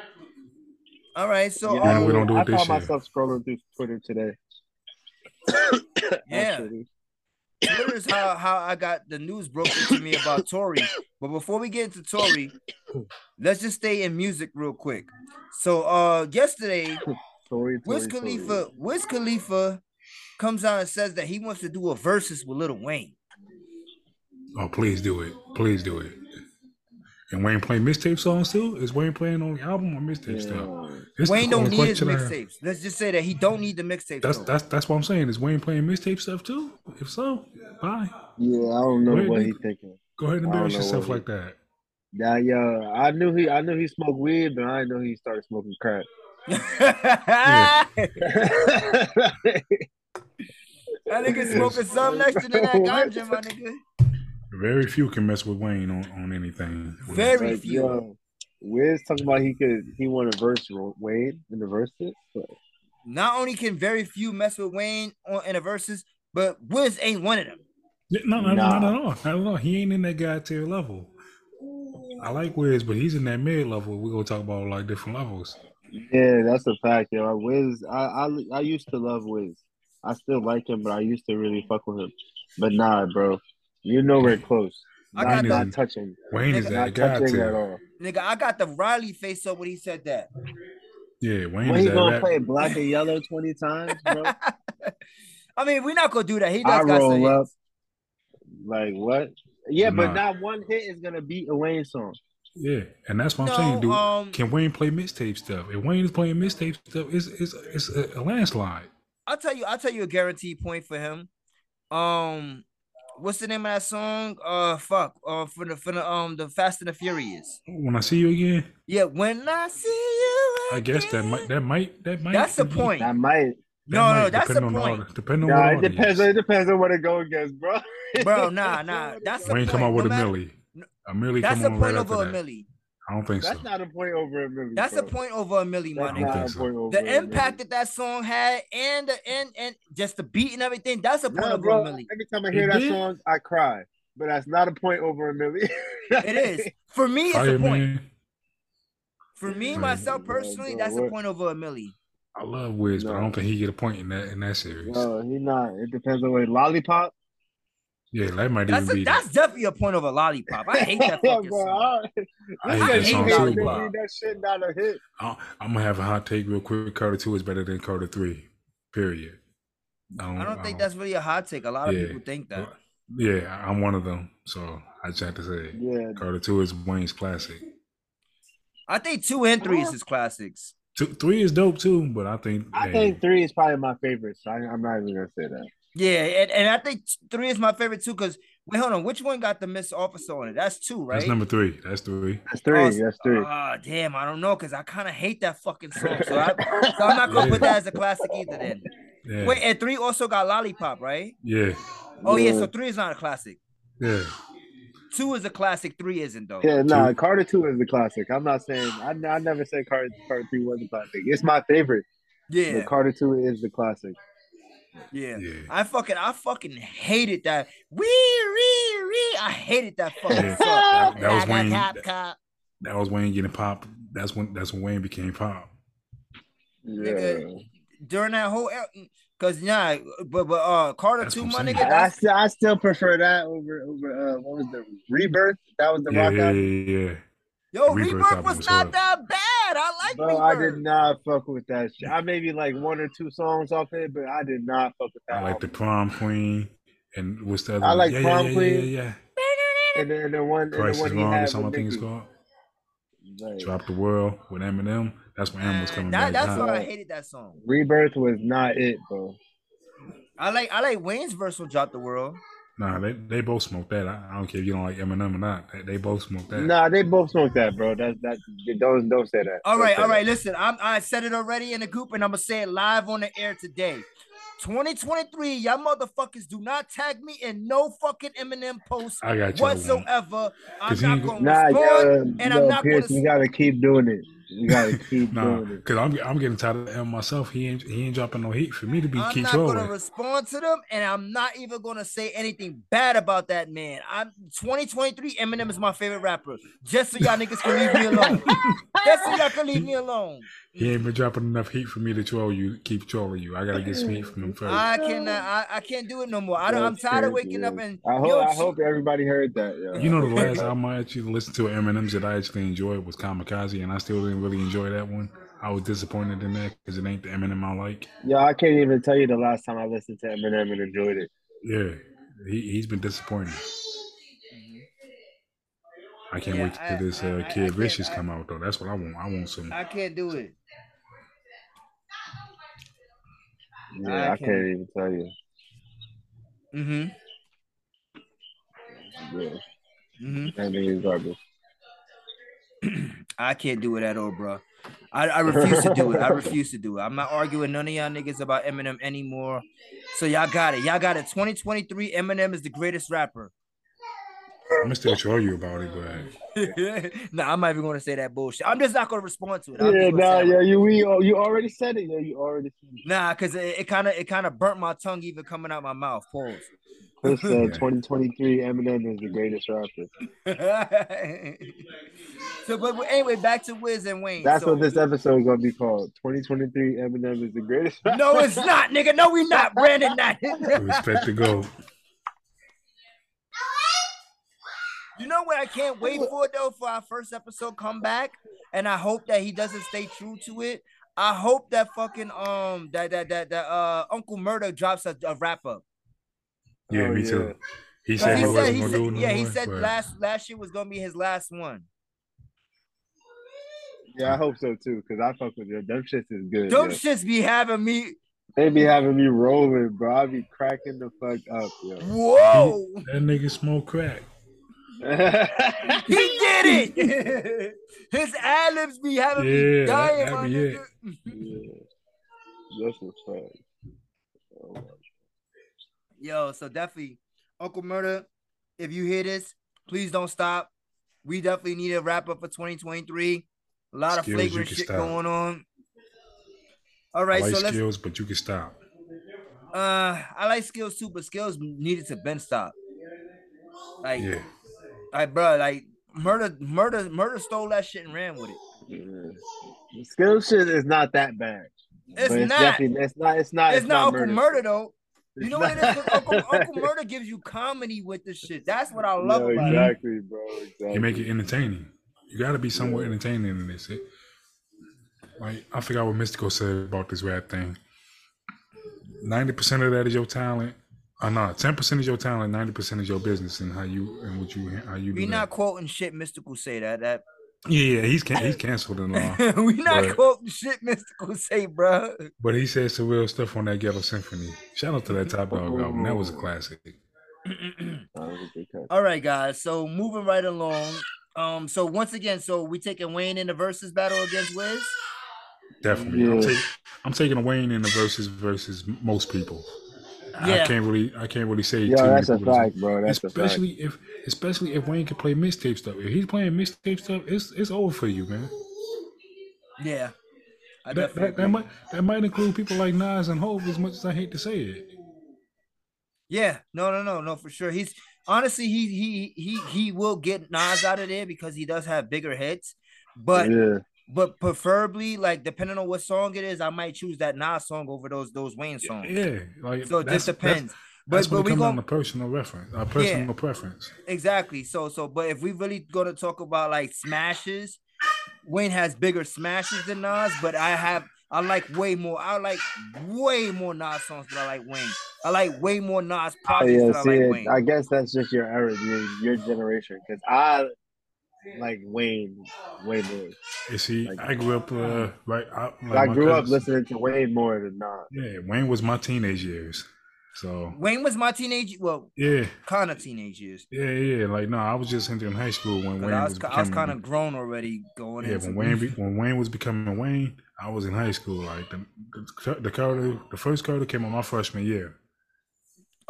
All right, so Yeah, Man, um, we don't do it I this found year. myself scrolling through Twitter today. Yeah. Actually. Twitter is how how I got the news broken to me about Tory. But before we get into Tory, let's just stay in music real quick. So uh yesterday, Tory, Wiz Tory, Tory. Khalifa, Wiz Khalifa comes out and says that he wants to do a versus with Little Wayne. Oh, please do it. Please do it. And Wayne playing mixtape songs too? Is Wayne playing on the album or mixtape stuff? This Wayne don't need his question mixtapes. Let's just say that he don't need the mixtapes. That's though. that's that's what I'm saying. Is Wayne playing mixtape stuff too? If so, bye. Yeah, I don't know Wait, what nigga. he's thinking. Go ahead and embarrass yourself what like that. Yeah, yeah. I knew he, I knew he smoked weed, but I didn't know he started smoking crack. That nigga smoking something extra than that ganja, my nigga. Very few can mess with Wayne on, on anything. Very Like, few. yo, Wiz talking about he could, he want to verse Ro- Wade in the verses. But Not only can very few mess with Wayne on in the verses, but Wiz ain't one of them. Yeah, No, no, Nah. not at all. Not at all. He ain't in that god tier level. I like Wiz, but he's in that mid level. We're gonna talk about like different levels. yeah, that's a fact, yo. Wiz, I, I, I used to love Wiz. I still like him, but I used to really fuck with him. But nah, bro, you know we're close. I Not, got not the- touching. Wayne is that Not god touching at all. Nigga, I got the Riley face up when he said that. Yeah, Wayne When is he gonna rap- play black and yellow twenty times, bro? I mean, we're not gonna do that. He I does got some roll up. hits. Like what? Yeah, but Nah. not one hit is gonna beat a Wayne song. Yeah, and that's what I'm No, saying, dude. um, can Wayne play mixtape stuff? If Wayne is playing mixtape stuff, it's it's it's a, a landslide. I'll tell you, I'll tell you a guaranteed point for him. Um, what's the name of that song? Uh, fuck. Uh, for the for the um the Fast and the Furious. When I see you again, Yeah, when I see you. Again. I guess that might that might that might. That's the point. That might. that No, no, that's the depending on point. depending on Nah, it audience. depends. It depends on what it go against, bro. Bro, nah, nah. That's the Wayne point. come out with No a matter- millie. A millie That's come a on point right over a that. Milli. I don't think so. That's so. not a point over a million. That's bro. a point over a milli, my That's I don't nigga. not a think so. point over a The million. impact that that song had, and the and and just the beat and everything. That's a point Nah, over bro. a milli. Every time I hear It that did? song, I cry. But that's not a point over a million. It is for me. It's a point. Fireman. For me, Right. myself Bro, personally, bro, that's a point over a milli. I love Wiz, but I don't think he get a point in that in that series. No, he not. It depends on what lollipop. Yeah, that might That's even a, be. that's definitely a point over lollipop. I hate that Yeah, fucking bro, song. I, I hate that, song too, that shit not a hit. I, I'm gonna have a hot take real quick. Carter two is better than Carter three. Period. I don't think that's really a hot take. A lot of Yeah. people think that. Yeah, I'm one of them. So I just have to say, it. Yeah, Carter two is Wayne's classic. I think two and three is his classics. Two, three is dope too, but I think I hey, think three is probably my favorite. So I, I'm not even gonna say that. Yeah, and, and I think three is my favorite too. Cause wait, hold on, which one got the Miss Officer on it? That's two, right? that's number three. That's three. That's three. Oh, that's three. Ah, damn, I don't know, cause I kind of hate that fucking song. So, I, so I'm not gonna put that as a classic either. Then Yeah, wait, and three also got Lollipop, right? yeah, Oh yeah, Yeah. so three is not a classic. yeah. Two is a classic. Three isn't though. Yeah, nah, Two. Carter two is the classic. I'm not saying I, I never said Carter Carter three was a classic. It's my favorite. Yeah, But Carter two is the classic. Yeah. Yeah. I fucking, I fucking hated that. Wee, wee, wee. I hated that fucking Yeah. song. That- that was Wayne. Cop, cop. That was Wayne getting pop. That's when that's when Wayne became pop. Yeah. Nigga, during that whole because yeah, but but uh Carter That's two, what my I'm nigga. I still I still prefer that over over uh what was the rebirth? That was the Yeah, rock yeah, album. yeah, yeah. yo, Rebirth Rebirth was was not hard. that bad. I like Bro, I did not fuck with that shit. I maybe like one or two songs off it, but I did not fuck with that. I like the album. prom queen and what's the other I like yeah, Prom yeah, Queen. Yeah, yeah, yeah. and then the one and Price the is one he wrong or something I think it's called. Like, Drop the world with Eminem. That's when Eminem was coming that, back. that's hot. why I hated that song. Rebirth was not it, bro. I like I like Wayne's verse with drop the world. Nah, they, they both smoke that. I, I don't care if you don't like Eminem or not. They, they both smoke that. Nah, they both smoke that, bro. That's that. Don't don't say that. All Don't right, say all that. Listen, I'm, I said it already in the group, and I'm gonna say it live on the air today. 2023, y'all motherfuckers do not tag me in no fucking Eminem post I got you. whatsoever. I'm not gonna Nah, respond, yo, and yo, I'm not Pierce, gonna. we gotta keep doing it. We gotta keep Nah, doing it. cause I'm I'm getting tired of M myself. He ain't he ain't dropping no heat for me to be I'm keep not trolling. gonna respond to them, and I'm not even gonna say anything bad about that man. I'm 2023. Eminem is my favorite rapper. Just so y'all niggas can leave me alone. Just so y'all can leave me alone. He ain't been dropping enough heat for me to troll you, keep trolling you. I gotta get some heat from him first. I cannot. I, I can't do it no more. I don't, I'm tired of waking up and I hope yo, I hope everybody heard that. Yo. You know the last album I actually listened to Eminem's that I actually enjoyed was Kamikaze, and I still didn't really enjoy that one. I was disappointed in that because it ain't the Eminem I like. Yeah, I can't even tell you the last time I listened to Eminem and enjoyed it. Yeah, he he's been disappointing. I can't Yeah, wait till I- this uh, I- I Kid can't- Vicious I- come out though. That's what I want. I want some. I can't do it. Yeah, I I, can't- can't even tell you. Mm-hmm. Yeah, Mm-hmm. that nigga garbage. I can't do it at all, bro. I, I refuse to do it. I refuse to do it. I'm not arguing none of y'all niggas about Eminem anymore. So y'all got it. Y'all got it. 2023, Eminem is the greatest rapper. I'm gonna still show you about it, but nah, I'm not even gonna say that bullshit. I'm just not gonna respond to it. I'm Yeah, nah, yeah, you we uh, you already said it. Yeah, you already said it. Nah, cause it kind of it kind of burnt my tongue even coming out my mouth. Pause. Chris said 2023 Eminem is the greatest rapper. so, but but anyway, back to Wiz and Wayne. That's So- what this episode is gonna be called. 2023 Eminem is the greatest. Rapper. No, it's not, nigga. No, we not. Brandon, not. respect to go. You know what I can't wait for though for our first episode come back, and I hope that he doesn't stay true to it. I hope that fucking um that that that, that uh Uncle Murder drops a, a wrap up. Yeah, Oh, me yeah. too. He He said he said, he said no yeah, he more, said but last last year was gonna be his last one. Yeah, I hope so too, cause I fuck with you. Them shits is good. Them yo. shits be having me. They be having me rolling, bro. I be cracking the fuck up, yo. Whoa, that nigga smoke crack. He did it. His ad libs be having Yeah, me dying, that my be nigga. yeah. That's what's fact. Oh, Yo, so definitely, Uncle Murder, if you hear this, please don't stop. We definitely need a wrap up for 2023. A lot of Skills, you flagrant shit stop. going on. All right, I like so let's. skills, but you can stop. Uh, I like skills too, but skills needed to bend stop. Like, Yeah. Like, bro, like murder, murder, murder stole that shit and ran with it. Yeah. Skill shit is not that bad. It's But not. definitely- It's not. It's not. It's, not, Uncle murder. Murder though. You It's know what it not- is? 'Cause Uncle, Uncle Murder gives you comedy with this shit. That's what I love Yo, about it. exactly, bro. Exactly. You make it entertaining. You got to be somewhat entertaining in this. It, like I forgot what Mystikal said about this rap thing. Ninety percent of that is your talent. Uh, no, ten percent is your talent. Ninety percent is your business and how you and what you how you do We that. not quoting shit Mystikal say that. That Yeah, yeah, he's can- he's canceled and all. we not But- quoting shit Mystikal say, bro. But he said some real stuff on that Ghetto Symphony. Shout out to that Top Dog album. That was a classic. That was a good cut. All right, guys. So moving right along. Um, so once again, so we taking Wayne in the versus battle against Wiz. Definitely. I'm, Yeah. taking I'm taking Wayne in the versus versus most people. I can't really I can't really say Yo, too many that's a fact, bro. That's a fact. especially if especially if Wayne can play mixtape stuff. If he's playing mixtape stuff, it's it's over for you, man. Yeah. I That, that, that might that might include people like Nas and Hove as much as I hate to say it. Yeah, no, no, no, no, for sure. He's honestly he he he he will get Nas out of there because he does have bigger hits, but yeah, but preferably like depending on what song it is, I might choose that Nas song over those those Wayne songs. Yeah, like So it just depends. That's, that's But when but we comes down going to personal reference, uh, personal preference. exactly. So so but if we really gonna talk about like smashes, Wayne has bigger smashes than Nas, but I have I like way more. I like way more Nas songs than I like Wayne. I like way more Nas oh, projects yeah. than I See, like Wayne. I guess that's just your era, your, your generation. Because I like Wayne way more. You see, Like- I grew up uh, right. I, like I my grew up listening to Wayne more than not. Yeah, Wayne was my teenage years. So Wayne was my teenage, well, yeah, kind of teenage years. yeah, yeah. Like no, I was just entering high school when Wayne I was, was, I was kind of grown already going yeah, into when Wayne be, when Wayne was becoming Wayne, I was in high school. Like the the, the Carter, the first Carter came on my freshman year.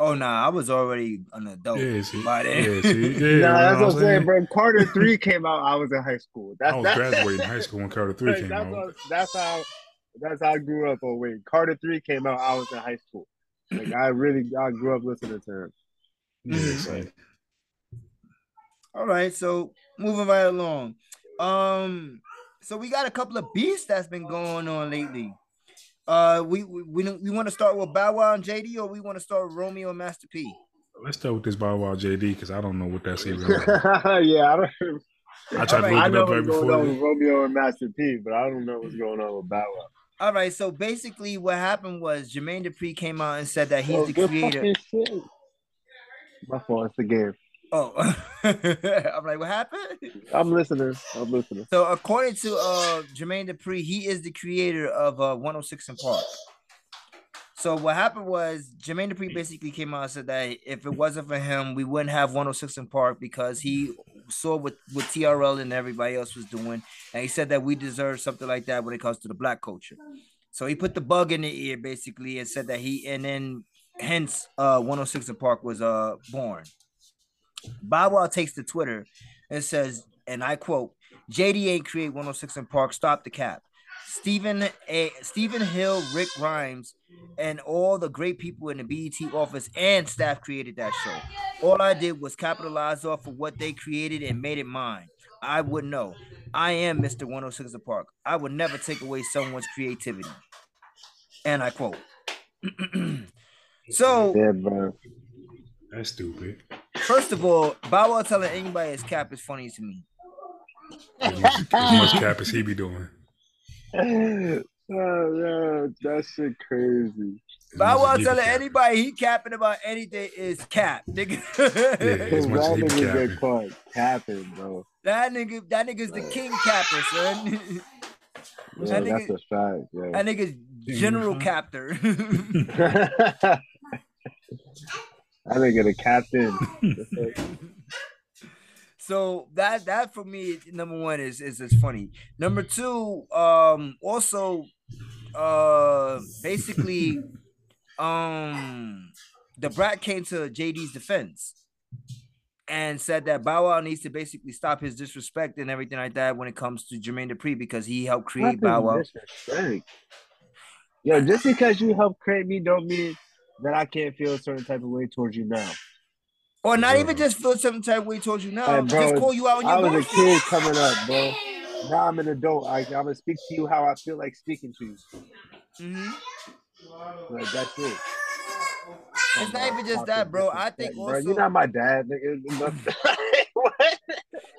Oh nah, I was already an adult Yeah, see, by then. yeah, see, yeah. nah, that's what I'm saying, saying? bro. Carter three came out. I was in high school. That's I was that- graduating high school when Carter three came that's, out. what- that's how that's how I grew up Oh wait, Carter three came out. I was in high school. Like I really I grew up listening to him. Yeah, Mhm. All right, so moving right along. Um, so we got a couple of beefs that's been going on lately. Uh, we we we, we want to start with Bow Wow and JD, or we want to start with Romeo and Master P. Let's start with this Bow Wow JD because I don't know what that's even. yeah, I don't. I tried Alright. to I look it up right what's going before. on with Romeo and Master P, but I don't know what's going on with Bow Wow. All right, so basically what happened was Jermaine Dupri came out and said that he's Oh, the creator. My fault. It's the game. Oh, I'm like, what happened? I'm listening. I'm listening. So according to uh Jermaine Dupri, he is the creator of uh 106 & Park. So what happened was Jermaine Dupri basically came out and said that if it wasn't for him, we wouldn't have 106 & Park because he saw what, what TRL and everybody else was doing. And he said that we deserve something like that when it comes to the black culture. So he put the bug in the ear basically and said that he and then hence uh 106 & Park was uh born. Wow takes to Twitter and says, and I quote, JD ain't create 106 & Park, stop the cap. Stephen A. Stephen Hill, Rick Rhymes, and all the great people in the BET office and staff created that show. All I did was capitalize off of what they created and made it mine. I would know. I am Mr. 106 & Park. I would never take away someone's creativity. And I quote. so Yeah. That's stupid. First of all, Bow Wow telling anybody his cap is funny to me. As much cap as he be doing. oh, yeah, that shit crazy. As Bow much Wow as he be telling capping. anybody he capping about anything is cap, nigga. Yeah, as much as that he be nigga capping. get caught capping, bro. that nigga, that nigga's the king capper, son. Yeah, That that's nigga- a fact. Yeah. that nigga's general captor. that nigga the captain. so that that for me, number one is is is funny. Number two, um, also, uh, basically, um, Da Brat came to JD's defense and said that Bow Wow needs to basically stop his disrespect and everything like that when it comes to Jermaine Dupri because he helped create Bow Wow. Yo, just because you helped create me don't mean that I can't feel a certain type of way towards you now. Or not Bro. even just feel some type of way towards you now. Hey, bro, just call you out on I your was a bullshit. kid coming up, bro. Now I'm an adult. I, I'm gonna speak to you how I feel like speaking to you. Mm-hmm. Like that's it. It's not even just that, bro. I think bro, also you're not my dad, nigga. what?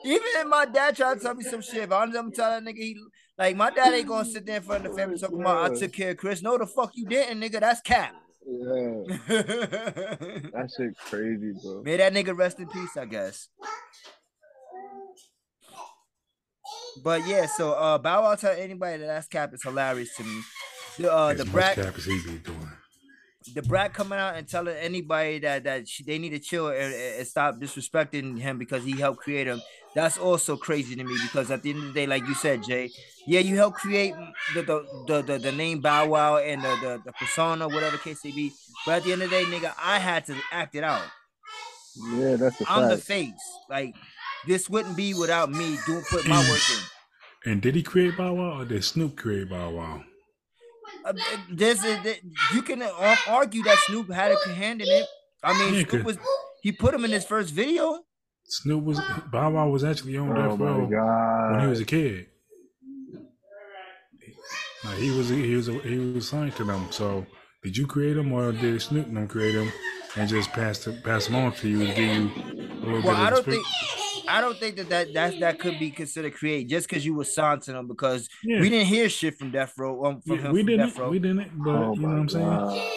even if my dad tried to tell me some shit, if I'm, I'm telling that nigga he like my dad ain't gonna sit there in front of the family talking about I took care of Chris. No, the fuck you didn't, nigga. That's cap. Yeah, May that shit crazy, bro. May that nigga rest in peace, I guess. But yeah, so uh Bow Wow tell anybody that that's cap is hilarious to me. The uh As the much brat cap as he be doing. Da Brat coming out and telling anybody that that she, they need to chill and, and stop disrespecting him because he helped create him. That's also crazy to me because at the end of the day, like you said, Jay, yeah, you helped create the the the, the, the name Bow Wow and the, the the persona, whatever case may be. But at the end of the day, nigga, I had to act it out. Yeah, that's a I'm the face. Like this wouldn't be without me doing put my work in. And did he create Bow Wow or did Snoop create Bow Wow? Uh, there's a, there- you can argue that Snoop had a hand in it. I mean, Yeah, Snoop 'cause- was he put him in his first video. Snoop was Bow Wow was actually on Oh death my row when he was a kid. Like, he was he was he was signed to them. So did you create him or did Snoop and them create him and just pass to, pass him on to you to give you a little Well, bit I don't respect? think I don't think that that that, that could be considered create just because you were signed to them because Yeah. we didn't hear shit from Death Row um, from Yeah, him we from didn't Death Row. we didn't but Oh you know what I'm saying?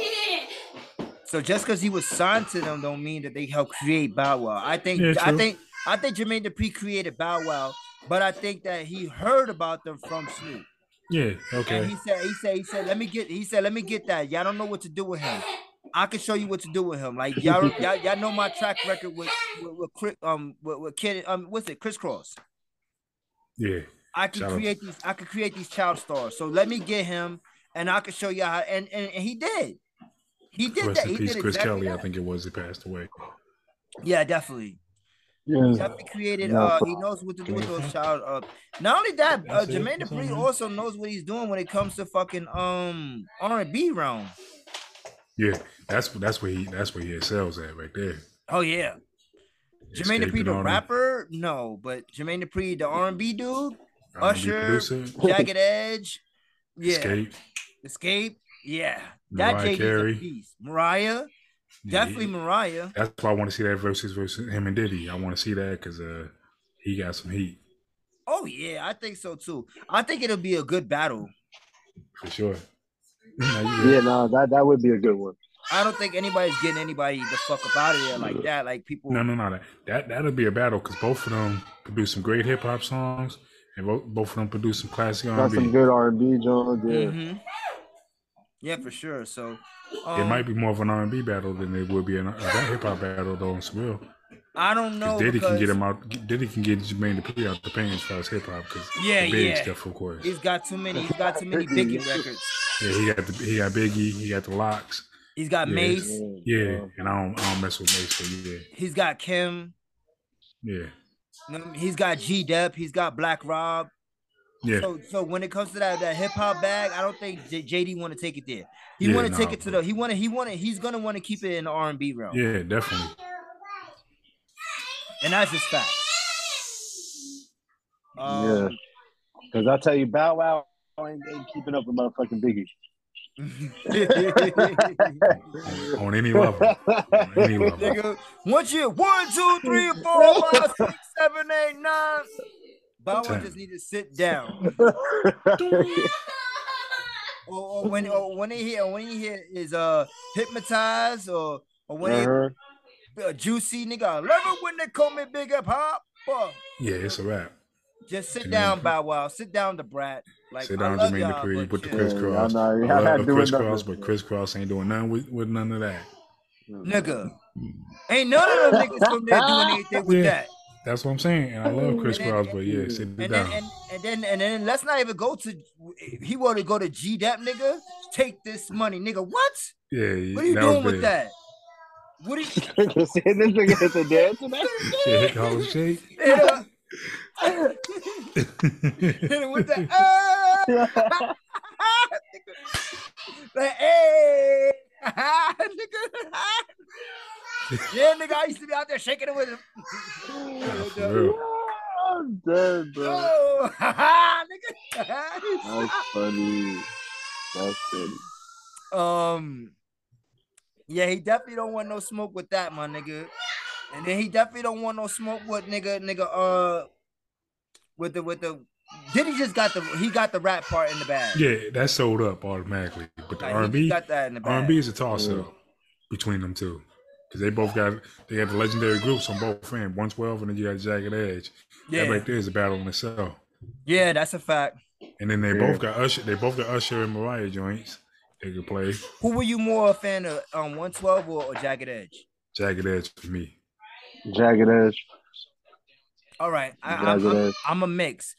So just because he was signed to them don't mean that they helped create Bow Wow. I think Yeah, I think I think Jermaine Dupri created Bow Wow, but I think that he heard about them from Snoop. Yeah, And okay. he said, he said, he said, let me get, he said, let me get that. Y'all don't know what to do with him. I can show you what to do with him. Like y'all, y'all, y'all know my track record with, with, with Chris, um, with, with kid, um, what's it, Kris Kross. Yeah. I can Shout out. create these, I can create these child stars. So let me get him, and I can show you how. And and, and he did. He did Rest that. in He peace, did Chris exactly Kelly, I think it was, he passed away. Yeah, definitely. Yeah. definitely created. Yeah, Uh, he knows what to do with those child. Uh, not only that, uh, That's. Jermaine Dupri also knows what he's doing when it comes to fucking um R and B realm. Yeah, that's that's where he that's where he excels at right there. Oh yeah. Jermaine Xscape Dupri, the all that. rapper, no, but Jermaine Dupri, the R and B dude, R&B Usher, producer, Jagged Edge, yeah, Xscape, Xscape, yeah, that Mariah JD's Carey. a beast. Mariah, definitely Yeah. Mariah. That's why I want to see that versus versus him and Diddy. I want to see that because uh he got some heat Oh yeah, I think so too. I think it'll be a good battle. for sure. Nah, you good. Yeah, no, that that would be a good one. I don't think anybody's getting anybody the fuck up out of there like that. Like people. No, no, no. That that that'll be a battle because both of them produce some great hip hop songs, and both, both of them produce some classic R Got and some good R and B, John. Yeah. Mhm. Yeah, for sure. So It um, might be more of an R and B battle than it would be an, a hip hop battle though. On some real, I don't know. because Diddy can get him out. Diddy can get Jermaine Dupri out the paint as far as hip hop because Yeah, big yeah. stuff, of course. He's got too many. He's got too many Biggie records. Yeah, he got the he got Biggie, he got the LOX. He's got Yeah, Mase. Yeah, and I don't I don't mess with Mase, but yeah, He's got Kim. yeah, He's got G Dep. He's got Black Rob. Yeah. So, so when it comes to that that hip hop bag, I don't think J- JD want to take it there. He Yeah, want to take it to the. He want to. He want to. He's gonna want to keep it in the R and B realm. Yeah, definitely. and that's just fact. Yeah. Um, Because I tell you, Bow Wow ain't, ain't keeping up with motherfucking Biggie. On any level, on any level. Nigga, once you one, two, three, four, five, six, seven, eight, nine. Bow Wow just need to sit down. or, or when or when he hear when he hear is uh hypnotized or or when Uh-huh. he uh, juicy nigga. I love it when they call me big hip hop. Fuck. Yeah, it's a wrap. Just sit Jermaine down, Dupri. Bow Wow. Sit down, Da Brat. Like Sit down, Jermaine Dupri, put the Kris Kross. Yeah, I know, I y'all love the Kris Kross, but Kris Kross ain't doing nothing with, with none of that. nigga. Ain't none of them niggas from there doing anything with Yeah. that. That's what I'm saying. And I love Kris Kross, but yeah, sit it And then, down. and, and then and then let's not even go to he want to go to G Dep nigga. Take this money, nigga. What? Yeah, What are you doing with big. that? What are you Nigga said this nigga hit the dance and. Yeah, hit the Harlem Shake. Yeah. Hit him with the ah! like, hey, nigga. yeah, nigga, I used to be out there shaking it with him. For real. I'm dead, bro. Oh, nigga. That's funny. That's funny. Um, yeah, he definitely don't want no smoke with that, my nigga. And then he definitely don't want no smoke with nigga, nigga. Uh, with the with the. Did he just got the he got the rap part in the bag? Yeah, that sold up automatically. But the Like, R&B got that in the bag. R and B is a toss up between them two because they both got they got the legendary groups on both ends. One twelve and then you got Jagged Edge. Yeah. That right there is a battle in itself. Yeah, that's a fact. And then they Yeah. both got Usher. They both got Usher and Mariah joints. They could play Who were you more a fan of, um, 112 or, or Jagged Edge? Jagged Edge for me. Jagged Edge. All right, I, I'm, I'm, Edge. I'm a mix.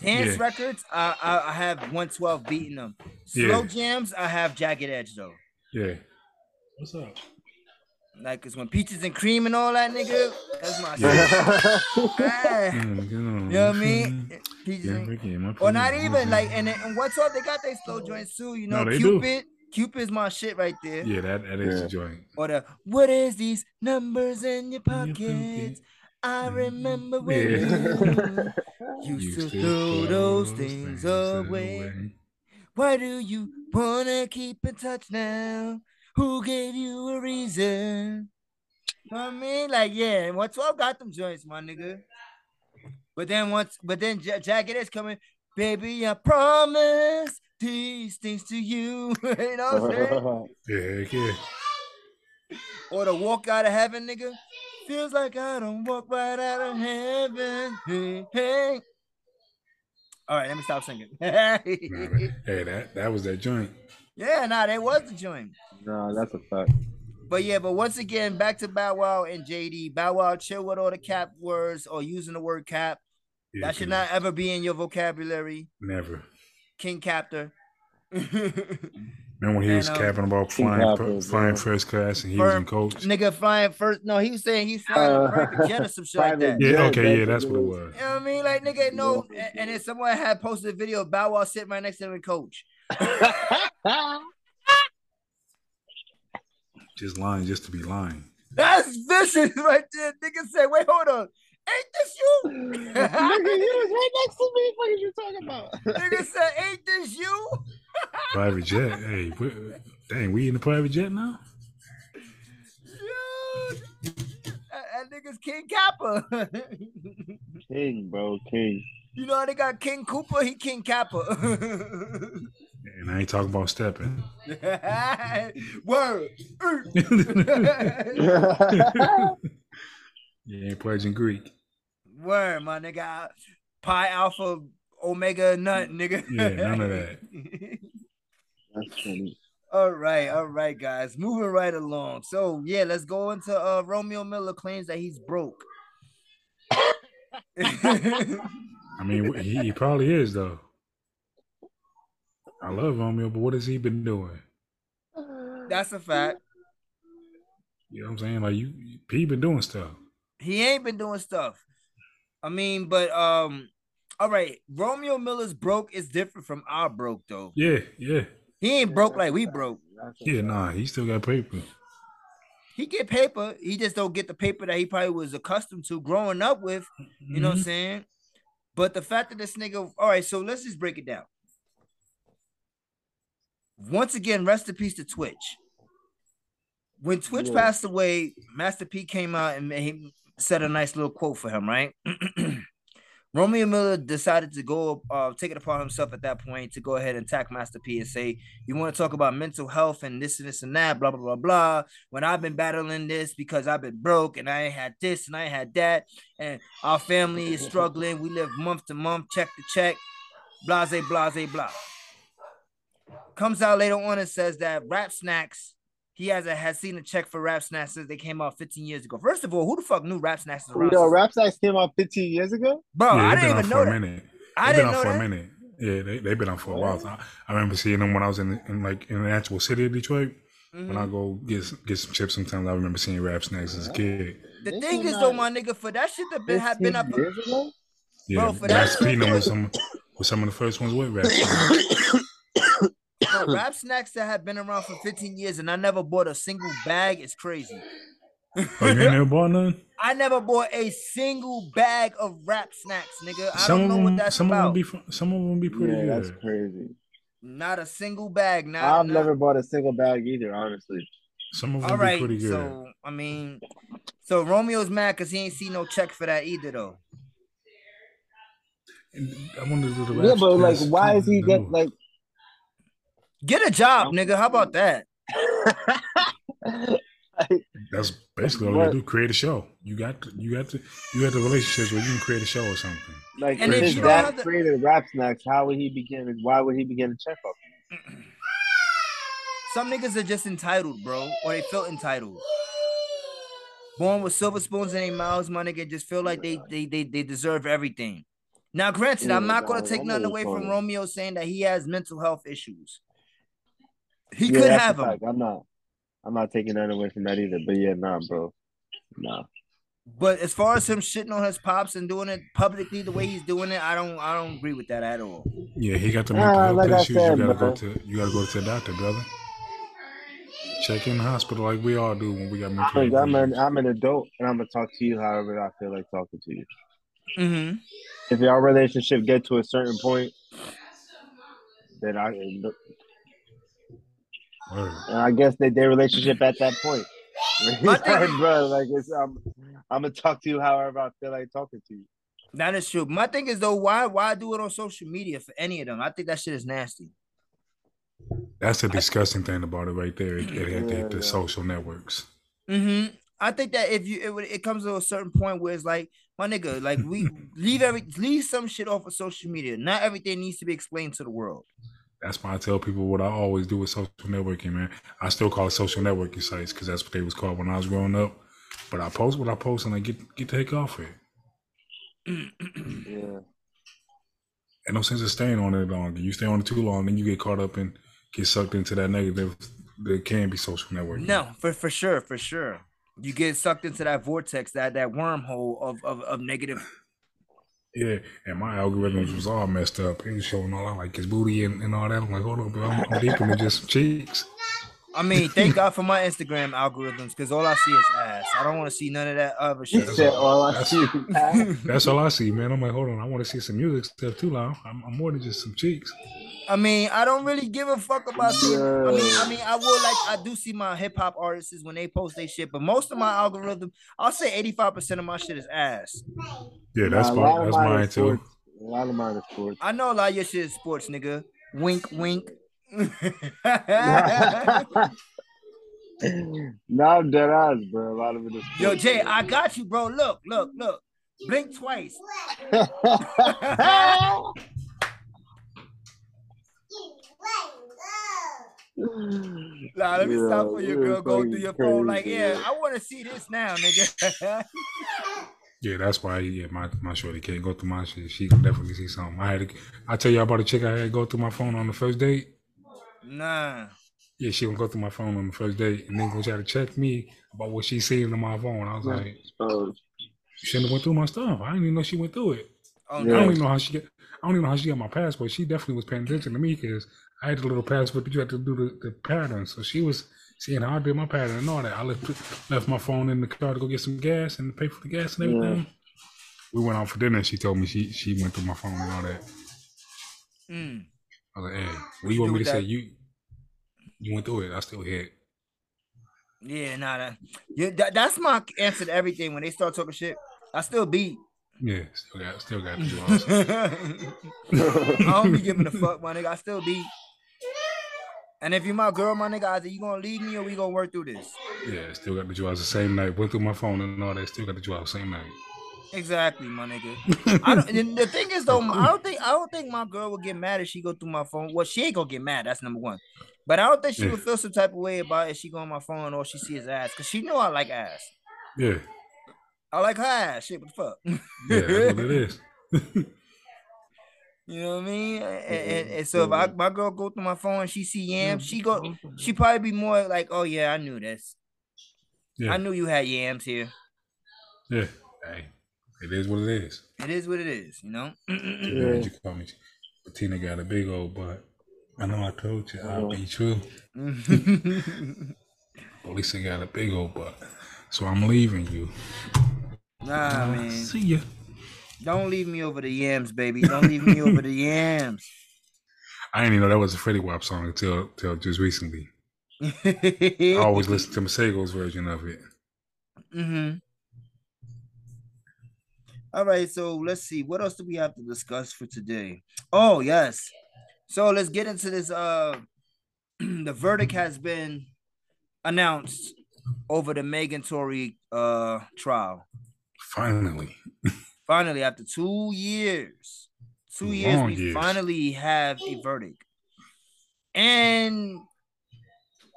Dance Yeah. records, I, I I have 112 beating them. Slow Yeah. jams, I have Jagged Edge though. Yeah. What's up? Like, cause when peaches and cream and all that, nigga, that's my shit. Ah, Mm, you know what I mean? Peaches Yeah, and- Ricky, my or not even like, and and what's up? They got their slow joints too. You know, No, they do. Cupid. Cupid's my shit right there. Yeah, that, that is Yeah. a joint. Or the what is these numbers in your pocket. pockets? I remember when Yeah. you used Used to throw those things away. Why do you wanna keep in touch now? Who gave you a reason? Know what I mean, like, yeah, and 112 got them joints, my nigga. But then once, but then Ja- Jagged is coming, baby. I promise these things to you. you know what I'm saying? Yeah, yeah. Or the walk out of heaven, nigga. Feels like I don't walk right out of heaven. Hey, hey. All right, let me stop singing. Nah, hey, that that was that joint. Yeah, nah, that was the joint. no, that's a fact. But yeah, but once again, back to Bow Wow and JD. Bow Wow, chill with all the cap words or using the word cap. Yeah, that should not ever be in your vocabulary. never. King Captor. Remember when he was And, um, capping about flying, Capper, flying bro. first class and he was in coach? Nigga flying first. No, he was saying he's flying a Uh, private jet or some shit like that. Yeah, Yeah, okay, yeah, that's that's what what it it was. was. You know what I mean? Like, nigga, no. And, and then someone had posted a video of Bow Wow sitting right next to him and coach. Just lying just to be lying. That's vicious right there. Nigga said, wait, hold on. Ain't this you? Nigga, he was right next to me. What are you talking about? Nigga said, ain't this you? Private jet. Hey, we, dang, we in the private jet now? Yeah. That, that nigga's King Kappa. King, bro, King. you know how they got King Cooper? He King Kappa. And I ain't talking about stepping. Word. You ain't pledging Greek. Word, my nigga. Pi Alpha Omega Nut, nigga. Yeah, none of that. That's funny. All right, all right, guys. Moving right along. So yeah, let's go into uh Romeo Miller claims that he's broke. I mean, he, he probably is though. I love Romeo, but what has he been doing? That's a fact. You know what I'm saying? Like you, he been doing stuff. He ain't been doing stuff. I mean, but um, all right. Romeo Miller's broke is different from our broke though. Yeah, yeah, He ain't broke like we broke. yeah. Nah, he still got paper. He get paper. He just don't get the paper that he probably was accustomed to growing up with. You know what I'm Mhm. saying? But the fact that this nigga, all right, so let's just break it down. Once again, rest in peace to Twitch. When Twitch Yeah. passed away, Master P came out and he said a nice little quote for him, right? Romeo Miller decided to go uh, take it upon himself at that point to go ahead and attack Master P and say, You want to talk about mental health and this and this and that, blah, blah, blah, blah. When I've been battling this because I've been broke and I had this and I had that, and our family is struggling. We live month to month, check to check, blase, blase, blah. Comes out later on and says that Rap Snacks, he has a, has seen a check for Rap Snacks since they came out 15 years ago. First of all, who the fuck knew Rap Snacks was around? Yo, Rap Snacks came out 15 years ago. Bro, yeah, I they didn't been even on know for a that. minute. I didn't been know for that. a minute. Yeah, they they been on for a while. I, I remember seeing them when I was in, in like in the actual city of Detroit. When Mm-hmm. I go get get some chips, sometimes I remember seeing rap snacks as a kid. The They thing is, though, my nigga, for that shit that been have been up. 15 years ago. Yeah, Bro, for that Master P was some was some of the first ones with rap. Snacks. Bro, rap snacks that have been around for 15 years and I never bought a single bag is crazy. Oh, you never bought none? I never bought a single bag of rap snacks, nigga. I Some don't know them, what that's some of them about. be fu- some of them be pretty Yeah, that's crazy. Not a single bag. Not, I've not- never bought a single bag either, honestly. Some of them All be pretty good. so I mean, so Romeo's mad because he ain't see no check for that either, though. And I wonder if the Yeah, rap but like, why is he and get like? Get a job, nigga. How about that? That's basically all What? you do. Create a show. You got to, you got to you got the relationships where you can create a show or something. Like, And if if his you dad the- created rap snacks, how would he begin? Why would he begin to check up? Some niggas are just entitled, bro, or they feel entitled. Born with silver spoons in their mouths, my nigga, just feel like they they they, they deserve everything. Now, granted, I'm not gonna take I'm nothing away from. Romeo saying that he has mental health issues. He Yeah, could have them, fact. I'm not. I'm not taking that away from that either. But yeah, nah, bro. Nah. but as far as him shitting on his pops and doing it publicly the way he's doing it, I don't I don't agree with that at all. Yeah, he got the mental health like I issues. said, you gotta bro. go to you gotta go to the doctor, brother. Check in the hospital like we all do when we got mental I'm, I'm, an. I'm an adult, and I'm gonna talk to you however I feel like talking to you. Mm-hmm. If our relationship get to a certain point, then I, and I guess that their relationship at that point. My thing- bro, like it's, I'm, I'm gonna talk to you however I feel like talking to you. That is true. My thing is though, why why do it on social media for any of them? I think that shit is nasty. That's the disgusting thing about it right there. It, it had the, Yeah, the yeah. social networks. Mm-hmm. I think that if you it, it comes to a certain point where it's like, my nigga, like we leave every leave some shit off of social media. Not everything needs to be explained to the world. That's why I tell people what I always do with social networking, man. I still call it social networking sites because that's what they was called when I was growing up. But I post what I post and I get get the heck off it. Yeah. And no sense of staying on it long. You stay on it too long, then you get caught up and get sucked into that negative. That can be social networking. No, for for sure, for sure. You get sucked into that vortex, that that wormhole of of, of negative. Yeah, and my algorithms was all messed up. It was showing all I like his booty and, and all that. I'm like, hold on, bro, I'm, I'm deeper than just cheeks. I mean, thank God for my Instagram algorithms, because all I see is ass. I don't want to see none of that other He shit. said all I That's- see. That's all I see, man. I'm like, hold on, I want to see some music stuff too, now. I'm, I'm more than just some cheeks. I mean, I don't really give a fuck about. seeing- I mean, I mean, I will like. I do see my hip hop artists when they post their shit, but most of my algorithm, I'll say eighty five percent of my shit is ass. Yeah, that's Nah, a my, that's mine mine too. A lot of mine is sports. I know a lot of your shit is sports, nigga. Wink, wink. no, I'm dead ass, bro. A lot of it is. Yo, Jay, I got you, bro. Look, look, look. Blink twice. Nah, let me stop for your girl. Go through your phone. Like, yeah, I want to see this now, nigga. Yeah, that's why. Yeah, my my shorty can't go through my shit. She can definitely see something. I had to. I tell y'all about a chick I had go through my phone on the first date. nah. Yeah, she gonna go through my phone on the first date and then go try to check me about what she seen on my phone. I was like, Oh, you shouldn't have went through my stuff. I didn't even know she went through it. Oh, I don't even know how she get. I don't even know how she got my passport. She definitely was paying attention to me because I had the little passport but you had to do the, the pattern. So she was seeing how I did my pattern and all that. I left left my phone in the car to go get some gas and pay for the gas and everything. We went out for dinner. and She told me she she went through my phone and all that. Mm. I was like, hey, what do you you want me to with say? You you went through it. I still hit. Yeah, nah, that, yeah, that, that's my answer to everything. When they start talking shit, I still beat. Yeah, still got still got the jaws. I don't be giving a fuck, my nigga. I still beat. And if you my girl, my nigga, either you gonna leave me or we gonna work through this. yeah, still got the jaws the same night. Went through my phone and all that. Still got the jaws same night. Exactly, my nigga. I don't, the thing is though, I don't think I don't think my girl would get mad if she go through my phone. Well, she ain't gonna get mad. That's number one. But I don't think she Yeah. would feel some type of way about if she go on my phone or she see his ass, cause she know I like ass. Yeah, I like her ass. Shit, what the fuck? yeah, that's what it is. You know what I mean? And, and, and so if I, my girl go through my phone and she see yams, she go, she probably be more like, oh yeah, I knew this. Yeah, I knew you had yams here. yeah. Hey, it is what it is. It is what it is, you know. Yeah. You call me. Tina got a big old butt. I know I told you I'll be true. But Lisa got a big old butt. So I'm leaving you. nah, man. See ya. Don't leave me over the yams, baby. Don't leave me over the yams. I didn't even know that was a Fetty Wap song until, until just recently. I always listen to Masego's version of it. Mm-hmm. All right, so let's see. What else do we have to discuss for today? Oh, yes. So let's get into this. Uh the verdict has been announced over the Megan Tory uh trial. Finally. Finally, after two years, two years, we years. finally have a verdict. And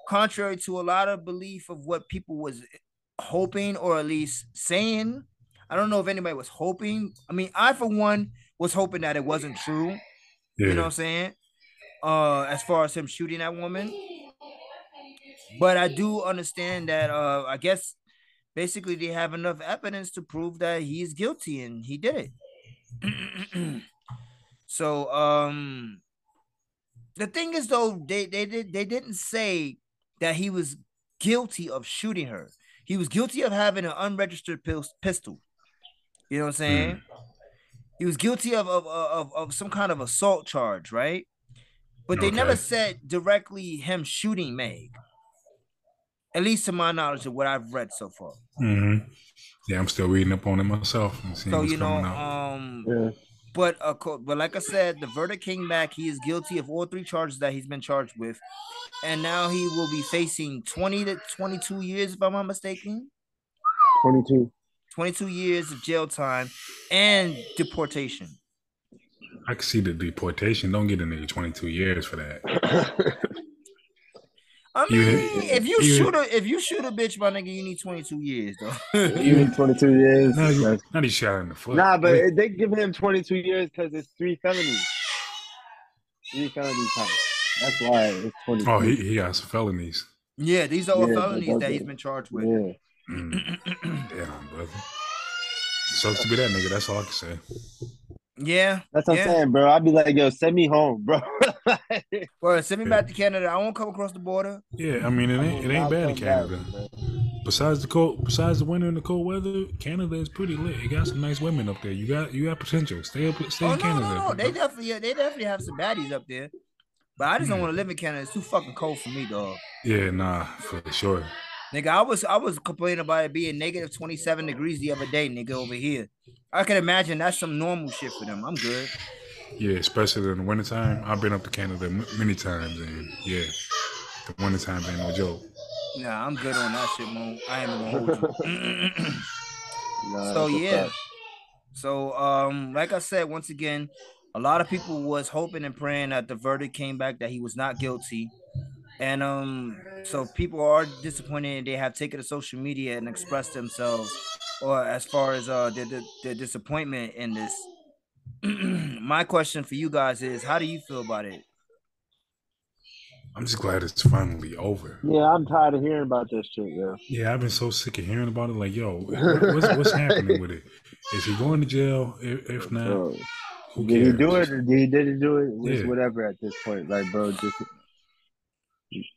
contrary to a lot of belief of what people was hoping or at least saying, I don't know if anybody was hoping. I mean, I for one was hoping that it wasn't true. Yeah. You know what I'm saying? Uh, as far as him shooting that woman. But I do understand that uh I guess basically they have enough evidence to prove that he's guilty and he did it. so um the thing is though, they they did they didn't say that he was guilty of shooting her. He was guilty of having an unregistered pistol. You know what I'm saying? He was guilty of of, of of some kind of assault charge, right? But they never said directly him shooting Meg. At least to my knowledge of what I've read so far. hmm Yeah, I'm still reading up on it myself and seeing So what's you know, um, Yeah. but uh, co- but like I said, the verdict came back. He is guilty of all three charges that he's been charged with, and now he will be facing twenty to twenty-two years, if I'm not mistaken. 22. 22 years of jail time and deportation. I can see the deportation. Don't get a nigga 22 years for that. I mean, Even- if you even- shoot a if you shoot a bitch, my nigga, you need 22 years though. you need 22 years. No, you, that's- not he shot in the foot. Nah, but They- they give him 22 years because it's three felonies. Three felonies. That's why it's 22. oh, he, he got some felonies. yeah, these are all Yeah, felonies that he's been charged with. Yeah. Mm. Damn, brother. Sucks to be that nigga. That's all I can say. Yeah, That's what yeah. I'm saying, bro. I'd be like, yo, send me home, bro. Well, send me Yeah. back to Canada. I won't come across the border. Yeah, I mean it ain't it ain't bad in Canada. Besides the cold, besides the winter and the cold weather, Canada is pretty lit. It got some nice women up there. You got you got potential. Stay up, stay Oh in no, Canada. no, no. They bro. definitely, they definitely have some baddies up there. But I just don't hmm. want to live in Canada. It's too fucking cold for me, dog. yeah, nah, for sure. Nigga, I was I was complaining about it being negative 27 degrees the other day, nigga, over here. I can imagine that's some normal shit for them. I'm good. Yeah, especially in the wintertime. I've been up to Canada m- many times, and yeah, the wintertime ain't no joke. Nah, I'm good on that shit, Mo. I ain't gonna hold you. Nah, so yeah. So um, like I said, once again, a lot of people was hoping and praying that the verdict came back that he was not guilty. And um, so people are disappointed and they have taken to social media and expressed themselves or as far as uh their, their, their disappointment in this. My question for you guys is how do you feel about it? I'm just glad it's finally over. Yeah, I'm tired of hearing about this shit, yo. Yeah, I've been so sick of hearing about it. Like, yo, what's, what's happening with it? Is he going to jail? If, if not, Bro, who did he do it or did he didn't do it? It's Yeah. whatever at this point. Like, bro, just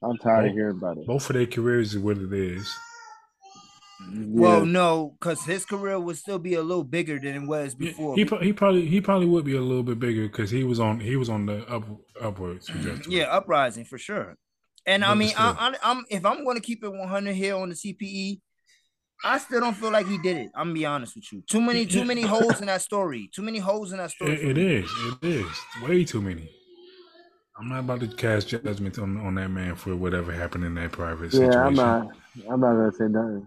I'm tired of hearing about it. Both of their careers is what it is. Well, no, because his career would still be a little bigger than it was Yeah, before. He, he probably he probably would be a little bit bigger because he was on he was on the up upward trajectory. Yeah, uprising for sure. And I mean, I, I, I'm if I'm going to keep it 100 here on the CPE, I still don't feel like he did it. I'm gonna be honest with you. Too many, too many holes in that story. Too many holes in that story. It, it is. It is. Way too many. I'm not about to cast judgment on, on that man for whatever happened in that private situation. Yeah, I'm not. I'm not gonna say nothing.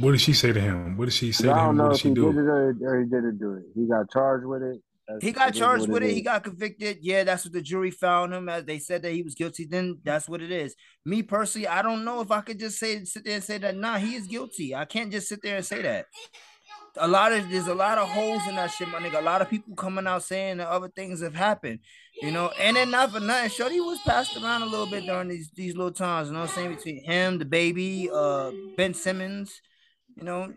What did she say to him? What did she say I to don't him? know What did she do? did it or, or he didn't do it. He got charged with it. That's- He got charged with it. He got convicted. Yeah, that's what the jury found him as. They said that he was guilty. Then that's what it is. Me personally, I don't know if I could just say sit there and say that. Nah, he is guilty. I can't just sit there and say that. A lot of there's a lot of holes in that shit, my nigga. A lot of people coming out saying that other things have happened, you know. And then not for nothing, Shorty was passed around a little bit during these these little times. You know what I'm saying between him, the baby, uh, Ben Simmons, you know,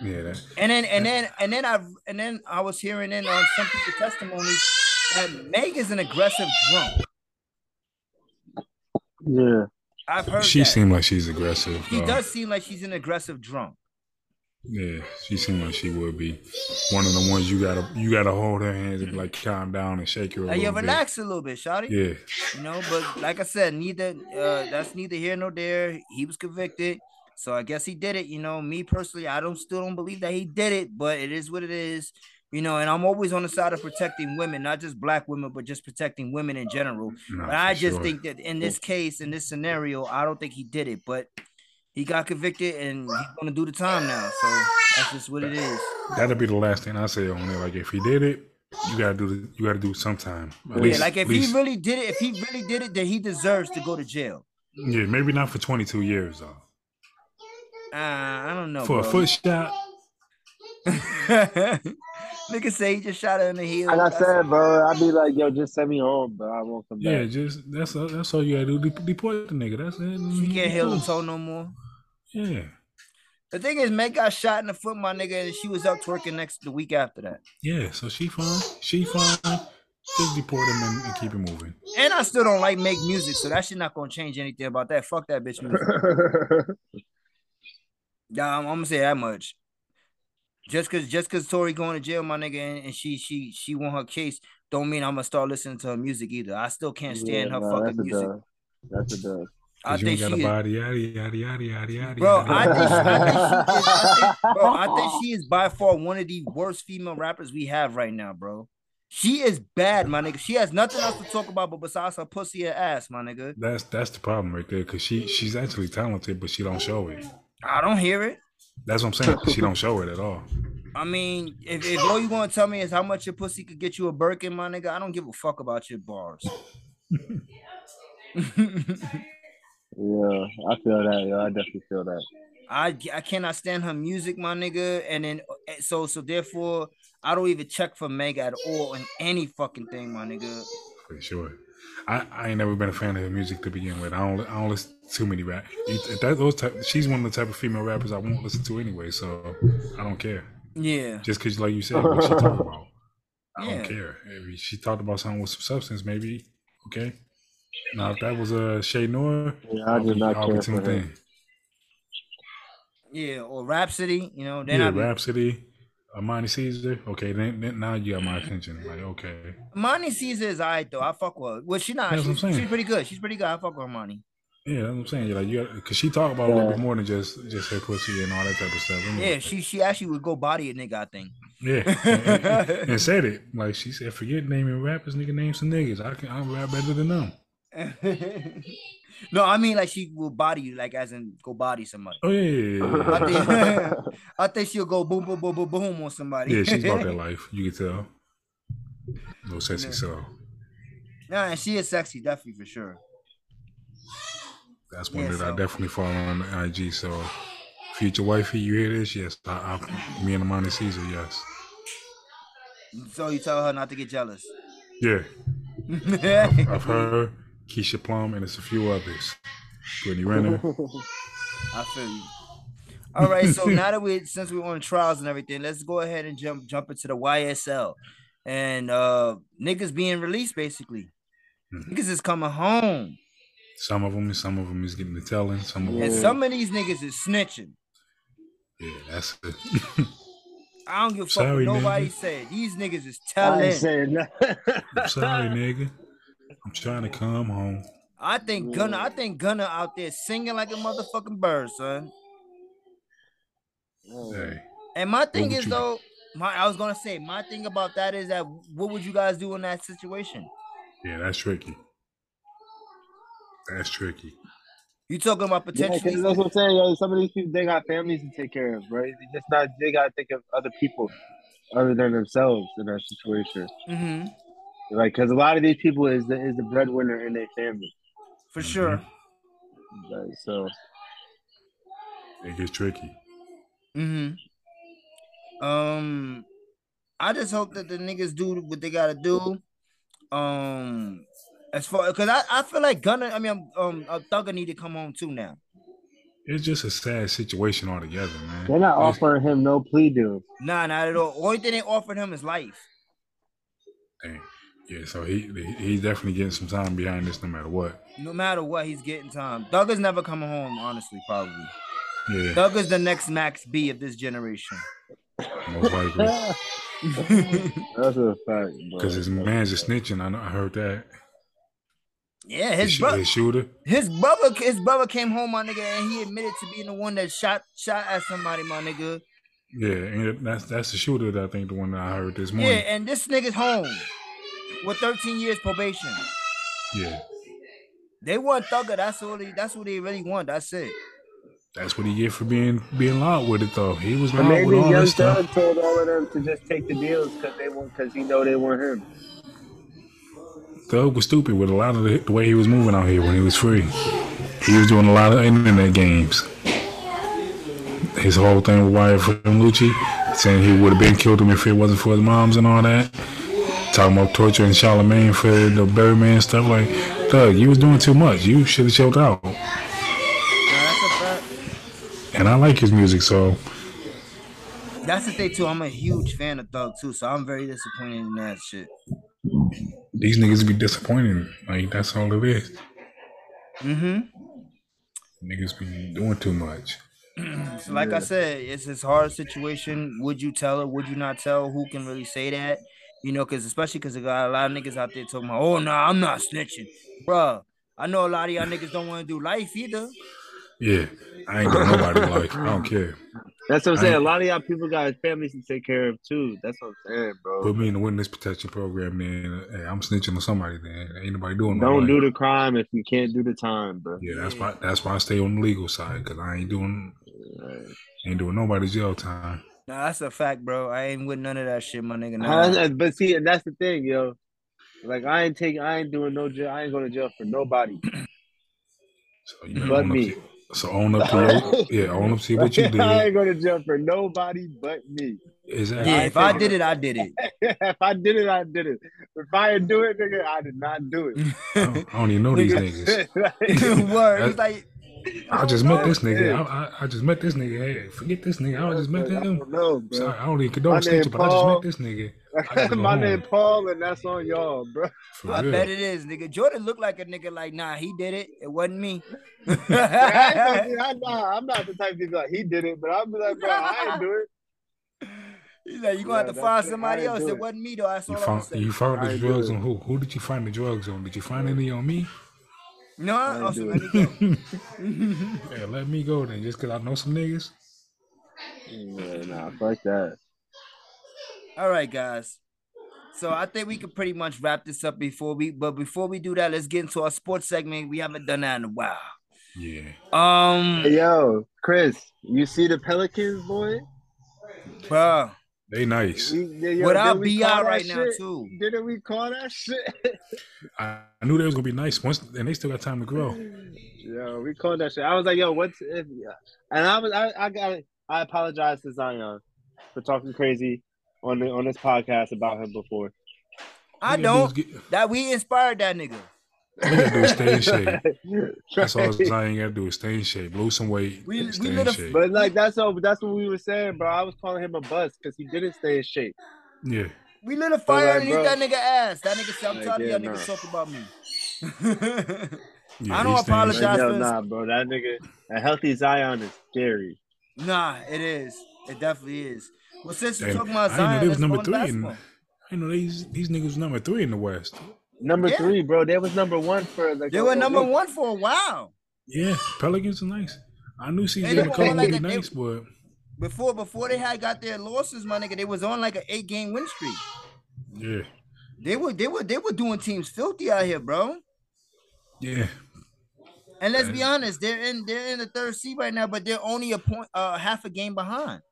Yeah, that, and then and then and then I and then I was hearing in on some people's testimonies that Meg is an aggressive drunk. Yeah. I've heard she that. seemed like she's aggressive. She uh, does seem like she's an aggressive drunk. Yeah, she seemed like she would be one of the ones you gotta you gotta hold her hands and like calm down and shake her a yeah, bit. relax a little bit, Shotty. Yeah, You know, but like I said, neither uh that's neither here nor there. He was convicted. So I guess he did it. You know, me personally, I don't still don't believe that he did it, but it is what it is. You know, and I'm always on the side of protecting women, not just black women, but just protecting women in general. No, but I just sure. think that in this case, in this scenario, I don't think he did it, but he got convicted and he's gonna do the time now. So that's just what it is. that'll be the last thing I say on it. Like if he did it, you gotta do the, you gotta do it sometime. At yeah, least- like if least- he really did it, if he really did it, then he deserves to go to jail. yeah, maybe not for 22 years though. Uh, I don't know. for a bro. foot shot, Nigga say he just shot her in the heel. Like I That's- said, bro, I'd be like, yo, just send me home, bro. I won't come back. yeah, just that's all, that's all you gotta do. De- deport the nigga. That's it. She can't heal the toe no more. Yeah, The thing is, Meg got shot in the foot, my nigga, and she was up twerking next the week after that. yeah. So she fine. She fine. Just deport him and, and keep it moving. And I still don't like Meg music, so that shit not gonna change anything about that. Fuck that bitch music. Yeah, I'm, I'm gonna say that much. Just cause just cause Tori going to jail, my nigga, and, and she she she won her case, don't mean I'm gonna start listening to her music either. I still can't stand Yeah, her no, fucking that's a music. dub. That's a dub. I think she is, body, yada yada yada yada yada. bro. yada. I think, she, I think she is, I think, bro. I think she is by far one of the worst female rappers we have right now, bro. She is bad, my nigga. She has nothing else to talk about, but besides her pussy and ass, my nigga. That's that's the problem right there. Cause she she's actually talented, but she don't show it. I don't hear it. That's what I'm saying. she don't show it at all. I mean, if, if all you gonna tell me is how much your pussy could get you a Birkin, my nigga, I don't give a fuck about your bars. Yeah, I feel that. Yeah, I definitely feel that. I I cannot stand her music, my nigga, and then eh, so so therefore I don't even check for Meg at all in any fucking thing, my nigga. For sure. I, I ain't never been a fan of her music to begin with. I don't I don't listen to too many rap. That those type, she's one of the type of female rappers I won't listen to anyway. So I don't care. Yeah, Just because, like you said, what she talk about, I Yeah. don't care. If she talked about something with some substance, maybe okay. Now if that was a uh, Che Noir, Yeah, I I'll do be, not I'll care for tuned her. in. yeah, or Rapsody, you know, then Yeah, I be Rapsody, Amani Caesar. Okay, then, then now you got my attention. Like okay, Monty Caesar is alright though. I fuck with her. Well, she not. That's what I'm She's, saying. she's pretty good. She's pretty good. I fuck with her, Monty. yeah, that's what I'm saying. You're like you because she talk about a little bit more than just just her pussy and all that type of stuff. anyway. Yeah, she she actually would go body a nigga. I think. Yeah, and, and- and said it like she said. Forget naming rappers, nigga. Name some niggas. I can. I rap better than them. no, I mean like she will body you, like as in go body somebody. Oh yeah, yeah, yeah. I think, I think she'll go boom, boom, boom, boom, boom on somebody. yeah. She's about that life. You can tell. No sexy soul. Nah, and she is sexy, definitely for sure. That's one Yeah, that I definitely follow on the IG. So, future wifey, you hear this? Yes, I, I, me and Amanda Caesar. Yes. So you tell her not to get jealous. Yeah, of her, Keisha Plum, and it's a few others. Brittany Renner. I feel you. All right, so now that we since we're on trials and everything, let's go ahead and jump jump into the YSL and uh niggas being released basically. Mm-hmm. Niggas is coming home. Some of them, some of them is getting the telling. Some of them, And some of these niggas is snitching. yeah, that's it. I don't give a fuck Sorry, what nobody nigga. said. These niggas is I telling. ain't saying nothing. I'm sorry, nigga. I'm trying to come home. I think Gunna, I think Gunna out there singing like a motherfucking bird, son. Hey, And my thing is you- though, my I was gonna say my thing about that is that what would you guys do in that situation? yeah, that's tricky. That's tricky. You talking about Yeah, 'cause potentially? that's what I'm saying. Yo, some of these people they got families to take care of, right? They just not. They gotta think of other people other than themselves in that situation. hmm Like, because a lot of these people is the is the breadwinner in their family. for sure. Like, so It gets tricky. hmm Um, I just hope that the niggas do what they gotta do. Um, as far because I, I feel like Gunna, I mean, um, uh, Thugger need to come home too now. It's just a sad situation altogether, man. they're not It's- offering him no plea deal. Nah, not at all. Only thing they offered him is life. Dang. Yeah, so he he- he's definitely getting some time behind this, no matter what. No matter what, he's getting time. Thugger's never coming home, honestly, probably. Yeah, Thugger's the next Max B of this generation. most likely. That's a fact. Because his man's a snitching. I know. I heard that. Yeah, His, his brother, his shooter. his brother, his brother came home, my nigga, and he admitted to being the one that shot shot at somebody, my nigga. Yeah, and that's that's the shooter that I think the one that I heard this morning. Yeah, morning. and this nigga's home with 13 years probation. Yeah, They want Thugger. That's all. They, that's what they really want. That's it. that's what he get for being being loud with it though. He was loud maybe with all Young this stuff. Thug told all of them to just take the deals because they want because he know they want him. Thug was stupid with a lot of the, the way he was moving out here when he was free. He was doing a lot of internet games. His whole thing with YFN Lucci, saying he would have been killed him if it wasn't for his moms and all that. Talking about torture and Charlamagne for the Berryman stuff. Like, Thug, you was doing too much. You should have chilled out. Nah, that's a fact. And I like his music, so That's the thing too. I'm a huge fan of Thug too, so I'm very disappointed in that shit. these niggas be disappointing. Like, that's all it is. Mm-hmm. Niggas be doing too much. So like I said, it's this hard situation. Would you tell her? Would you not tell? Who can really say that? You know, because especially because there got a lot of niggas out there talking about, oh no, I'm not snitching, bruh. I know a lot of y'all niggas don't want to do life either. Yeah, I ain't got nobody like. I don't care. That's what I'm I saying. A lot of y'all people got families to take care of too. That's what I'm saying, bro. Put me in the witness protection program, man. hey, I'm snitching on somebody. Then ain't nobody doing no Don't right. do the crime if you can't do the time, bro. Yeah, that's why. That's why I stay on the legal side because I ain't doing, ain't doing nobody jail time. Nah, that's a fact, bro. I ain't with none of that shit, my nigga. Nah. But see, and that's the thing, yo. Like I ain't taking, I ain't doing no jail. I ain't going to jail for nobody. So you better But me. to, so own up to your, yeah, own up to what you did. I ain't going to jail for nobody but me. Exactly. Yeah, if I did it, I did it. if I did it, I did it. If I didn't do it, nigga, I did not do it. I don't, I don't even know these niggas. Word. He's like, I just met this nigga. I, I, I just met this nigga. Hey, forget this nigga. I just met I him. don't know, bro. Sorry, I don't even condone name snitching, but I just met this nigga. I gotta My home. name Paul, and that's on y'all, bro. For I real. bet it is, nigga. Jordan looked like a nigga like, nah, he did it. It wasn't me. I ain't gonna be- I, nah, I'm not the type of people like he did it, but I'll be like, bro, I ain't do it. He's like, you gonna Yeah, have to find somebody else. It it. wasn't me though. That's You all I'm found saying. you found the drugs on who? Who did you find the drugs on? Did you find any on me? No, I ain't also do let me go. Yeah, let me go then, just cause I know some niggas. Yeah, nah, fuck that. All right, guys. So I think we could pretty much wrap this up before we. But before we do that, let's get into our sports segment. We haven't done that in a while. Yeah. Um, Hey, yo, Chris, you see the Pelicans, boy? bro, They nice. We, yeah, yo, Without B.I. call that right now, shit? too. Didn't we call that shit? I, I knew they was gonna be nice once, and they still got time to grow. yo, we called that shit. I was like, yo, what's if? And I was, I, I got, I apologize to Zion for talking crazy on the on this podcast about him before. I All you gotta do don't. That we inspired that nigga. All you gotta do is stay in shape. That's all Zion gotta do is stay in shape, lose some weight, We- we stay in lit a- shape. But like that's all. That's what we were saying, bro. I was calling him a bust because he didn't stay in shape. yeah. We lit a fire like, underneath bro. that nigga ass. That nigga said, I'm Like, tired yeah, y'all niggas nah. talk about me. yeah I don't he's staying in apologize. shape. Like, yo, for- nah, bro. That nigga, a healthy Zion is scary. nah, it is. It definitely is. Well, since you're Damn, talking about I know they was number three. In. I know these these niggas number three in the West. Number Yeah. three, bro. They was number one for like They a- were number week. one for a while. Yeah, Pelicans are nice. I knew They CJ were McCollum on would like be nice, but Before before they had got their losses, my nigga, they was on like an eight game win streak. yeah, They were they were they were doing teams filthy out here, bro. yeah. And let's be honest, they're in they're in the third seed right now, but they're only a point uh half a game behind.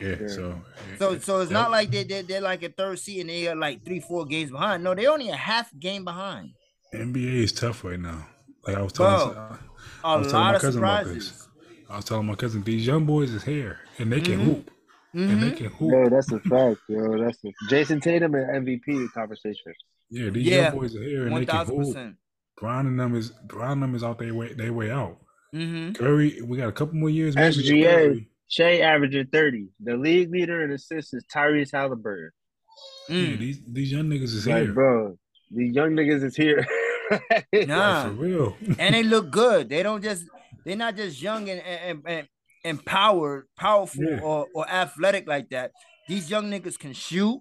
Yeah, Yeah. so So so it's Yeah. not like they they they're like a third seed and they are like three four games behind. No, they're only a half game behind. NBA is tough right now. Like I was telling, Bro, I A was telling my cousin about this. I was telling my cousin these young boys is here and they can Mhm. hoop and they can hoop. Yo, that's a fact, yo. That's a Jayson Tatum and MVP conversation. Yeah, these Yeah, young boys are here and One they can thousand hoop. percent. Brown and them is Brown and them is out their way their way out. Mm-hmm. Curry, we got a couple more years. maybe SGA, Curry. Shai averaging 30. The league leader in assists is Tyrese Halliburton. Yeah, Mm. these these young niggas is Like, here. bro, the young niggas is here. Nah. For real. and they look good. They don't just they're not just young and and, and empowered, powerful Yeah. or, or athletic like that. These young niggas can shoot,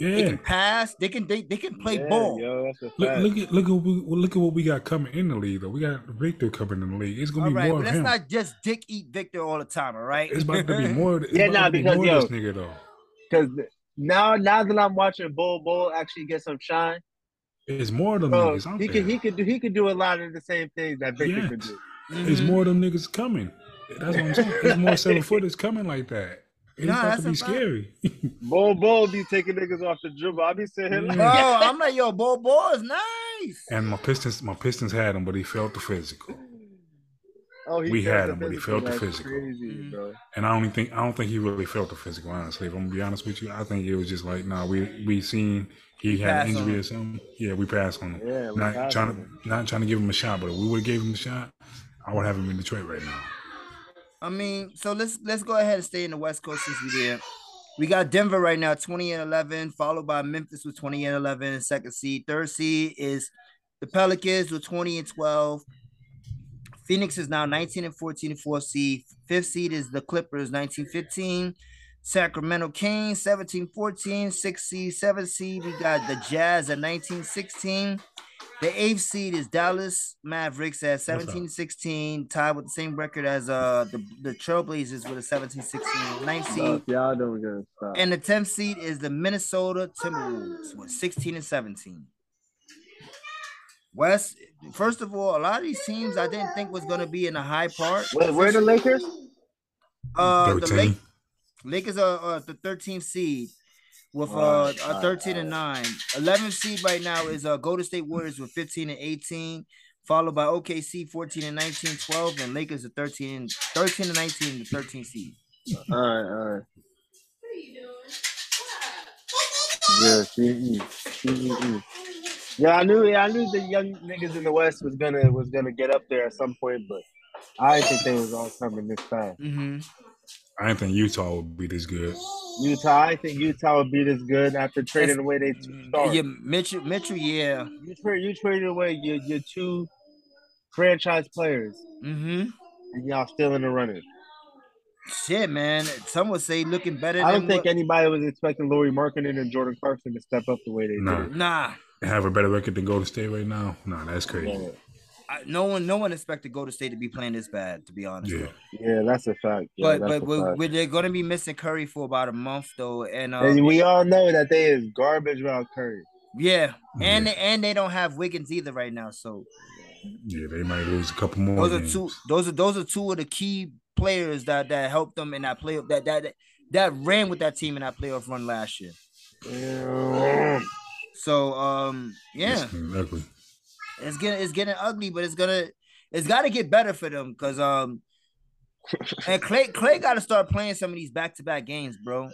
they yeah. can pass, they can they, they can play Yeah, ball. Yo, that's a Look, look at look at what we, look at what we got coming in the league though. We got Victor coming in the league. It's gonna All be right, more but of let's him. not just dick eat Victor all the time, all right? It's about to be more. Yeah, about nah, to be because, more yo- of this nigga though. Because now, now that I'm watching Bol Bol actually get some shine, It's more of them bro, niggas out he there. could he could do he could do a lot of the same things that Victor Yes. could do. It's Mhm. more of them niggas coming. That's what I'm saying. It's more seven footers coming like that. It's Nah, about that's to be fact. scary. Bol Bol be taking niggas off the dribble. I be sitting here like, Bro, I'm like, yo, Bol Bol is nice. and my Pistons, my Pistons had him, but he felt the physical. oh, he We had him, but he felt the physical. Crazy, Mhm. And I don't think I don't think he really felt the physical. Honestly, if I'm gonna be honest with you, I think it was just like, nah, we we seen he We had an injury or something. Yeah, we passed on him. Yeah, we not trying on to not trying to give him a shot, but if we would have gave him a shot, I would have him in Detroit right now. I mean, so let's let's go ahead and stay in the West Coast since we there. We got Denver right now, 20 and 11, followed by Memphis with 20 and 11, second seed. Third seed is the Pelicans with 20 and 12. Phoenix is now 19 and 14, fourth seed. Fifth seed is the Clippers, 19 15. Sacramento Kings, 17 14. Sixth seed, seventh seed. We got the Jazz at 19 16. The eighth seed is Dallas Mavericks at 17 16, tied with the same record as uh the, the Trailblazers with a 17 16. Ninth seed. if y'all don't gonna stop. And the 10th seed is the Minnesota Timberwolves with 16 and 17. West, first of all, a lot of these teams I didn't think was going to be in a high part. Wait, where the Lakers? Uh, the 13. Lake, Lakers are uh, the 13th seed with uh, a 13 and 9. 11th seed right now is uh, Golden State Warriors with 15 and 18, followed by OKC 14 and 19, 12, and Lakers are 13, 13 and 19, the 13 seed. All right, all right. What are you doing? Yeah, CE, CE. Yeah, I knew. Yeah, I knew the young niggas in the West was gonna was gonna get up there at some point, but I didn't think they was all coming this fast. Mm-hmm. I didn't think Utah would be this good. Utah, I think Utah would be this good after trading away their two stars. Yeah, Mitchell, Mitchell, yeah. You, tra- you traded away your, your two franchise players, Mm-hmm. and y'all still in the running. Shit, man. Some would say looking better I than don't think what- anybody was expecting Lauri Markkanen and Jordan Clarkson to step up the way they Nah. did. Nah. Have a better record than Golden State right now? Nah, that's crazy. Yeah. I, no one, no one expected Golden State to be playing this bad. To be honest, Yeah. Yeah, that's a fact. Yeah, but but we're, fact. we're, they're gonna be missing Curry for about a month though, and um, and we all know that they is garbage without Curry. yeah, and Yeah. they, and they don't have Wiggins either right now. So Yeah, they might lose a couple more. those are two. Those are those are two of the key players that that helped them in that play that that that ran with that team in that playoff run last year. Yeah. So um, yeah, It's getting ugly. It's getting it's getting ugly, but it's gonna it's got to get better for them because um, and Clay Clay got to start playing some of these back to back games, bro.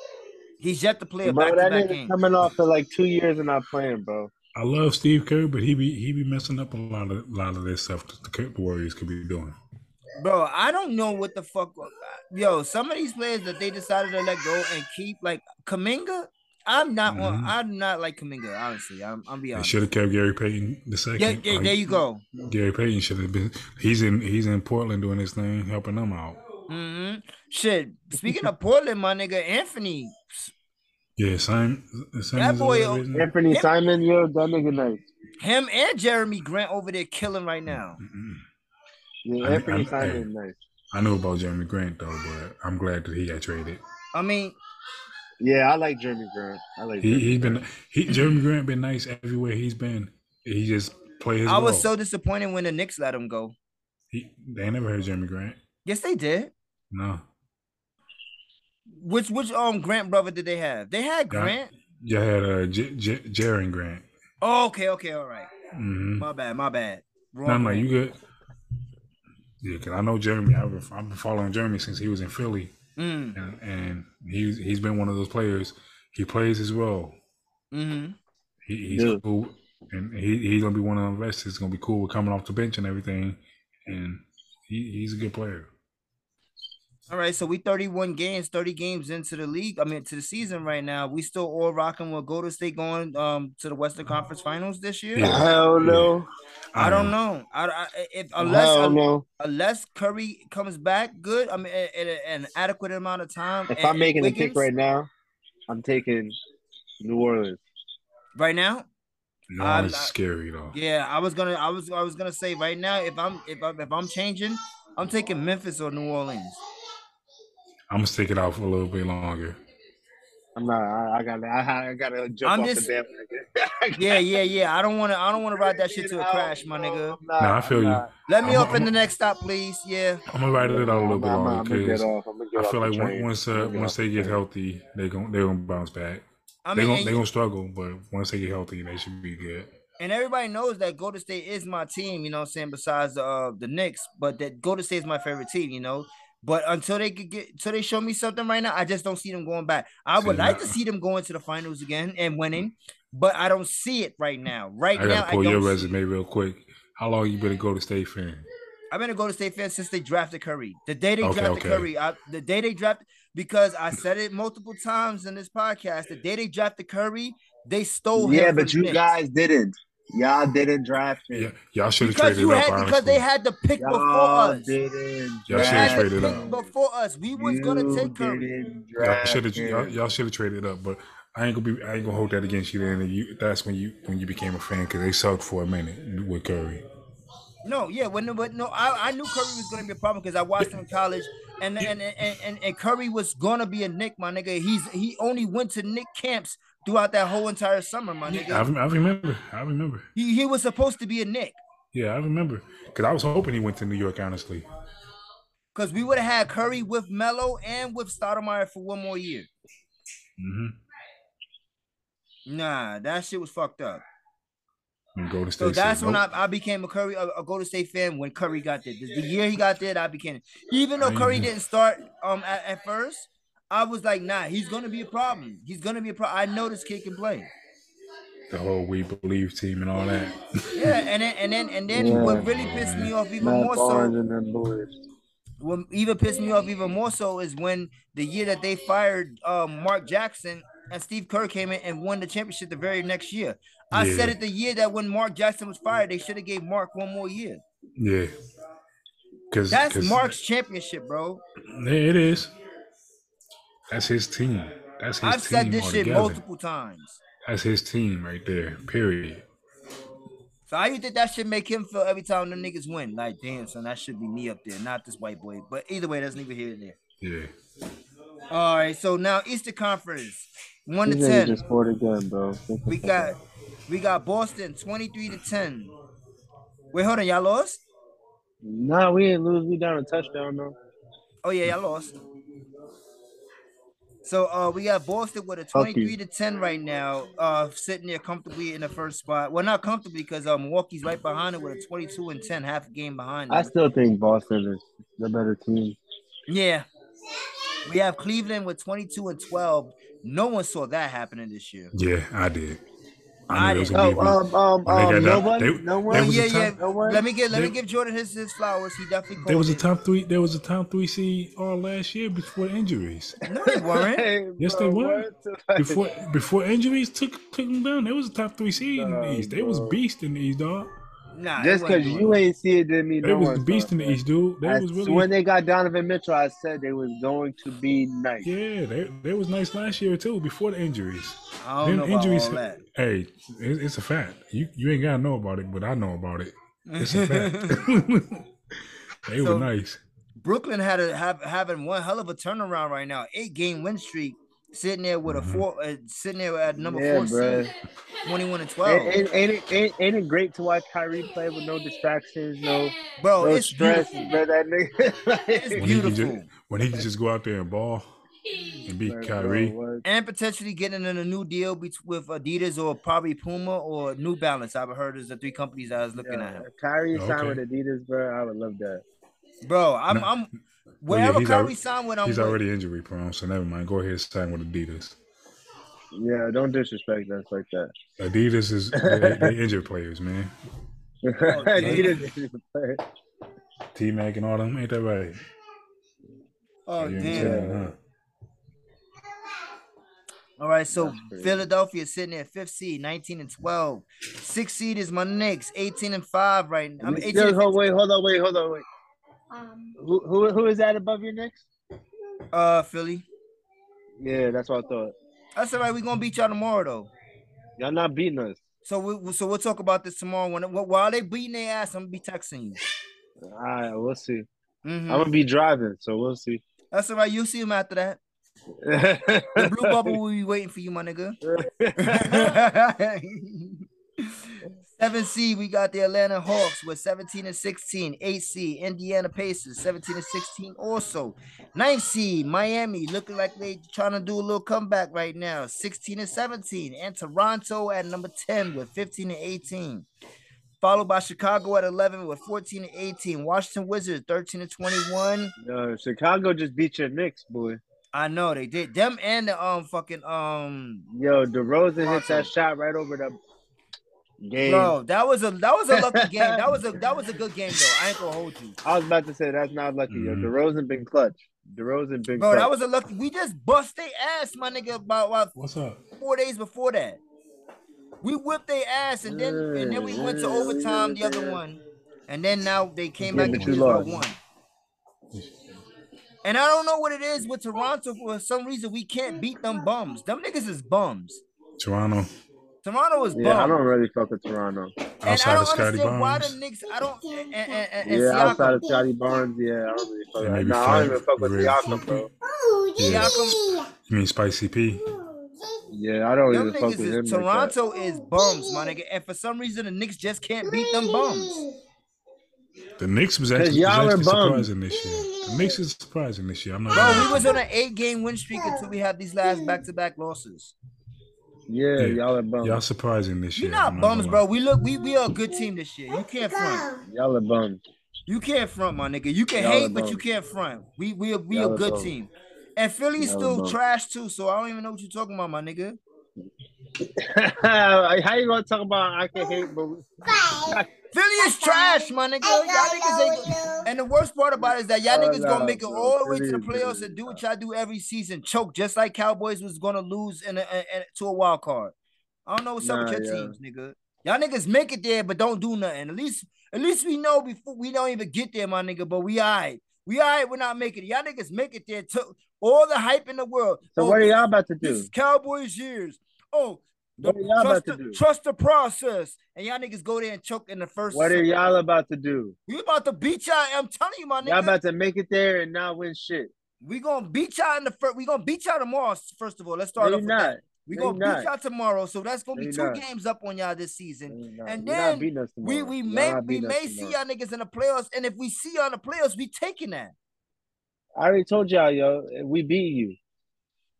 He's yet to play a back to back game. coming off for like two years and not playing, bro. I love Steve Kerr, but he be he be messing up a lot of a lot of this stuff that the the Warriors could be doing. Bro, I don't know what the fuck. Yo, some of these players that they decided to let go and keep, like Kuminga. I'm not on. Mhm. I'm not like Kuminga. Honestly, I'm. I'm be honest. They should have kept Gary Payton the second. Yeah, yeah, Like, there you go. Gary Payton should have been. He's in he's in Portland doing his thing, helping them out. Mm-hmm. Shit. Speaking of Portland, my nigga Anthony. Yeah, Simon. That boy- Anthony Him- Simon, yo, that nigga nice. Him and Jerami Grant over there killing right now. Yeah, Anthony I- Simon, nice. I know about Jerami Grant though, but I'm glad that he got traded. I mean, Yeah, I like Jerami Grant. I like. He Jerami he Grant. been he Jerami Grant been nice everywhere he's been. He just play his I was role. so disappointed when the Knicks let him go. He, they never heard Jerami Grant. Yes, they did. No, Which which um Grant brother did they have? They had Grant. you had uh J- J- Jerian Grant. Oh, okay, okay, all right. Mm-hmm. My bad, my bad. Wrong No, no, you good. Yeah, cause I know Jerami. I've been, I've been following Jerami since he was in Philly, Mm, and, and he's he's been one of those players. He plays his role. mm-hmm. He, he's Yeah. cool, and he, he's gonna be one of the best. He's gonna be cool with coming off the bench and everything, and he, he's a good player. All right, so we 31 games, 30 games into the league. I mean, to the season right now. We still all rocking with Golden State going um to the Western Conference Finals this year. Yeah. Hell no. I don't know. I, I if unless Hell no. unless Curry comes back good, I mean, in, in an adequate amount of time. If and- I'm making a pick right now, I'm taking New Orleans. right now, No, I'm it's scary though. yeah, I was gonna, I was, I was gonna say right now, if I'm, if I'm, if I'm changing, I'm taking Memphis or New Orleans. I'm gonna stick it out for a little bit longer. I'm not. I, I got. I, I got to jump I'm off just- the bandwagon. Yeah, yeah, yeah. I don't want to, I don't want to ride that shit to a crash, my nigga. Nah, I feel you. Let me I'm- open I'm- the next stop, please. Yeah. I'm gonna ride it out a little bit I'm, longer I'm gonna because. I'm gonna get I off feel like train. once uh, gonna get once they get healthy, they gon' they gonna bounce back. I They mean, gonna they gonna struggle, but once they get healthy, they should be good. and everybody knows that Golden State is my team. You know, what I'm saying besides uh, the Knicks, but that Golden State is my favorite team. You know. But until they could get, until they show me something right now, I just don't see them going back. I would See, like to see them going to the finals again and winning, but I don't see it right now. Right I now, gotta I pull your resume real quick. How long you been a Golden State fan? I've been a Golden State fan since they drafted Curry. The day they Okay, drafted okay. Curry, I, the day they drafted, because I said it multiple times in this podcast. The day they drafted Curry, they stole him. Yeah, but you Knicks. guys didn't. Y'all didn't draft him. Yeah, y'all should have traded you up. had honestly. because they had the pick before Y'all us. didn't. Y'all should've traded up. before us. We was gonna take Curry. didn't Y'all should have him. y'all, y'all should have traded up, but I ain't gonna be I ain't gonna hold that against you. Then you that's when you when you became a fan because they sucked for a minute with Curry. No, yeah, when but no, I, I knew Curry was gonna be a problem because I watched him in college, and and, and and and Curry was gonna be a Knick, my nigga. He's he only went to Knick camps throughout that whole entire summer, my nigga. rem- I remember. I remember. He he was supposed to be a Knick. Yeah, I remember. Because I was hoping he went to New York. Honestly, Because we would have had Curry with Melo and with Stoudemire for one more year. hmm Nah, that shit was fucked up. and Golden State. So that's said, when nope. I, I became a Curry, a, a Golden State fan when Curry got there. The, the year he got there, I became. Even though I Curry didn't start um at, at first, I was like, nah, he's gonna be a problem. He's gonna be a problem. I know this kid can play. the whole We Believe team and all that. Yeah, and then and then and then Yeah. what really pissed me off even Matt more so, and them boys. what even pissed me off even more so is when the year that they fired um Mark Jackson and Steve Kerr came in and won the championship the very next year. I said it the year that when Mark Jackson was fired, they should have gave Mark one more year. Yeah. Because That's Mark's championship, bro. Yeah, it is. That's his team. That's his I've team said this shit altogether. multiple times. That's his team right there. Period. So how you think that should make him feel every time the niggas win? Like, damn, son, that should be me up there, not this white boy. But either way, that's neither here nor there. Yeah. All right, so now Easter Conference, one to These niggas ten. just scored again, bro. We got we got Boston 23 to 10. Wait, hold on, y'all lost? Nah, we didn't lose. We down a touchdown though. Oh yeah, y'all lost. So uh we got Boston with a 23 to 10 right now, uh sitting there comfortably in the first spot. Well, not comfortably because uh, Milwaukee's right behind it with a 22 and 10, half a game behind I still think Boston is the better team. Yeah. We have Cleveland with 22 and 12. No one saw that happening this year. Yeah, I did. I knew didn't. gonna be Oh, um, um, they um, got no down- one, they- no one. yeah, yeah. No one. Let me get let me give Jordan his, his flowers. He definitely There was a top three. There was a top three seed all last year before injuries. No, they weren't. Hey, Yes, bro, they were. Before before injuries took took them down, there was a top three seed in the East. They was beast in the East, dog. Nah, Just because you that. ain't see it didn't mean They no was one the beast in the. East, dude. They I- was really when they got Donovan Mitchell, I said they was going to be nice. yeah. They they was nice last year too. Before the injuries. I don't Them know about injuries. all that. Hey, it, it's a fact. You you ain't gotta know about it, but I know about it. It's a fact. they So- were nice. Brooklyn had a have having one hell of a turnaround right now. Eight game win streak, sitting there with a Mm-hmm. four, uh, sitting there at number Yeah, four seed, twenty one and twelve. Ain't, ain't, ain't, it, ain't, ain't it great to watch Kyrie play with no distractions, no, Bro, no it's stress, bro? That nigga. It's When he beautiful. just when he could just go out there and ball and beat Bro, Kyrie. what? And potentially getting in a new deal bet- with Adidas or probably Puma or New Balance. I've heard is the three companies I was looking Yeah, at. if Kyrie signed with Adidas, bro. I would love that. Bro, I'm No. I'm Well, yeah, wherever he's al- signed with, I'm He's with. already injury prone, so never mind. Go ahead and sign with Adidas. Yeah, don't disrespect us like that. Adidas is they, they injured players, man. Adidas is. T Mac and all them, ain't that right? Oh You ain't damn. saying huh? All right, so Philadelphia sitting at fifth seed, 19 and 12. Sixth seed is my Knicks, 18 and 5 right now. I'm 18 Still, hold, wait, hold on, wait, hold on, wait. Who, who, who is that above your Knicks? uh Philly. Yeah, that's what I thought. That's all right. We're gonna beat y'all tomorrow though. Y'all not beating us. So we so we'll talk about this tomorrow. When while they beating their ass, I'm gonna be texting you. All right, we'll see. Mhm. I'm gonna be driving, so we'll see. That's all right. You'll see him after that. The blue bubble will be waiting for you, my nigga. Seven C, we got the Atlanta Hawks with 17 and 16. Eight C, Indiana Pacers, 17 and 16 also. Ninth C, Miami, looking like they trying to do a little comeback right now, 16 and 17. And Toronto at number 10 with 15 and 18. Followed by Chicago at 11 with 14 and 18. Washington Wizards, 13 and 21. Yo, Chicago just beat your Knicks, boy. I know they did. Them and the um fucking um Yo, DeRozan hit Awesome. that shot right over the game. Bro, that was a that was a lucky game. That was a that was a good game though. I ain't gonna hold you, I was about to say that's not lucky. Yo, Mhm. DeRozan been clutch. DeRozan been bro. clutch. That was a lucky. We just bust their ass, my nigga. About what What's up? four days before that, we whipped their ass, and then and then we went to overtime the other one, and then now they came Yeah, back and you just about lost. won. And I don't know what it is with Toronto. For some reason, we can't beat them bums. Them niggas is bums. Toronto. Toronto is yeah, I don't really fuck with Toronto. And Outside I of don't Scottie understand why the Barnes. Knicks. I don't. And, and, and, and yeah, Siakam. outside of Scottie Barnes, yeah, I don't really fuck And with. maybe No, I don't even fuck with Fred Siakam, bro. Yeah. Siakam. You mean Spicy P? Yeah, I don't Them even fuck with is him. Like Toronto is bums, my nigga. And for some reason, the Knicks just can't beat them bums. The Knicks was 'Cause actually, was y'all are actually bums. surprising this year. The Knicks is surprising this year. I'm not. Bro, gonna we was on an eight-game win streak until we had these last back-to-back losses. That. Yeah, Yeah. y'all are you. bums. Y'all surprising this year. You're year. not bums, bro. We look, we we are a good team this year. You can't front. Y'all are bums. You can't front, my nigga. You can Y'all hate, but you can't front. We we are, we Y'all a good team. And Philly's Y'all still trash too, so I don't even know what you're talking about, my nigga. How you gonna talk about I can hate, but Philly is trash, my nigga. Y'all niggas ain't. And the worst part about it is that y'all niggas gonna make it all the way to the playoffs and do what y'all do every season, choke just like Cowboys was gonna lose in a, in- in- to a wild card. I don't know what's up with your yeah. teams, nigga. Y'all niggas make it there, but don't do nothing. At least, at least we know before we don't even get there, my nigga. But we alright. We alright. We're not making it. Y'all niggas make it there. Took all the hype in the world. so Oh, what are y'all about to This do? is Cowboys years. Oh, The- What are y'all trust, about the, to do? trust the process. And y'all niggas go there and choke in the first. What are y'all about to do? We about to beat y'all. I'm telling you, my nigga. Y'all about to make it there and not win shit. we gonna beat y'all in the first. We gonna beat y'all tomorrow. First of all, let's start off not. that. We gonna you're beat y'all tomorrow. So that's gonna be two not. games up on y'all this season. Not. And then we we Y'all may we may see y'all niggas in the playoffs, and if we see y'all in the playoffs, we taking that. I already told y'all, yo, we beat you.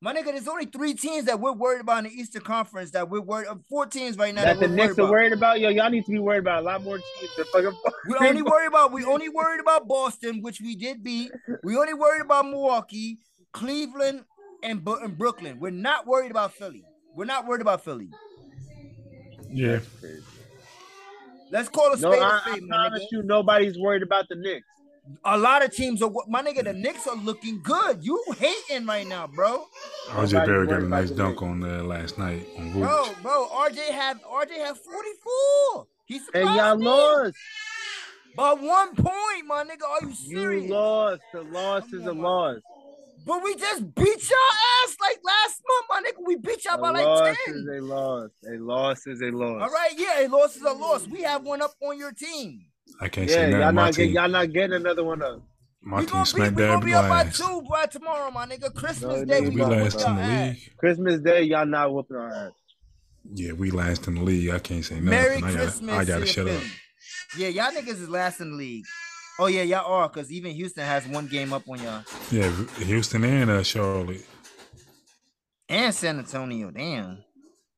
My nigga, there's only three teams that we're worried about in the Eastern Conference that we're worried. Uh, four teams right now That that, the we're Knicks worried are about. worried about, yo, y'all need to be worried about a lot more teams. than fucking We only worried about we only worried about Boston, which we did beat. We only worried about Milwaukee, Cleveland, and, Bu- and Brooklyn. We're not worried about Philly. We're not worried about Philly. Yeah. Let's call a No, spade I, a I spade, my promise nigga. you, nobody's worried about the Knicks. A lot of teams are my nigga. The Knicks are looking good. You hating right now, bro. RJ Nobody's Barrett got a nice dunk on there last night on Bro, bro, RJ have RJ have 44. He surprised And y'all me. lost. By one point, my nigga. Are you serious? You serious? lost. The loss Come is on, a loss. But we just beat y'all ass like last month, my nigga. We beat y'all A by like loss 10. is a loss. A loss is a loss. All right, yeah, a loss is a loss. We have one up on your team. I can't Yeah, say y'all nothing. Not, get, y'all not getting another one up. my we team gonna be, we gonna dab be up by two by tomorrow, my nigga. Christmas No, Day, we We last in y'all the ass. league. Christmas Day, y'all not whooping our ass. Yeah, we last in the league. I can't say nothing. Merry I gotta, Christmas, I gotta shut up. Yeah, y'all niggas is last in the league. Oh yeah, y'all are, cause even Houston has one game up on y'all. Yeah, Houston and uh, Charlotte. And San Antonio, damn.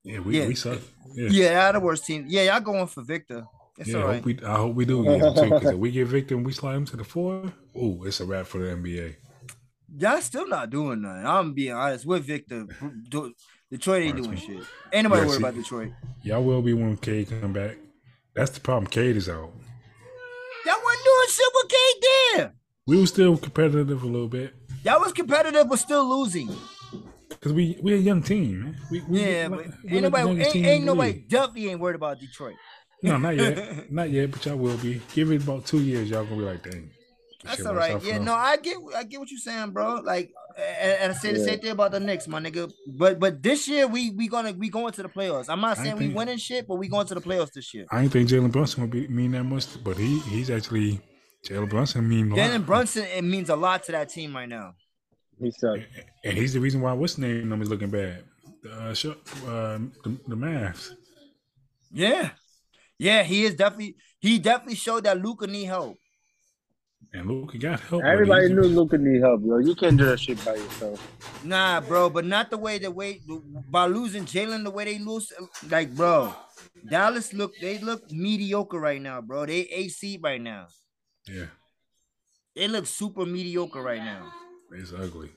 Yeah, we, Yeah. we suck. Yeah. Yeah, y'all the worst team. Yeah, y'all going for Victor. It's Yeah, all I right. hope we I hope we do get him too. Because if we get Victor and we slide him to the four, oh, it's a wrap for the NBA. Y'all still not doing nothing. I'm being honest with Victor. Do- Detroit ain't doing shit. Ain't nobody Yeah, worried see- about Detroit. Y'all will be when Cade come back. That's the problem. Cade is out. Y'all wasn't doing shit with K there. We were still competitive a little bit Y'all was competitive but still losing. because we we a young team, man. We, we Yeah, we but ain't nobody, youngest ain't, ain't nobody, league. definitely ain't worried about Detroit. No, not yet, not yet. But y'all will be. Give it about two years. Y'all gonna be like, dang. That's shit all works right. out for Yeah, us. no, I get, I get what you're saying, bro. Like, and, and I say the same thing about the Knicks, my nigga. But, but this year we we gonna we going to the playoffs. I'm not I saying we think- winning shit, but we going to the playoffs this year. I ain't think Jalen Brunson would be mean that much, but he he's actually Jalen Brunson mean a lot. Jalen Brunson, it means a lot to that team right now. He sucked. and he's the reason why what's name them is looking bad. The uh, sh- uh, the, the Mavs. Yeah, yeah, he is definitely he definitely showed that Luka need help. And Luka got help. Everybody he's- knew Luka need help, yo. You can't do that shit by yourself. Nah, bro, but not the way the way by losing Jalen the way they lose. Like, bro, Dallas look they look mediocre right now, bro. They AC right now. Yeah, They look super mediocre right now. it's ugly.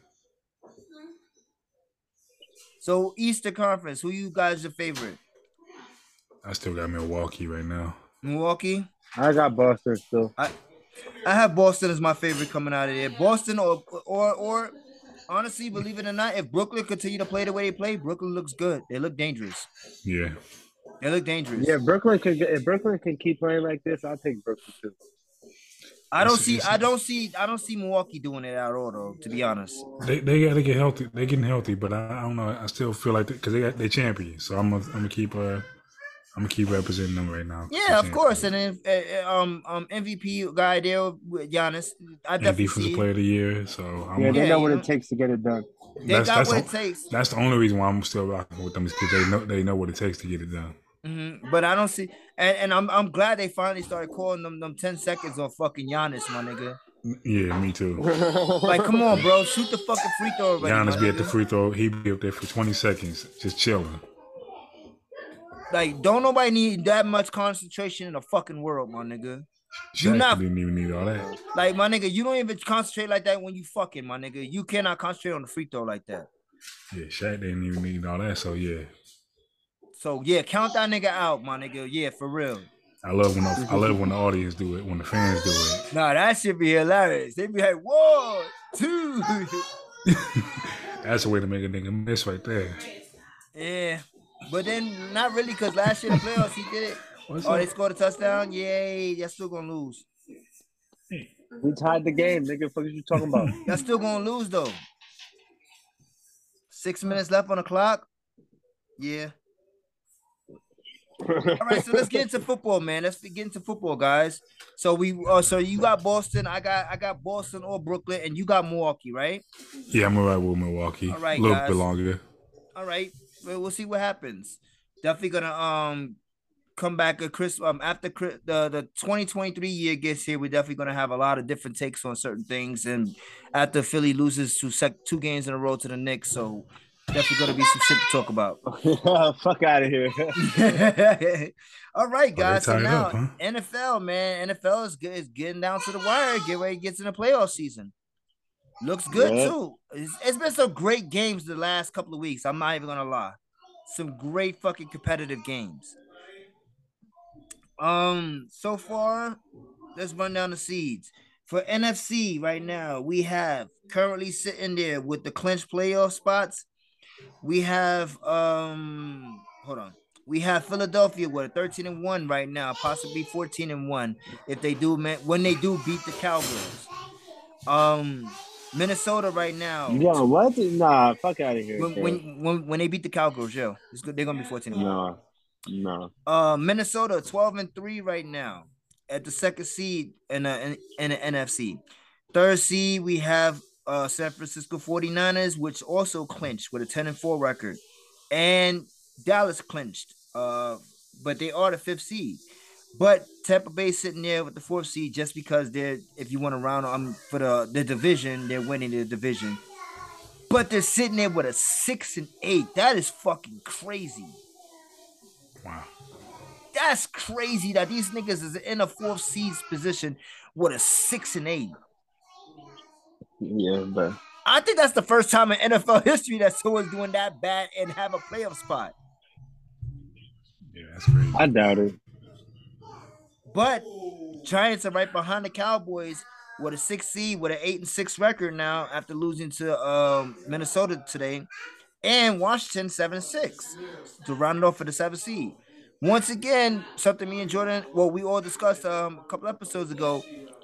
So Easter Conference, who you guys your favorite? I still got Milwaukee right now. Milwaukee. I got Boston still. I I have Boston as my favorite coming out of there. Boston or or or honestly, believe it or not, if Brooklyn continue to play the way they play, Brooklyn looks good. They look dangerous. Yeah, They look dangerous. Yeah, Brooklyn can if Brooklyn can keep playing like this, I'll take Brooklyn too. I don't see I don't see I don't see Milwaukee doing it at all though, to be honest. they they got to get healthy. They're getting healthy, but I, I don't know. I still feel like because they got they champions, so I'm gonna I'm gonna keep uh I'm gonna keep representing them right now. Yeah, of course. And then uh, uh, um um MVP guy there with Giannis, I and definitely defensive see. player of the year. So I'm Yeah, they Yeah, know what it takes to get it done. They That's- got that's what all- it takes. that's the only reason why I'm still rocking with them is because they know they know what it takes to get it done. Mhm, But I don't see, and, and I'm I'm glad they finally started calling them them ten seconds on fucking Giannis, my nigga. Yeah, me too. Like, come on, bro, shoot the fucking free throw already. Giannis my be at the free throw. He be up there for 20 seconds, just chilling. Like, don't nobody need that much concentration in the fucking world, my nigga. You not- didn't even need all that. Like, my nigga, you don't even concentrate like that when you fucking, my nigga. You cannot concentrate on the free throw like that. Yeah, Shaq didn't even need all that. So yeah, So yeah, count that nigga out, my nigga. Yeah, for real. I love when the, I love when the audience do it, when the fans do it. Nah, that should be hilarious. They be like, one, two. That's a way to make a nigga miss right there. yeah. But then not really because last year in the playoffs he did it. What's oh, up? they scored a touchdown. Yay, y'all still gonna lose. We tied the game, nigga. Fuck is you talking about? Y'all still gonna lose though. Six minutes left on the clock. Yeah. All right, so let's get into football, man. Let's get into football, guys. So we, uh, so you got Boston, I got, I got Boston or Brooklyn, and you got Milwaukee, right? Yeah, I'm alright with Milwaukee. All right, a little guys. bit longer. All right, well, we'll see what happens. Definitely gonna um come back a Chris um after Chris, the the 2023 year gets here. We're definitely gonna have a lot of different takes on certain things, and after Philly loses two sec- two games in a row to the Knicks, so definitely gonna be some shit to talk about. Fuck out of here. All right, guys. So now up, huh? NFL, man, NFL is good. It's getting down to the wire. Get ready, to get in the playoff season. Looks good Yeah. too. It's, it's been some great games the last couple of weeks. I'm not even gonna lie. Some great fucking competitive games. Um, so far, let's run down the seeds. For NFC right now, we have currently sitting there with the clinch playoff spots. We have um hold on. We have Philadelphia with a 13 and 1 right now, possibly 14 and 1 if they do man, when they do beat the Cowboys. Um Minnesota right now. Yo, what? Nah, fuck out of here. When, when when when they beat the Cowboys, yo, it's good. They're gonna be 14 and 1. no, no. Uh, Minnesota 12 and 3 right now at the second seed in the, in, in the NFC. Third seed, we have uh San Francisco 49ers, which also clinched with a 10 and 4 record. And Dallas clinched. Uh, but they are the fifth seed. But Tampa Bay sitting there with the fourth seed just because they're, if you want to round um for the, the division, they're winning the division. But they're sitting there with a six and eight. That is fucking crazy. Wow. That's crazy that these niggas is in a fourth seed position with a six and eight. Yeah, but I think that's the first time in NFL history that someone's doing that bad and have a playoff spot. Yeah, that's crazy. I doubt it. But Giants are right behind the Cowboys with a six seed with an eight and six record now after losing to um, Minnesota today, and Washington seven six to round it off for the seven seed. Once again, something me and Jordan, well, we all discussed um, a couple episodes ago.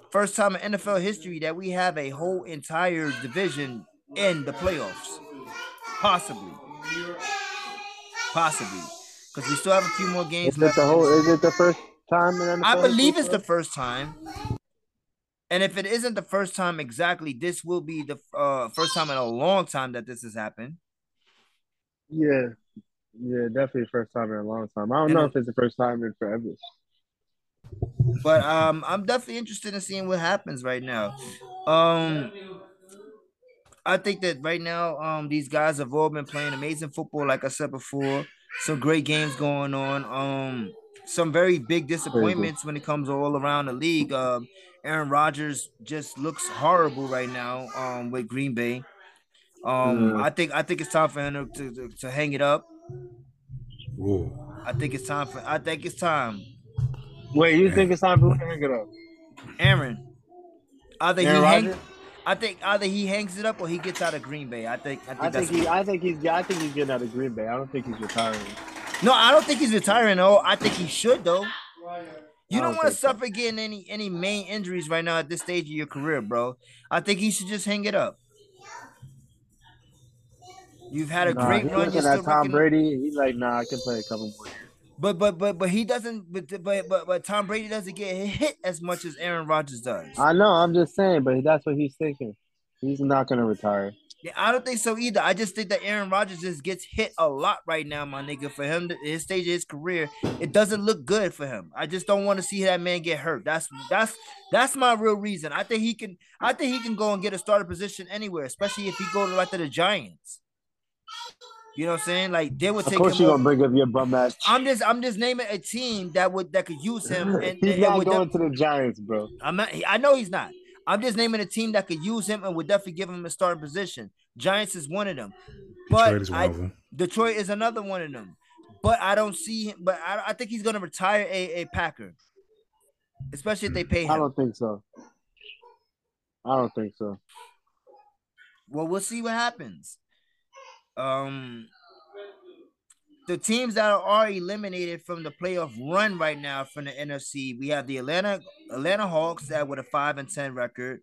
First time in NFL history that we have a whole entire division in the playoffs, possibly, possibly, because we still have a few more games Is it the whole? Is it the first time in NFL? I believe it's the first time. And if it isn't the first time exactly, this will be the uh, first time in a long time that this has happened. Yeah, yeah, definitely first time in a long time. I don't And know it- if it's the first time in forever. But um, I'm definitely interested in seeing what happens right now. Um, I think that right now, um, these guys have all been playing amazing football, like I said before. Some great games going on. Um, some very big disappointments when it comes all around the league. Um, Aaron Rodgers just looks horrible right now. Um, with Green Bay. Um, Yeah. I think I think it's time for him to, to, to hang it up. Whoa. I think it's time for. I think it's time. Wait, you think it's time for him to hang it up? Aaron. Either Aaron he hangs, I think either he hangs it up or he gets out of Green Bay. I think. I think, I think he. I think he's. I think he's getting out of Green Bay. I don't think he's retiring. No, I don't think he's retiring. though. I think he should though. You don't don't want to think so. suffer getting any any main injuries right now at this stage of your career, bro. I think he should just hang it up. You've had a Nah, great he's run. You're looking still at Tom rookie- Brady. He's like, nah, I can play a couple more. years. But but but but he doesn't. But but but, but Tom Brady doesn't get hit as much as Aaron Rodgers does. I know. I'm just saying, but that's what he's thinking. He's not gonna retire. Yeah, I don't think so either. I just think that Aaron Rodgers just gets hit a lot right now, my nigga. For him, to, his stage of his career, it doesn't look good for him. I just don't want to see that man get hurt. That's that's that's my real reason. I think he can. I think he can go and get a starter position anywhere, especially if he go to like to the Giants. You know what I'm saying? Like they would take. Of course, you're gonna bring up your bum ass. I'm just I'm just naming a team that would that could use him. And, He's and not would going to the Giants, bro. I'm not. I know he's not. I'm just naming a team that could use him and would definitely give him a starting position. Giants is one of them, but Detroit is one I- of them. Detroit is another one of them. But I don't see him. But I, I think he's gonna retire a, a Packer, especially if they pay him. I don't think so. I don't think so. Well, we'll see what happens. Um, the teams that are eliminated from the playoff run right now from the NFC, we have the Atlanta Atlanta Hawks that with a five and ten record.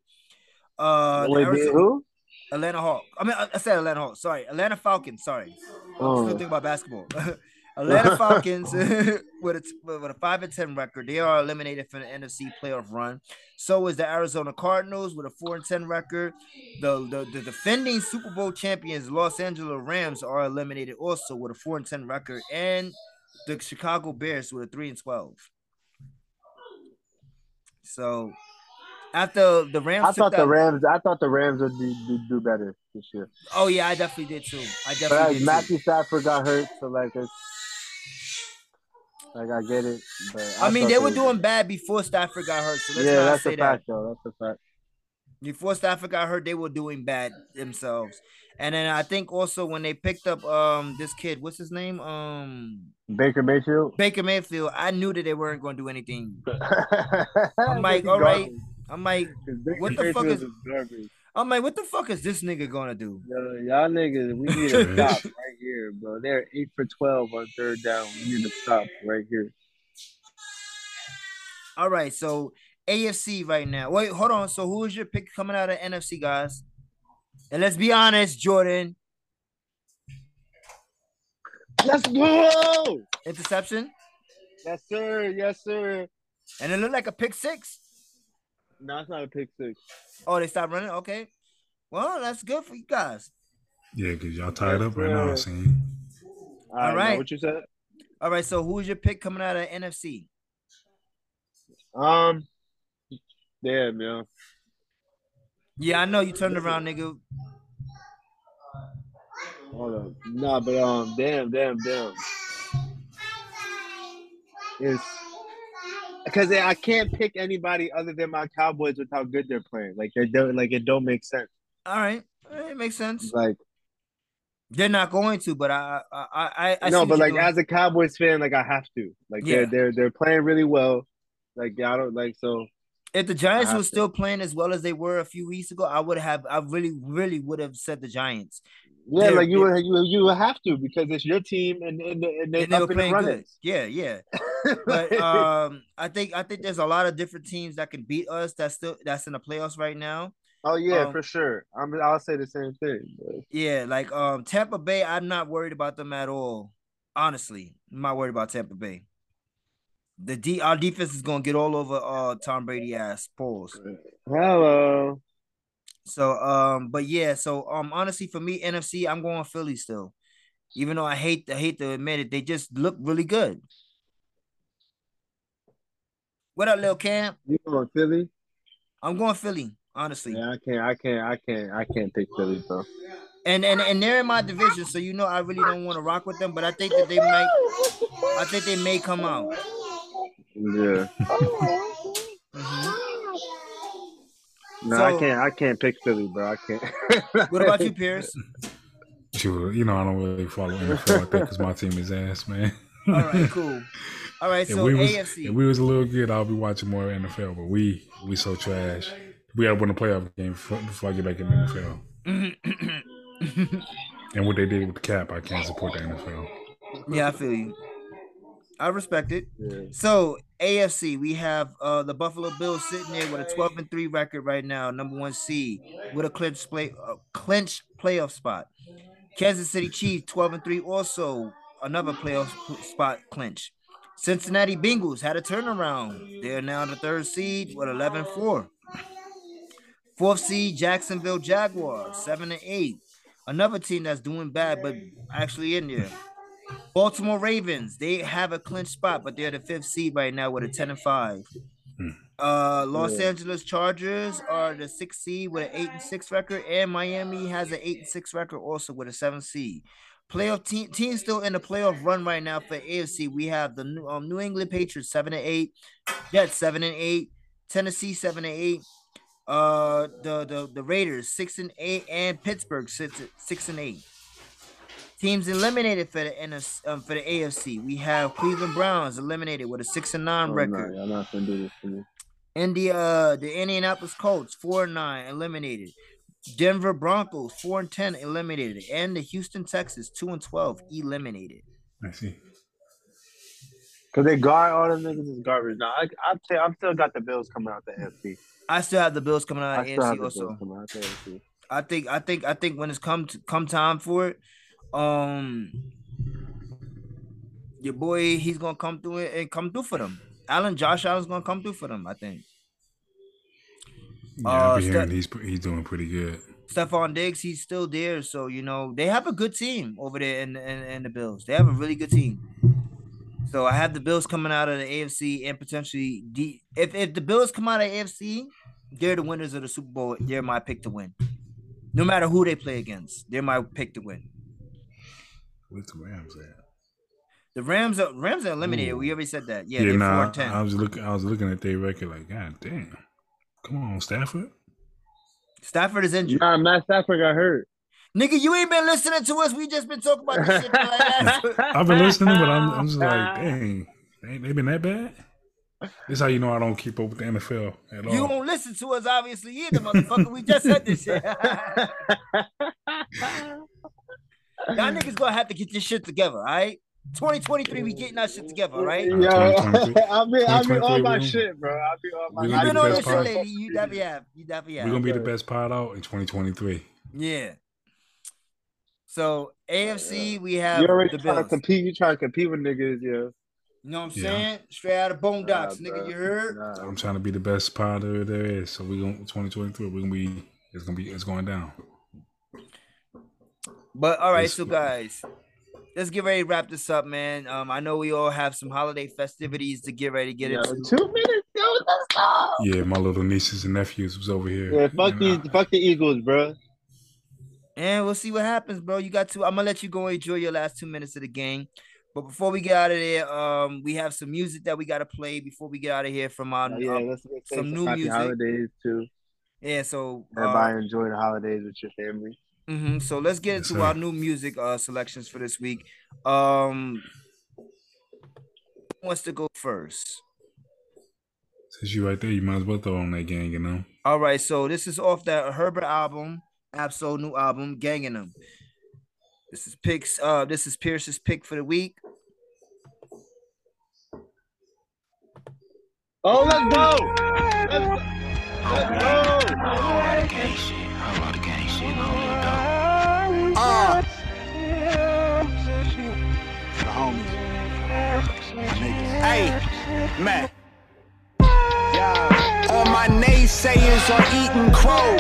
Uh, Wait, Arizona- who? Atlanta Hawks. I mean, I said Atlanta Hawks. Sorry, Atlanta Falcons. Sorry, I'm Oh. still thinking about basketball. Atlanta Falcons with a with a five and ten record. They are eliminated from the NFC playoff run. So is the Arizona Cardinals with a four and ten record. The the, the defending Super Bowl champions Los Angeles Rams are eliminated also with a four and ten record, and the Chicago Bears with a three and twelve. So after the Rams, I thought the Rams. I thought the Rams would do, do, do better this year. Oh yeah, I definitely did too. I But definitely like, too. Matthew Stafford got hurt, so like it's like I get it. But I mean, thought they were doing bad before Stafford got hurt. So let's Yeah, that's say a that. fact, though. That's a fact. Before Stafford got hurt, they were doing bad themselves. And then I think also when they picked up um this kid, what's his name? Um Baker Mayfield. Baker Mayfield. I knew that they weren't going to do anything. I'm like, all right. I'm like, what the fuck is? Garbage. I'm like, what the fuck is this nigga gonna do? Yo, y'all niggas, we need to stop right here, bro. They're eight for twelve on third down. We need to stop right here. All right, so AFC right now. Wait, hold on. So who is your pick coming out of NFC, guys? And let's be honest, Jordan. Let's go. Interception, Yes, sir. Yes, sir. and it looked like a pick six. No, it's not a pick six. Oh, they stopped running. Okay, well, that's good for you guys. Yeah, because y'all tied up right now. I Yes, see. All All right. right. now What you said? All right, so who's your pick coming out of NFC? Um. Damn, man. Yeah, I know you turned around, nigga. Hold on. Nah, but um, damn, damn, damn. It's because I can't pick anybody other than my Cowboys with how good they're playing. Like they don't, like it don't make sense. All right, it makes sense. Like They're not going to, but I, I, I, I no, see but like doing. as a Cowboys fan, like I have to. Like Yeah. they're they're they're playing really well. Like I don't like so. if the Giants were have to. still playing as well as they were a few weeks ago, I would have, I really, really would have said the Giants. Yeah, They're- like you would you you would have to because it's your team and and, and they and they were playing running. good. Yeah, yeah. But um, I think I think there's a lot of different teams that can beat us. That's still that's in the playoffs right now. oh yeah, um, for sure. I'm I'll say the same thing. Yeah, like um Tampa Bay, I'm not worried about them at all. Honestly, I'm not worried about Tampa Bay. The D our defense is gonna get all over uh Tom Brady ass pause. Hello. So um, but yeah, so um honestly for me, NFC, I'm going Philly still. Even though I hate I hate to admit it, they just look really good. What up, Lil Cam? You going Philly? I'm going Philly, honestly. Yeah, I can't, I can't, I can't, I can't pick Philly, bro. And and and they're in my division, so you know I really don't want to rock with them, but I think that they might I think they may come out. Yeah. Mhm. No, So- I can't, I can't pick Philly, bro. I can't. What about you, Pierce? Sure, you know I don't really follow NFL like that because my team is ass, man. All right, cool. All right, If so we was AFC. if we was a little good, I'll be watching more NFL. But we we so trash. We gotta win a playoff game before, before I get back in the NFL. And what they did with the cap, I can't support the NFL. yeah, I feel you. I respect it. Yeah. So AFC, we have uh the Buffalo Bills sitting there with a 12 and 3 record right now, number one seed with a clinch play uh, clinch playoff spot. Kansas City Chiefs 12 and 3 also another playoff spot clinch. Cincinnati Bengals had a turnaround. They're now the third seed with 11 4. Fourth seed Jacksonville Jaguars 7 and 8. Another team that's doing bad but actually in there. Baltimore Ravens, they have a clinch spot, but they're the fifth seed right now with a 10 and 5. Uh Los Yeah. Angeles Chargers are the sixth seed with an eight and six record, and Miami has an eight and six record also with a seven seed. Playoff team team still in the playoff run right now for AFC. We have the New, um, New England Patriots seven and eight, Jets seven and eight, Tennessee seven and eight, uh the the, the Raiders six and eight, and Pittsburgh six six and eight. Teams eliminated for the NFC, um, for the AFC. We have Cleveland Browns eliminated with a six and nine Oh, record. no, y'all not gonna do this to me. India, uh, the Indianapolis Colts, four and nine, eliminated. Denver Broncos, four and ten, eliminated, and the Houston Texans, two and twelve, eliminated. I see. Cause they guard all them niggas is garbage. Now I, I tell, I'm still got the Bills coming out the NFC. I still have the Bills coming out I of still have AFC the also. Bills coming out the I think, I think, I think when it's come to, come time for it, um, your boy, he's gonna come through it and come through for them. Allen, Josh Allen's gonna come through for them. I think. Yeah, Uh, I've been hearing Ste- he's he's doing pretty good. Stefon Diggs, he's still there. So, you know, they have a good team over there in, in, in the Bills. They have a really good team. So I have the Bills coming out of the AFC and potentially D if, if the Bills come out of AFC, they're the winners of the Super Bowl. They're my pick to win. No matter who they play against, they're my pick to win. What's the Rams at? The Rams are Rams are eliminated. We already said that. Yeah, Yeah, they're nah. I was looking. I was looking at their record. Like, God damn, come on, Stafford. Stafford is injured. Nah, Matt Stafford got hurt. Nigga, you ain't been listening to us. We just been talking about this shit. for like last- I've been listening, but I'm, I'm just like, dang, they, they been that bad. This how you know I don't keep up with the NFL at all. You won't listen to us, obviously, either, motherfucker. We just said this shit. Y'all niggas gonna have to get this shit together, all right? 2023, we getting that shit together, right? Yo, 2023 I've been, I've been 2023, on my we- shit, bro. I've been on my You gonna been on the your best shit, part. lady. You definitely have. You definitely have. We're gonna be the best pod out in 2023. Yeah. So AFC, we have You already the trying to compete. You trying to compete with niggas, yeah. You know what I'm Yeah. saying? Straight out of Boondocks, Nah, nigga. bro. You heard? Nah. I'm trying to be the best pod there there is. So we going 2023. We're gonna be. It's gonna be. It's going down. But all right, Yes, so man. guys, let's get ready to wrap this up, man. Um, I know we all have some holiday festivities to get ready to get Yo, into. two minutes, yo, let's go. Yeah, my little nieces and nephews was over here. Yeah, fuck these, I- fuck the Eagles, bro. And we'll see what happens, bro. You got to. I'm gonna let you go enjoy your last two minutes of the game. But before we get out of there, um, we have some music that we gotta play before we get out of here from our Oh, yeah, uh, let's get some some new happy music. holidays too. yeah. So uh, Everybody enjoy the holidays with your family. Mhm, so let's get Yes, into sir. our new music uh selections for this week. Um, who wants to go first? Since you right there, you might as well throw on that gang, you know. All right, so this is off that Herbert album, Ab-Soul new album, Gangin' Them. This is picks. Uh, this is Pierce's pick for the week. Oh, let's go! Let's go! Go! Uh, Hey, man. All my naysayers are eating crow.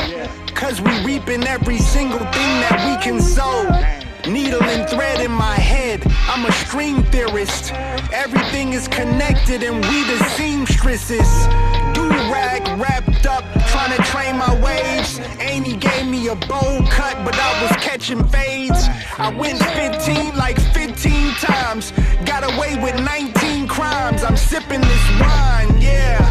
Cause we reaping every single thing that we can sow. Needle and thread in my head, I'm a stream theorist. Everything is connected and we the seamstresses. Do rag wrapped up, trying to train my waves. Amy gave me a bowl cut, but I was catching fades. I went 15 like 15 times, got away with 19 crimes. I'm sipping this wine, yeah.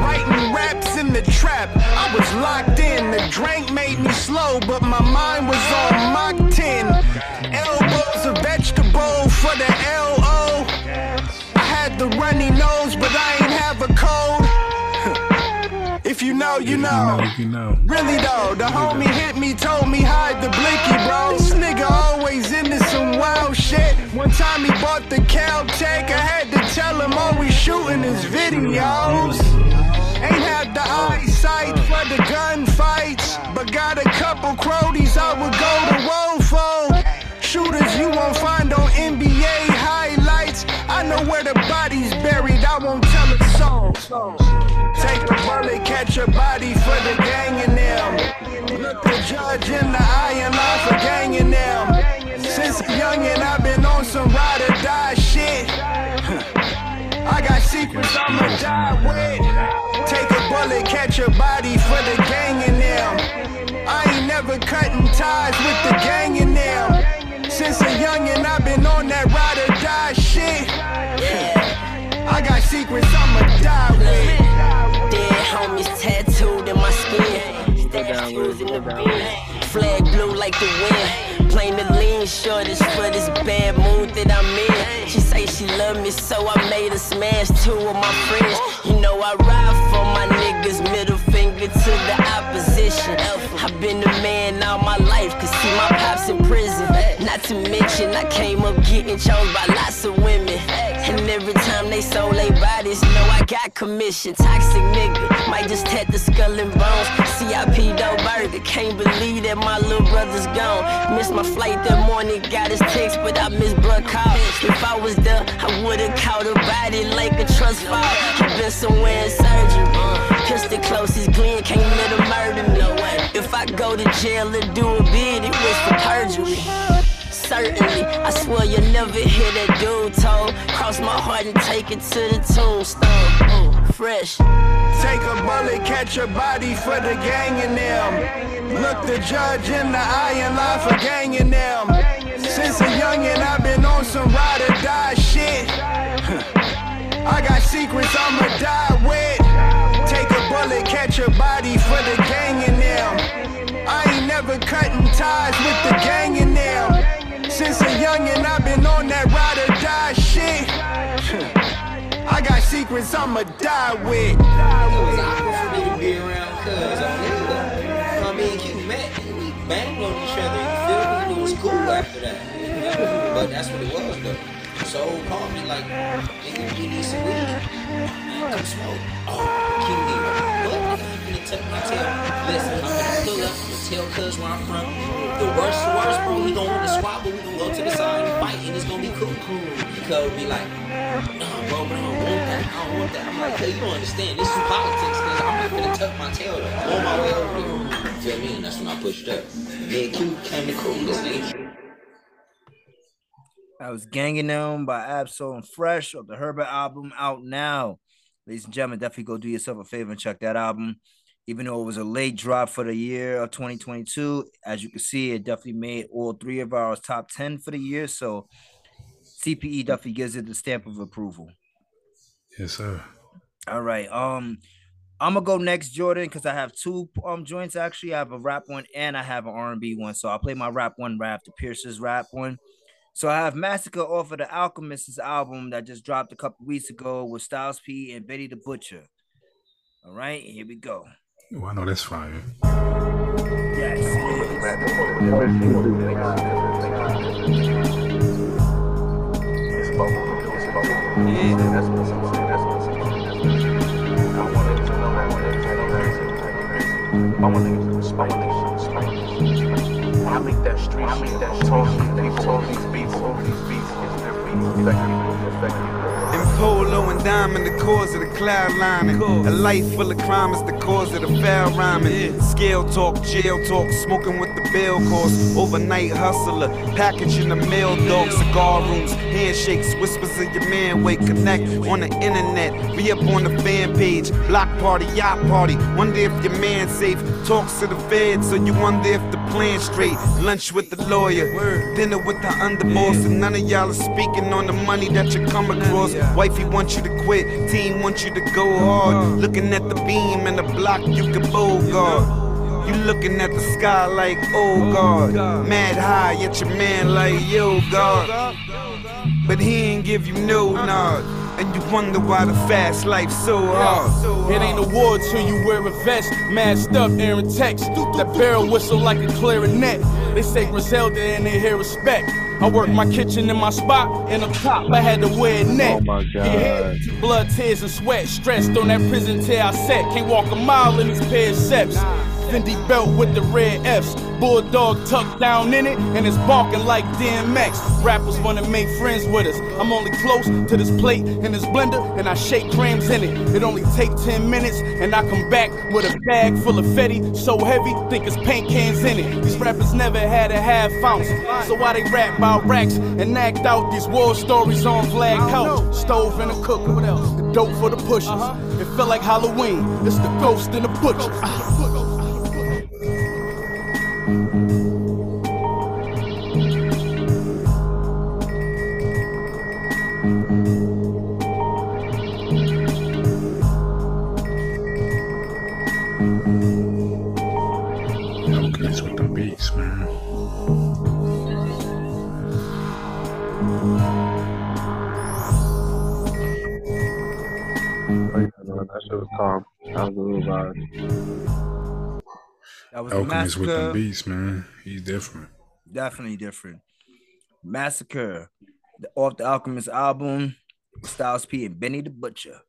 Writing raps in the trap, I was locked in. The drink made me slow, but my mind was on Mach 10. Know, you know. you know. Really though, the homie hit me, told me hide the blicky, bro. This nigga always into some wild shit. One time he bought the Kel-Tec, I had to tell him all we shooting his videos. Ain't had the eyesight for the gunfights, but got a couple cronies I would go to roll for. Shooters you won't find on NBA. I know where the body's buried, I won't tell a soul. Take a bullet, catch a body for the gang in them. Look the judge in the eye and lie for ganging them. Since a youngin', I've been on some ride or die shit. I got secrets I'ma die with. Take a bullet, catch a body for the gang in them. I ain't never cutting ties with the gang in them. Since a youngin', I've been on that ride or die shit. I got secrets I'ma die with. Dead homies tattooed in my skin. Stash shoes in the bin. Flag blue like the wind. Plain the lean shortest for this bad mood that I'm in. She say she love me, so I made her smash two of my friends. You know I ride for my niggas, middle finger to the opposition. I've been the man all my life, cause see my pops in prison. To mention, I came up getting chose by lots of women. And every time they sold their bodies, know I got commission. Toxic nigga, might just tap the skull and bones. CIP Doe Burger, can't believe that my little brother's gone. Missed my flight that morning, got his text, but I missed blood call. If I was there, I would've caught a body like a trust fall. i been somewhere in surgery. Pistol closest Glenn can't let him murder me. If I go to jail and do a bid, it was for perjury. Certainly, I swear you'll never hear that dude told. Cross my heart and take it to the tombstone. Ooh, fresh. Take a bullet, catch a body for the gang in them. Look the judge in the eye and lie for gang in them. Since a youngin', I've been on some ride or die shit. I got secrets I'ma die with. Take a bullet, catch a body for the gang in them. I ain't never cutting ties with the gang in. Since a I've been on that ride or die shit. I got secrets I'ma die with. It was to be around cuz on nigga. I mean, met we banged on each other, you? It was cool after that. But that's what it was though. So called me like, you need some weed. Come smoke. Oh, Q need What? Nigga, I'm finna tuck. Listen, I'm gonna pull up, tell cuz where I'm from. The worst, worst, bro, we gon' want to squabble, we to the side and fight, and it's gonna be cool. Cool. Cuz be like, nah, bro, but I don't want that. I don't want that. I'm like, you don't understand. This is politics, I'm not gonna tuck my tail. On my way over there. You feel me? And that's when I pushed up. Q came to cool this. I was ganging them by Ab-Soul and Fresh of the Herbert album out now. Ladies and gentlemen, definitely go do yourself a favor and check that album. Even though it was a late drop for the year of 2022, as you can see, it definitely made all three of ours top 10 for the year. So CPE definitely gives it the stamp of approval. Yes, sir. All right. Um, I'm gonna go next, Jordan, because I have two um joints actually. I have a rap one and I have an R&B one. So I'll play my rap one rap, after Pierce's rap one. So I have Massacre off of the Alchemist's album that just dropped a couple weeks ago with Styles P and Benny the Butcher. All right, here we go. Oh, I know that's fire. I want niggas to know how to tell you. I make that street, I make that talk, these talk, these beats, all these beats, it's their beats, effective, effective. And polo and diamond, the cause of the cloud lining. A life full of crime is the cause of the foul rhyming. Scale talk, jail talk, smoking with the bill course. Overnight hustler, packaging the mail dog, cigar rooms, handshakes, whispers of your man. Wait, connect on the internet. Be up on the fan page, block party, yacht party. Wonder if your man safe. Talks to the feds, so you wonder if the plan's straight. Lunch with the lawyer, dinner with the underboss, and none of y'all are speaking on the money that you come across. Wifey wants you to quit, team wants you to go uh-huh. hard. Looking at the beam and the block, you can bogart. You looking at the sky like, oh, oh God. Mad high, yet your man like, yo God. But he ain't give you no uh-huh. nod. And you wonder why the fast life's so hard. It ain't a war till you wear a vest, masked up, airing text. That barrel whistle like a clarinet. They say Griselda and they hear respect. I work my kitchen in my spot, and up top I had to wear a net. Oh my God. Blood, tears, and sweat, stressed on that prison tear I set. Can't walk a mile in these pair of steps. Fendi belt with the red F's. Bulldog tucked down in it, and it's barking like DMX. Rappers wanna make friends with us. I'm only close to this plate and this blender, and I shake crayons in it. It only take 10 minutes, and I come back with a bag full of Fetty, so heavy, think it's paint cans in it. These rappers never had a half ounce, so why they rap about racks and act out these war stories on flag couch? Stove and a cooker, what else? The dope for the pushers. It felt like Halloween, it's the ghost and the butcher. Shit was calm. That was a little vibe. That was a Alchemist with the massacre. beats, man. He's different. Definitely different. Massacre, the, off the Alchemist album, Styles P and Benny the Butcher.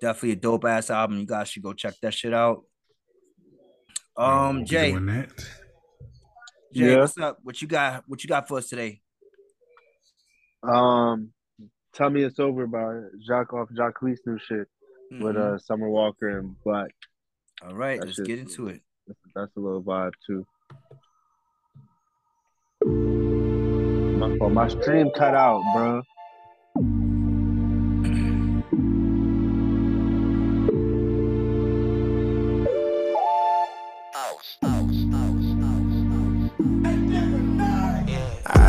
Definitely a dope ass album. You guys should go check that shit out. Um, We'll Jay, doing that. Jay, Yeah. what's up? What you got? What you got for us today? Um, tell me it's over by Jacquees off Jacquees new shit with Mhm. uh Summer Walker and Black. All right, That let's shit- get into it. That's, that's a little vibe too. My fault. My stream cut out, bro.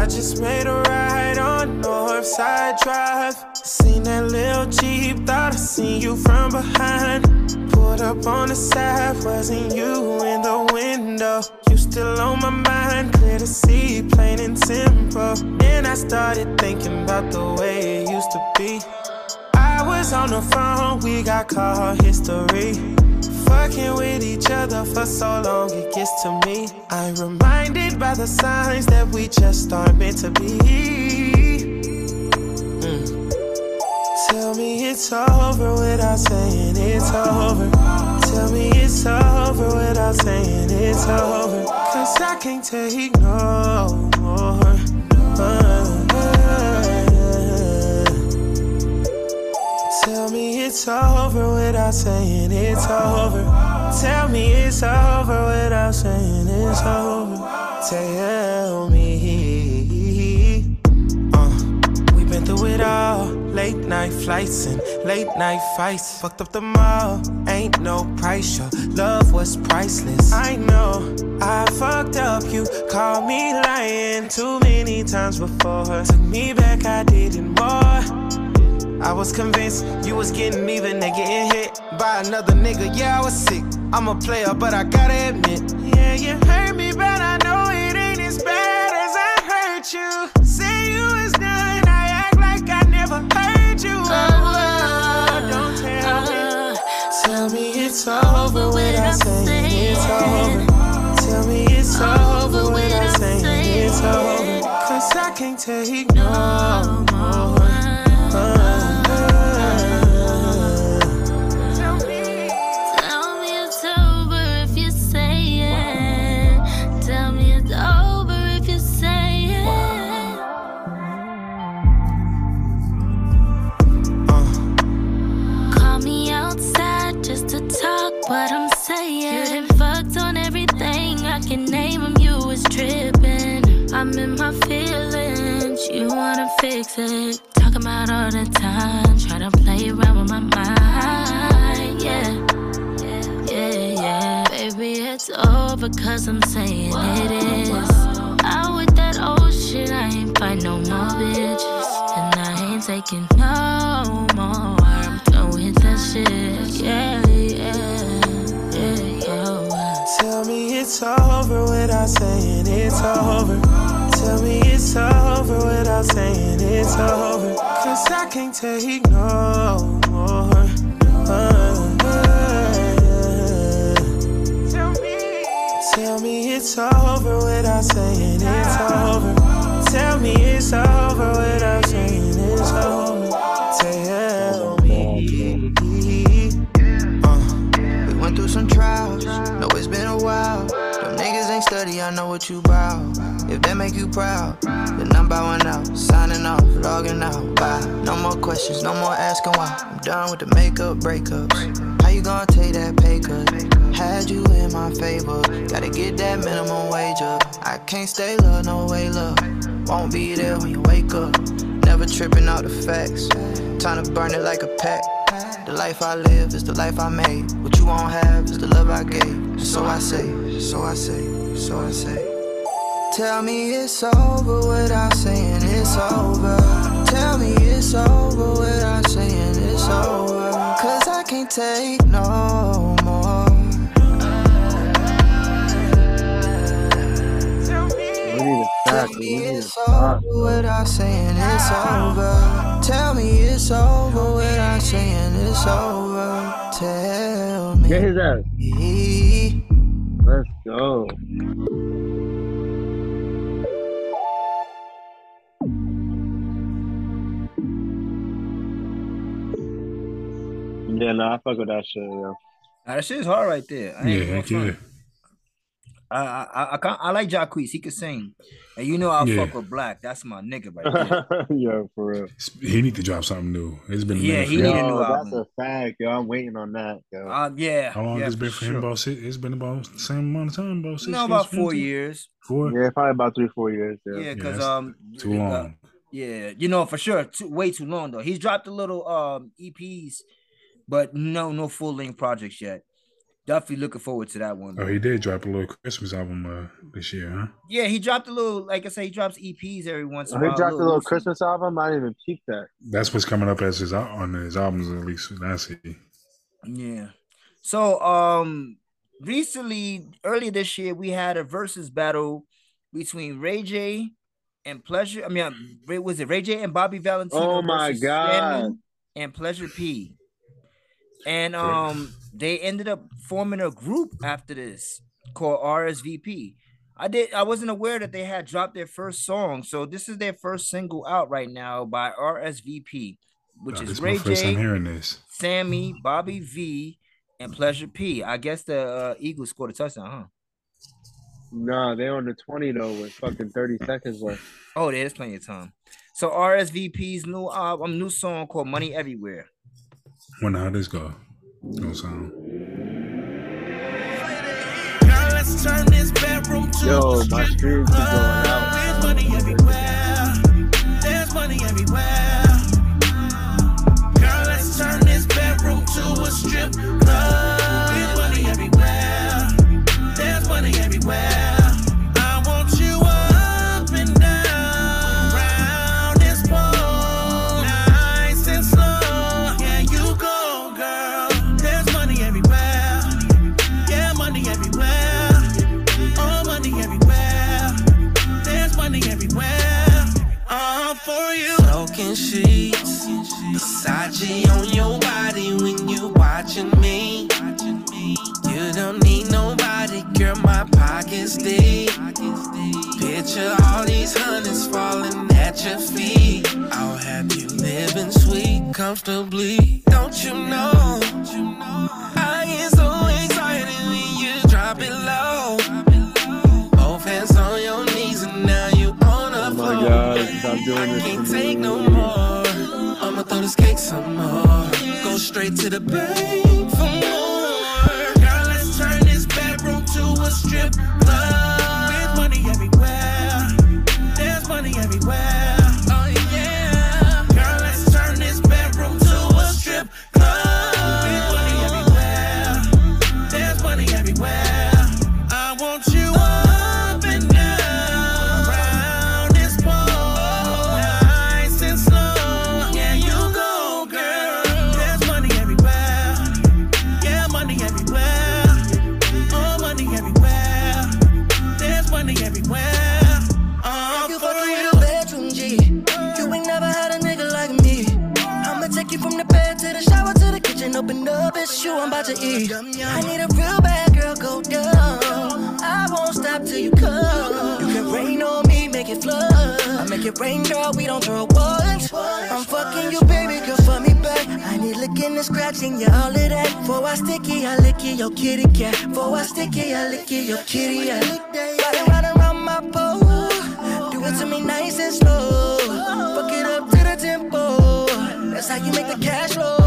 I just made a ride on Northside Drive. Seen that little Jeep, thought I seen you from behind. Pulled up on the side, wasn't you in the window? You still on my mind, clear to see, plain and simple. Then I started thinking about the way it used to be. I was on the phone, we got call history. Fucking with each other for so long, it gets to me. I'm reminded by the signs that we just aren't meant to be. Mm. Tell me it's over without saying it's over. Tell me it's over without saying it's over. Cause I can't take no more. Uh, Tell me it's over without saying it's over. Tell me it's over without saying it's over. Tell me. Uh, we've been through it all. Late night flights and late night fights. Fucked up the mall. Ain't no price. Your love was priceless. I know I fucked up. You called me lying too many times before. Took me back, I didn't more. I was convinced you was getting even and getting hit by another nigga. Yeah, I was sick. I'm a player, but I gotta admit. Yeah, you hurt me, but I know it ain't as bad as I hurt you. Say you was done, I act like I never heard you. Oh, don't tell me. Uh-huh. Tell me it's over when I say it's over. Tell me it's over without saying it's over. Cause I can't take no I'm in my feelings. You wanna fix it. Talking about all the time. Try to play around with my mind. Yeah. Yeah, yeah. Baby, it's over cause I'm saying it is. Out with that old shit, I ain't fight no more bitches. And I ain't taking no more. I'm done with that shit. Yeah, yeah. Tell me it's over without saying it's over. Tell me it's over without saying it's over. Cause I can't take no more. Uh, Tell me it's over without saying it's over. Tell me it's over without saying it's over. Tell me. Uh, we went through some trials. Know it's been a while. Them niggas ain't study, I know what you make you proud, then I'm bowing out, signing off, logging out. Bye. No more questions, no more asking why. I'm done with the makeup breakups. How you gonna take that pay cut? Had you in my favor, gotta get that minimum wage up. I can't stay low, no way, love. Won't be there when you wake up. Never tripping out the facts. Time to burn it like a pack. The life I live is the life I made. What you won't have is the love I gave. So I say, so I say, so I say. Tell me it's over without saying it's over. Tell me it's over without saying it's over. Cause I can't take no more. We need a Tell me it's over without saying it's over. Tell me it's over without saying it's over. Tell me. Get his ass. Let's go. Yeah, no, I fuck with that shit, yo. Nah, that shit is hard right there. I ain't Yeah, gonna heck yeah. I I I, can't, I like Jacquees. He can sing, and you know I Yeah. fuck with Black. That's my nigga right there. yeah, for real. He need to drop something new. It's been a Yeah, he need a new Yo, that's album. a fact, yo. I'm waiting on that, yo. Uh, yeah. How long yeah, has it been for him? sure. About six, it's been about the same amount of time. boss. No, about for four years. Four. Yeah, probably about three, four years. Yeah, Yeah, because that's um, too uh, long. yeah, you know for sure, too, way too long though. He's dropped a little um EPs, but no, no full length projects yet. Definitely looking forward to that one. Oh, he did drop a little Christmas album uh, this year, huh? Yeah, he dropped a little, like I say, he drops EPs every once Oh, in a while. he dropped a little loosey. Christmas album. I didn't even peep that. That's what's coming up as his on his albums at least that I see. Yeah. So um recently, earlier this year, we had a versus battle between Ray J and Pleasure. I mean, was it Ray J and Bobby Valentino? Oh my God. Sammie And Pleasure P. And um they ended up forming a group after this called RSVP. I did I wasn't aware that they had dropped their first song. So this is their first single out right now by RSVP, which Oh, is Ray my first J. hearing this. Sammie, Bobby V, and Pleasure P. I guess the uh, Eagles scored a touchdown, huh? Nah, they're on the 20 though with fucking 30 seconds left. Oh, there's plenty of time. So RSVP's new album, new song called Money Everywhere. Wonder how this go. No sound. Girl, let's turn this bedroom to Yo, my strip streams is going out. There's money everywhere. There's money everywhere. Girl, let's turn this bedroom to a strip club. There's money everywhere. There's money everywhere. Girl. My pockets deep. Picture all these hundreds falling at your feet. I'll have you living sweet, comfortably. Don't you know? I get so excited when you drop it low. Both hands on your knees and now you on the Oh floor. my god, stop doing this. Can't take no more. I'ma throw this cake some more. Go straight to the bank strip club. There's money everywhere. There's money everywhere. It's I'm about to eat. I need a real bad girl, go down. I won't stop till you come. You can rain on me, make it flood. I make it rain, girl, we don't throw once. I'm fucking you, baby, girl, for me back. I need licking and scratching, yeah, all of that. For I sticky, I lick it, your kitty cat. For I sticky, I lick it, your kitty cat. Riding round and round my pole. Do it to me nice and slow. Fuck it up to the tempo. That's how you make the cash flow.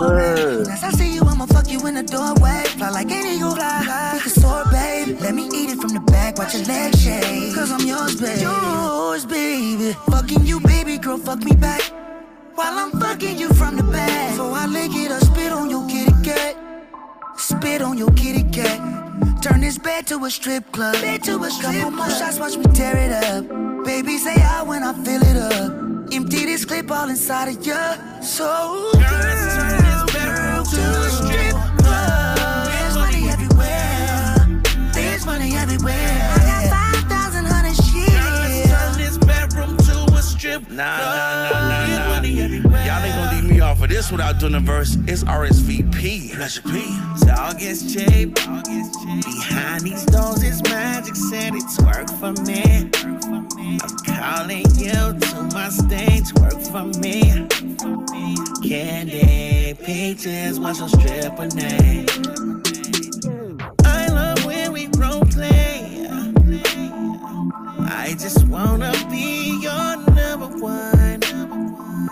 Sir. As I see you, I'ma fuck you in the doorway. Fly like an eagle, fly. We can soar, babe. Let me eat it from the back, watch your legs shake. Cause I'm yours, babe. Yours, baby. Fucking you, baby girl, fuck me back. While I'm fucking you from the back. So I lick it, I spit on your kitty cat. Spit on your kitty cat. Turn this bed to a strip club. Bed to a strip Couple more shots, watch me tear it up. Baby, say out when I fill it up. Empty this clip all inside of ya. So, girl, Nah, nah, nah, nah, nah. Y'all ain't gonna leave me off of this without doing the verse. It's RSVP. Pleasure P. Dog gets cheap. Behind these doors is magic. Said it's work for me. I'm calling you to my stage. Work for me. Candy peaches. What's your stripper name? I love when we role play. I just wanna be your number one.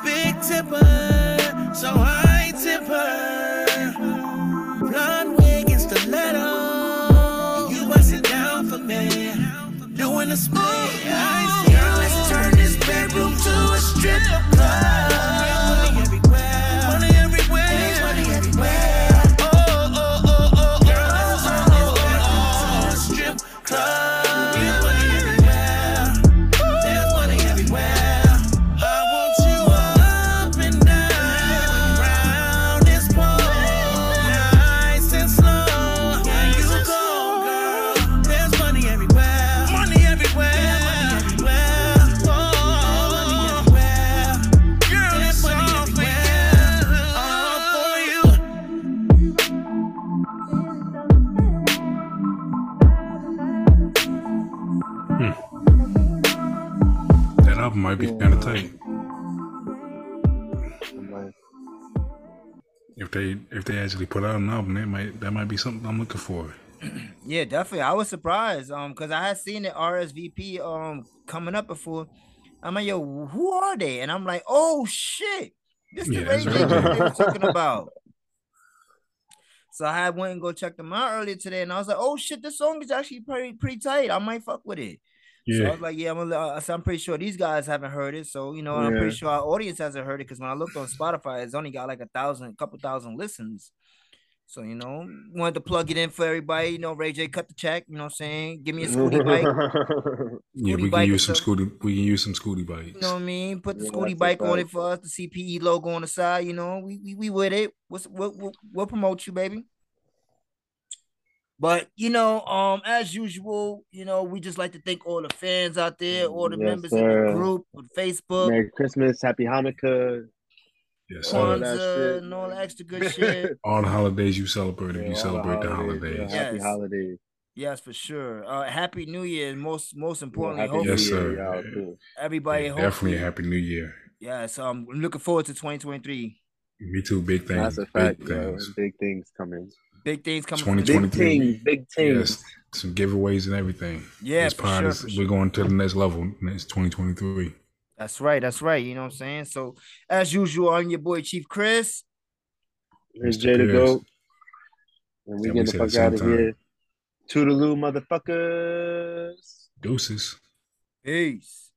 Big tipper, so I tip her. Blonde wig and stiletto. You bust it down for me. Doing a split. Girl, let's turn this bedroom to a strip club. Album might be kind of tight. If they if they actually put out an album, that might that might be something I'm looking for. Yeah, definitely. I was surprised, um, because I had seen the RSVP um coming up before. I'm like, yo, who are they? And I'm like, oh shit, this Yeah, the Ray that's J right. dude they were talking about. So I went and go check them out earlier today, and I was like, oh shit, this song is actually pretty pretty tight. I might fuck with it. So I Yeah. was like, yeah, I'm, gonna, uh, so I'm pretty sure these guys haven't heard it. So you know, I'm pretty sure our audience hasn't heard it because when I looked on Spotify, it's only got like a thousand, couple thousand listens. So you know, wanted to plug it in for everybody. You know, Ray J cut the check. You know what I'm saying? Give me a scooty bike. Yeah, we bike can use some something. scooty. We can use some scooty bikes. You know what I mean? Put the Yeah, scooty bike on it for us. The CPE logo on the side. You know, we we, we with it. What's we'll, we'll, we'll promote you, baby. But you know, um, as usual, you know, we just like to thank all the fans out there, all the Yes, members in the group on Facebook, Merry Christmas, Happy Hanukkah. Yes, all sir. that Kwanzaa, shit. and all that extra good shit. All the holidays you celebrate, if you all the celebrate the holidays, holidays. yeah, Happy Yes. holidays. Yes, for sure. Uh, happy New Year, and most most Yeah, importantly, Happy hopefully Yes, New Year, sir. y'all, everybody. Yeah, definitely a happy new year. Yes, um, I'm looking forward to 2023. Me too. Big things. That's a fact, Big bro. things. Big things coming. Big things coming. from Big 2023. big things. Yes, some giveaways and everything. Yeah, this for pod sure, is for sure. we're going to the next level. Next 2023. That's right. That's right. You know what I'm saying? So, as usual, I'm your boy Chief Chris. Here's Jay to Pierce. go. And we Yeah, we get the fuck the out of time. here. Toodaloo, motherfuckers. Deuces. Peace.